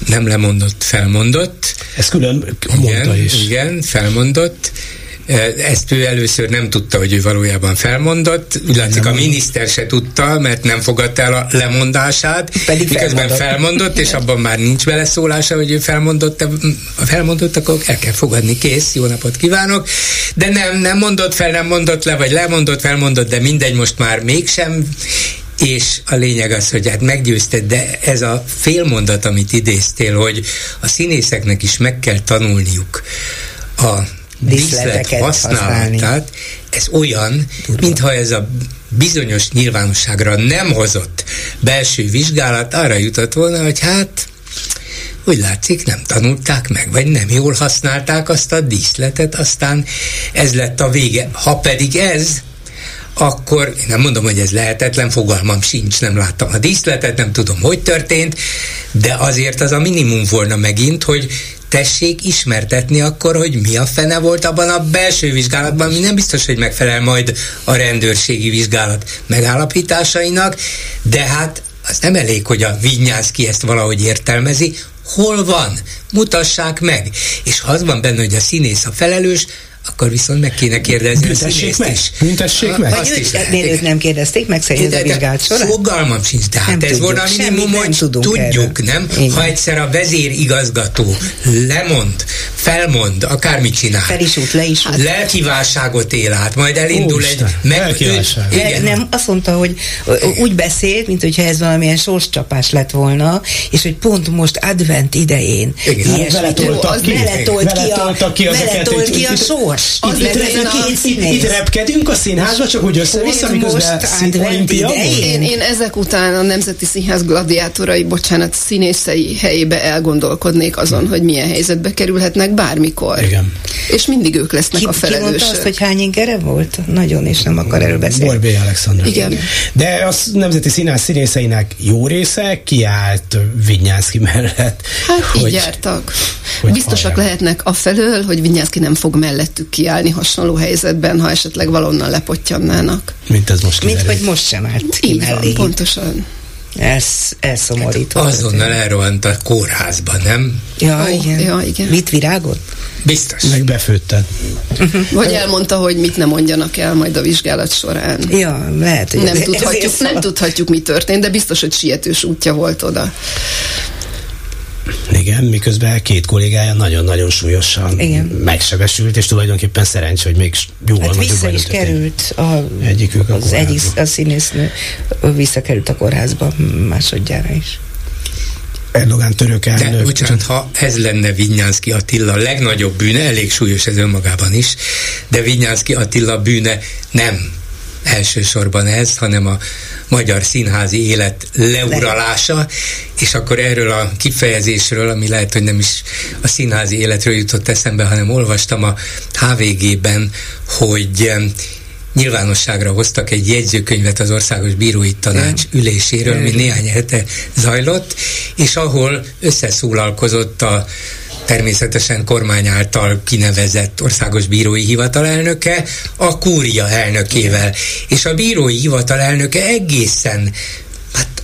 nem lemondott, felmondott. Ez külön mondta igen, is. Igen, felmondott. Ezt ő először nem tudta, hogy ő valójában felmondott. Úgy látszik, a miniszter se tudta, mert nem fogadta el a lemondását. Pedig miközben felmondott, felmondott és abban már nincs beleszólása, hogy ő felmondott, felmondott, akkor el kell fogadni, kész, jó napot kívánok. De nem, nem mondott fel, nem mondott le, vagy lemondott, felmondott, de mindegy, most már mégsem és a lényeg az, hogy hát meggyőzted, de ez a félmondat, amit idéztél, hogy a színészeknek is meg kell tanulniuk a díszlet használatát, ez olyan, Durva. mintha ez a bizonyos nyilvánosságra nem hozott belső vizsgálat arra jutott volna, hogy hát úgy látszik, nem tanulták meg, vagy nem jól használták azt a díszletet, aztán ez lett a vége. Ha pedig ez, akkor én nem mondom, hogy ez lehetetlen, fogalmam sincs, nem láttam a díszletet, nem tudom, hogy történt, de azért az a minimum volna megint, hogy tessék ismertetni akkor, hogy mi a fene volt abban a belső vizsgálatban, ami nem biztos, hogy megfelel majd a rendőrségi vizsgálat megállapításainak, de hát az nem elég, hogy a Vinyánszki ezt valahogy értelmezi, hol van, mutassák meg. És ha az van benne, hogy a színész a felelős, akkor viszont meg kéne kérdezni Büntessék a meg? is. Büntessék meg? Vagy őt, nem kérdezték meg szerint a vizsgált során? Fogalmam sincs, de hát ez volna a minimum, hogy tudjuk, erről. nem? Igen. Ha egyszer a vezérigazgató lemond, felmond, akármit csinál. Fel is út, le is út. Lelki válságot él át, majd elindul egy... Meg, igen. Nem, azt mondta, hogy úgy beszélt, mint hogyha ez valamilyen sorscsapás lett volna, és hogy pont most advent idején. Igen. Ilyesmi, beletoltak ki, beletolt ki, a, ki, beletolt ki a sors gyors. Itt, itt, itt, itt repkedünk a színházba, csak úgy össze-vissza, miközben olimpia én, én ezek után a Nemzeti Színház gladiátorai, bocsánat, színészei helyébe elgondolkodnék azon, hmm. hogy milyen helyzetbe kerülhetnek bármikor. Igen. És mindig ők lesznek ki, a felelősök. Ki azt, hogy hány ingere volt? Nagyon, és nem akar erről beszélni. Borbé Alexandra. Igen. De a Nemzeti Színház színészeinek jó része kiállt Vinyánszki mellett. Hát hogy, így jártak. Hogy Biztosak hallják. lehetnek afelől, hogy Vinyánszki nem fog mellettük kiállni hasonló helyzetben, ha esetleg valonnan lepottyannának. Mint ez most Mint hogy most sem állt ki Így van, pontosan. Ez, ez szomorító. Hát azonnal elrohant a kórházba, nem? Ja, oh, igen. ja, igen. Mit virágot? Biztos. Meg befőtted. Vagy elmondta, hogy mit nem mondjanak el majd a vizsgálat során. Ja, lehet, hogy nem, ez, tudhatjuk, ez nem tudhatjuk, mi történt, de biztos, hogy sietős útja volt oda. Igen, miközben két kollégája nagyon-nagyon súlyosan Igen. megsebesült, és tulajdonképpen szerencs, hogy még jóval hát vissza is került a, egyikük a az egyik a színésznő visszakerült a kórházba másodjára is. Erdogan török elnök. De bocsánat, ha ez lenne Vinyánszki Attila legnagyobb bűne, elég súlyos ez önmagában is, de Vinyánszki Attila bűne nem elsősorban ez, hanem a magyar színházi élet leuralása, és akkor erről a kifejezésről, ami lehet, hogy nem is a színházi életről jutott eszembe, hanem olvastam a HVG-ben, hogy nyilvánosságra hoztak egy jegyzőkönyvet az Országos Bírói Tanács üléséről, ami néhány hete zajlott, és ahol összeszólalkozott a természetesen kormány által kinevezett országos bírói hivatal elnöke a kúria elnökével. És a bírói hivatal elnöke egészen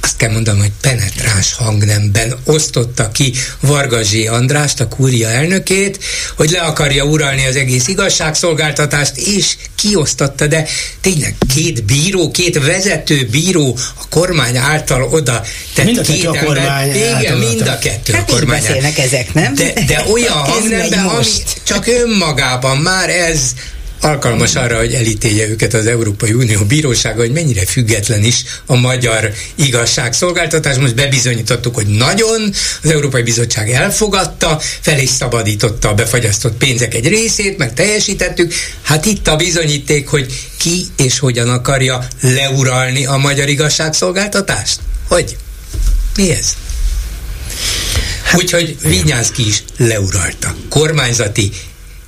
azt kell mondanom, hogy penetráns hangnemben osztotta ki Vargazsé Andrást, a kúria elnökét, hogy le akarja uralni az egész igazságszolgáltatást, és kiosztotta, de tényleg két bíró, két vezető bíró a kormány által oda tett mind a két a kormány Igen, mind a kettő hát a kormány. beszélnek ezek, nem? De, de olyan hangnemben, ami csak önmagában már ez alkalmas arra, hogy elítélje őket az Európai Unió bírósága, hogy mennyire független is a magyar igazságszolgáltatás. Most bebizonyítottuk, hogy nagyon, az Európai Bizottság elfogadta, fel is szabadította a befagyasztott pénzek egy részét, meg teljesítettük. Hát itt a bizonyíték, hogy ki és hogyan akarja leuralni a magyar igazságszolgáltatást. Hogy? Mi ez? Úgyhogy Vinyánszki is leuralta. Kormányzati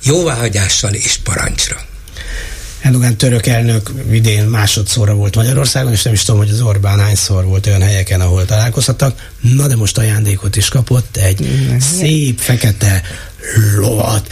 jóváhagyással és parancsra. Erdogan török elnök idén másodszorra volt Magyarországon, és nem is tudom, hogy az Orbán hányszor volt olyan helyeken, ahol találkozhattak. Na de most ajándékot is kapott, egy szép fekete lovat.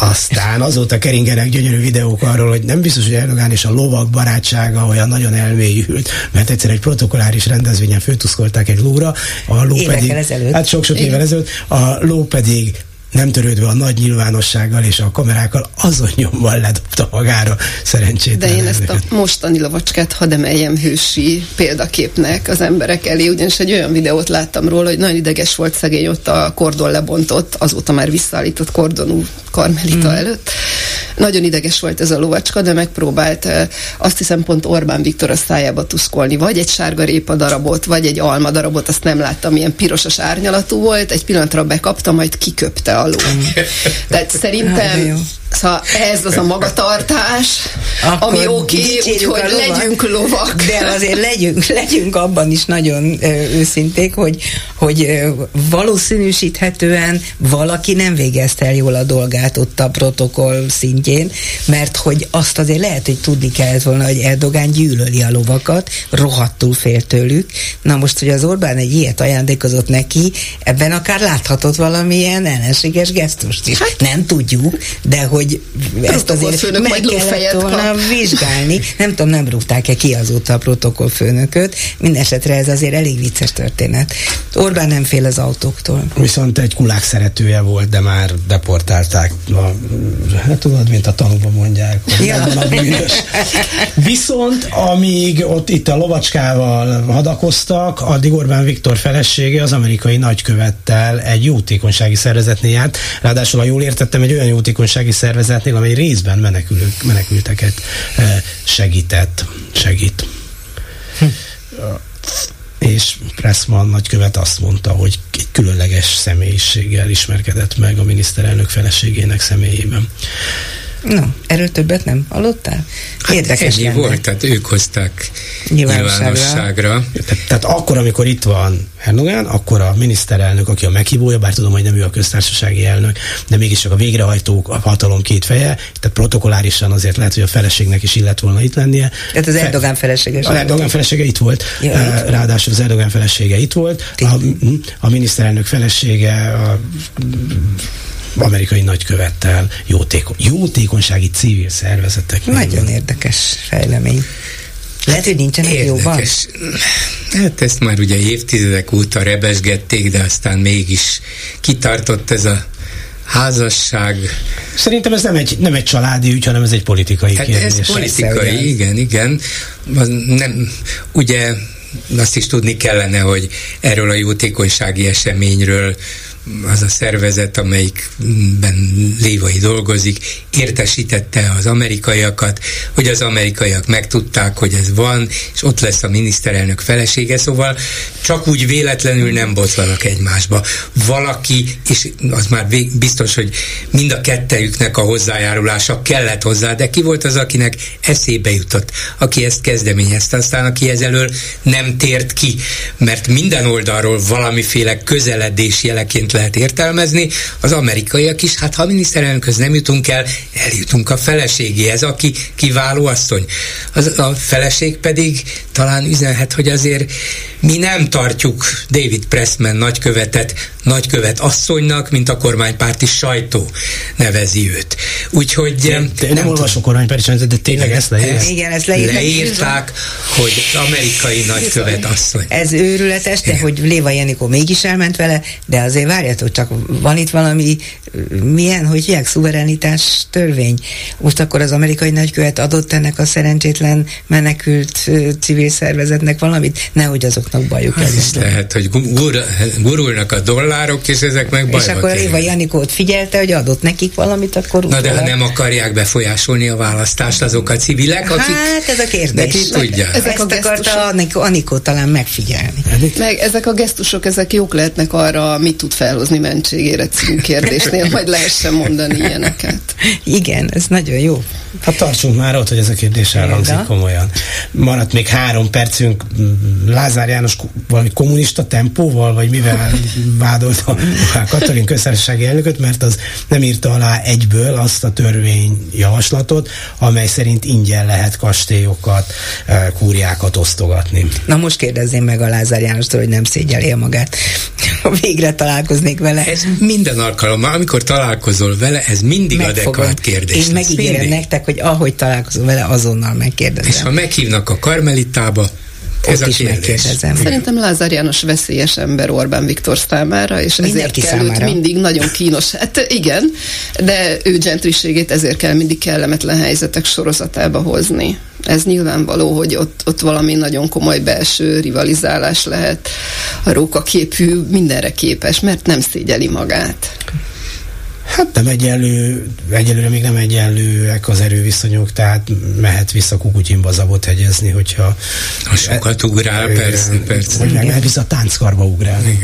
Aztán azóta keringenek gyönyörű videók arról, hogy nem biztos, hogy Erdogan és a lovak barátsága olyan nagyon elmélyült, mert egyszer egy protokolláris rendezvényen főtuszkolták egy lóra, a ló Évekkel pedig, ezelőtt. hát sok-sok évvel ezelőtt, a ló pedig nem törődve a nagy nyilvánossággal és a kamerákkal, azon nyomval ledobta magára szerencsét. De én ezt a mostani lovacskát hadd emeljem hősi példaképnek az emberek elé, ugyanis egy olyan videót láttam róla, hogy nagyon ideges volt szegény ott a kordon lebontott, azóta már visszaállított kordonú karmelita mm. előtt, Nagyon ideges volt ez a lovacska, de megpróbált azt hiszem pont Orbán Viktor a szájába tuszkolni, vagy egy sárga répa darabot, vagy egy alma darabot, azt nem láttam, ilyen pirosas árnyalatú volt, egy pillanatra bekapta, majd kiköpte a ló. Tehát szerintem Szóval ez az a magatartás, Akkor ami oké, okay, úgyhogy legyünk lovak. De azért legyünk, legyünk abban is nagyon őszinték, hogy, hogy valószínűsíthetően valaki nem végezte el jól a dolgát ott a protokoll szintjén, mert hogy azt azért lehet, hogy tudni kellett volna, hogy Erdogán gyűlöli a lovakat, rohadtul fél tőlük. Na most, hogy az Orbán egy ilyet ajándékozott neki, ebben akár láthatott valamilyen ellenséges gesztust is. Hát, nem tudjuk, de hogy hogy ezt azért meg kellett volna kap. vizsgálni. Nem tudom, nem rúgták-e ki azóta a protokollfőnököt. Mindenesetre ez azért elég vicces történet. Orbán nem fél az autóktól. Viszont egy kulák szeretője volt, de már deportálták. A, hát tudod, mint a tanúban mondják, hogy ja. a bűnös. Viszont amíg ott itt a lovacskával hadakoztak, addig Orbán Viktor felesége az amerikai nagykövettel egy jótékonysági szervezetnél járt. Ráadásul, ha jól értettem, egy olyan jótékonysági szervezet, szervezetnél, amely részben menekülők, menekülteket eh, segített, segít. Hm. És Pressman nagykövet azt mondta, hogy egy különleges személyiséggel ismerkedett meg a miniszterelnök feleségének személyében. No, erről többet nem hallottál? Hát Érdekes ennyi lenne. volt, tehát ők hozták nyilvánosságra. nyilvánosságra. Tehát, tehát akkor, amikor itt van Erdogan, akkor a miniszterelnök, aki a meghívója, bár tudom, hogy nem ő a köztársasági elnök, de mégis csak a végrehajtók, a hatalom két feje, tehát protokolárisan azért lehet, hogy a feleségnek is illet volna itt lennie. Tehát az Erdogan felesége. Az Erdogan felesége itt volt. Ja. Ráadásul az Erdogan felesége itt volt. A, a miniszterelnök felesége a amerikai nagykövettel, jótékony, jótékonysági civil szervezetek. Nagyon érdekes fejlemény. Lehet, hogy nincsenek Érdekes. jóban? Hát ezt már ugye évtizedek óta rebesgették, de aztán mégis kitartott ez a házasság. Szerintem ez nem egy, nem egy családi ügy, hanem ez egy politikai hát kérdés. Ez politikai, igen, igen. Nem, ugye azt is tudni kellene, hogy erről a jótékonysági eseményről az a szervezet, amelyikben Lévai dolgozik, értesítette az amerikaiakat, hogy az amerikaiak megtudták, hogy ez van, és ott lesz a miniszterelnök felesége, szóval csak úgy véletlenül nem botlanak egymásba. Valaki, és az már biztos, hogy mind a kettejüknek a hozzájárulása kellett hozzá, de ki volt az, akinek eszébe jutott, aki ezt kezdeményezte, aztán aki ezelől nem tért ki, mert minden oldalról valamiféle közeledés jeleként lehet értelmezni, az amerikaiak is, hát ha a miniszterelnökhöz nem jutunk el, eljutunk a feleségéhez, aki kiváló asszony. Az, a feleség pedig talán üzenhet, hogy azért mi nem tartjuk David Pressman nagykövetet nagykövet asszonynak, mint a kormánypárti sajtó nevezi őt. Úgyhogy... Te, te nem, nem olvasok kormánypárti de tényleg ezt leírták? Igen, ezt leírták. Leírták, hogy amerikai nagykövet asszony. Ez őrületes, de hogy Léva Jenikó mégis elment vele, de azért várjatok, csak van itt valami, milyen, hogy hívják, szuverenitás törvény. Most akkor az amerikai nagykövet adott ennek a szerencsétlen menekült civil szervezetnek valamit, nehogy azoknak bajuk Ez lehet, hogy gurulnak a dollár, dollárok, és ezek meg bajba És akkor Éva Janikót figyelte, hogy adott nekik valamit, akkor Na de ha nem akarják befolyásolni a választást azok a civilek, akik... Hát ez a kérdés. De ki tudja? Ezek Ezt a akarta Anikó, talán megfigyelni. Meg ezek a gesztusok, ezek jók lehetnek arra, mit tud felhozni mentségére című kérdésnél, majd lehessen mondani ilyeneket. Igen, ez nagyon jó. Hát tartsunk már ott, hogy ez a kérdés elhangzik komolyan. Maradt még három percünk Lázár János valami kommunista tempóval, vagy mivel vádolta a Katalin köztársasági elnököt, mert az nem írta alá egyből azt a törvényjavaslatot, amely szerint ingyen lehet kastélyokat, eh, kúriákat osztogatni. Na most kérdezném meg a Lázár Jánostól, hogy nem szégyeli magát. Végre találkoznék vele. Ez minden alkalommal, amikor találkozol vele, ez mindig Megfogom. Adekvát kérdés. Én megígérem nektek, hogy ahogy találkozol vele, azonnal megkérdezem. És ha meghívnak a karmelitába, ez Ott is megkérdezem. Szerintem Lázár János veszélyes ember Orbán Viktor számára, és Mindenki ezért kell számára. őt mindig nagyon kínos. Hát igen, de ő gentriségét ezért kell mindig kellemetlen helyzetek sorozatába hozni. Ez nyilvánvaló, hogy ott, ott valami nagyon komoly belső rivalizálás lehet. A rókaképű mindenre képes, mert nem szégyeli magát. Hát nem egyenlő, egyelőre még nem egyenlőek az erőviszonyok, tehát mehet vissza Kukutyinba zabot hegyezni, hogyha... Ha sokat ugrál, persze, persze. Vagy meg mehet vissza a tánckarba ugrálni.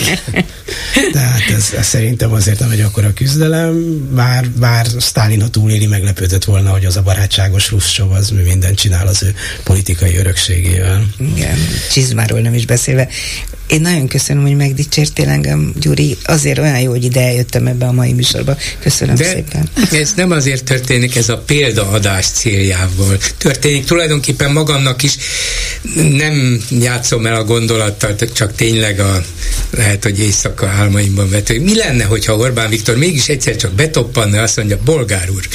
Igen. Tehát ez, ez szerintem azért nem egy akkora küzdelem, bár, bár Stalin, ha túléli, meglepődött volna, hogy az a barátságos Russzsov az mi mindent csinál az ő politikai örökségével. Igen, Csizmáról nem is beszélve. Én nagyon köszönöm, hogy megdicsértél engem, Gyuri. Azért olyan jó, hogy ide eljöttem ebbe a mai műsorba. Köszönöm De szépen. ez nem azért történik, ez a példaadás céljával. Történik tulajdonképpen magamnak is. Nem játszom el a gondolattal, csak tényleg a, lehet, hogy éjszaka álmaimban vető. Mi lenne, hogyha Orbán Viktor mégis egyszer csak betoppanna, azt mondja, bolgár úr,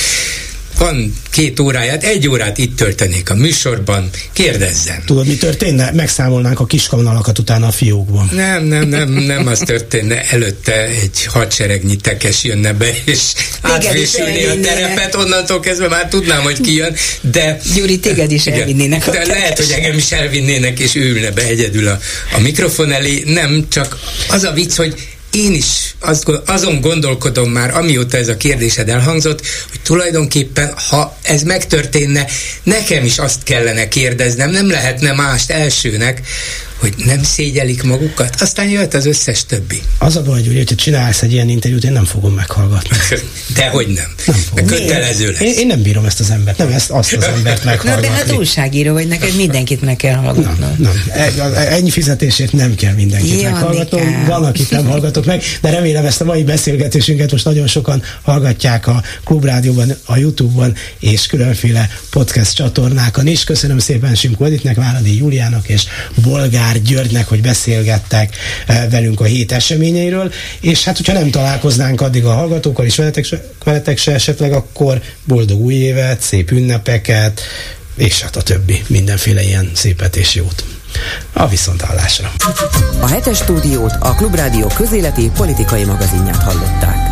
van két óráját, egy órát itt töltenék a műsorban, kérdezzem. Tudod, mi történne? Megszámolnánk a kiskamnalakat utána a fiókban. Nem, nem, nem, nem az történne. Előtte egy hadseregnyi tekes jönne be, és átvésülni a terepet, onnantól kezdve már tudnám, hogy ki jön, de... Gyuri, téged is igen, elvinnének a De lehet, hogy engem is elvinnének, és ő ülne be egyedül a, a mikrofon elé. Nem, csak az a vicc, hogy én is azon gondolkodom már, amióta ez a kérdésed elhangzott, hogy tulajdonképpen, ha ez megtörténne, nekem is azt kellene kérdeznem, nem lehetne mást elsőnek, hogy nem szégyelik magukat, aztán jöhet az összes többi. Az a baj, Gyuri, hogyha csinálsz egy ilyen interjút, én nem fogom meghallgatni. Dehogy nem. nem fogom. kötelező lesz. Én, én, nem bírom ezt az embert, nem ezt, azt az embert meghallgatni. Na, de hát újságíró vagy, neked mindenkit meg kell hallgatnom. Nem, nem. Ennyi fizetésért nem kell mindenkit ja, meghallgatom. Van, akit nem hallgatok meg, de remélem ezt a mai beszélgetésünket most nagyon sokan hallgatják a Klubrádióban, a Youtube-on és különféle podcast csatornákon is. Köszönöm szépen Simko Editnek, Váradi Júliának és Bolgár Molnár Györgynek, hogy beszélgettek eh, velünk a hét eseményeiről, és hát, hogyha nem találkoznánk addig a hallgatókkal és veletek se, veletek se esetleg, akkor boldog új évet, szép ünnepeket, és hát a többi, mindenféle ilyen szépet és jót. A viszontállásra. A hetes stúdiót a Klubrádió közéleti politikai magazinját hallották.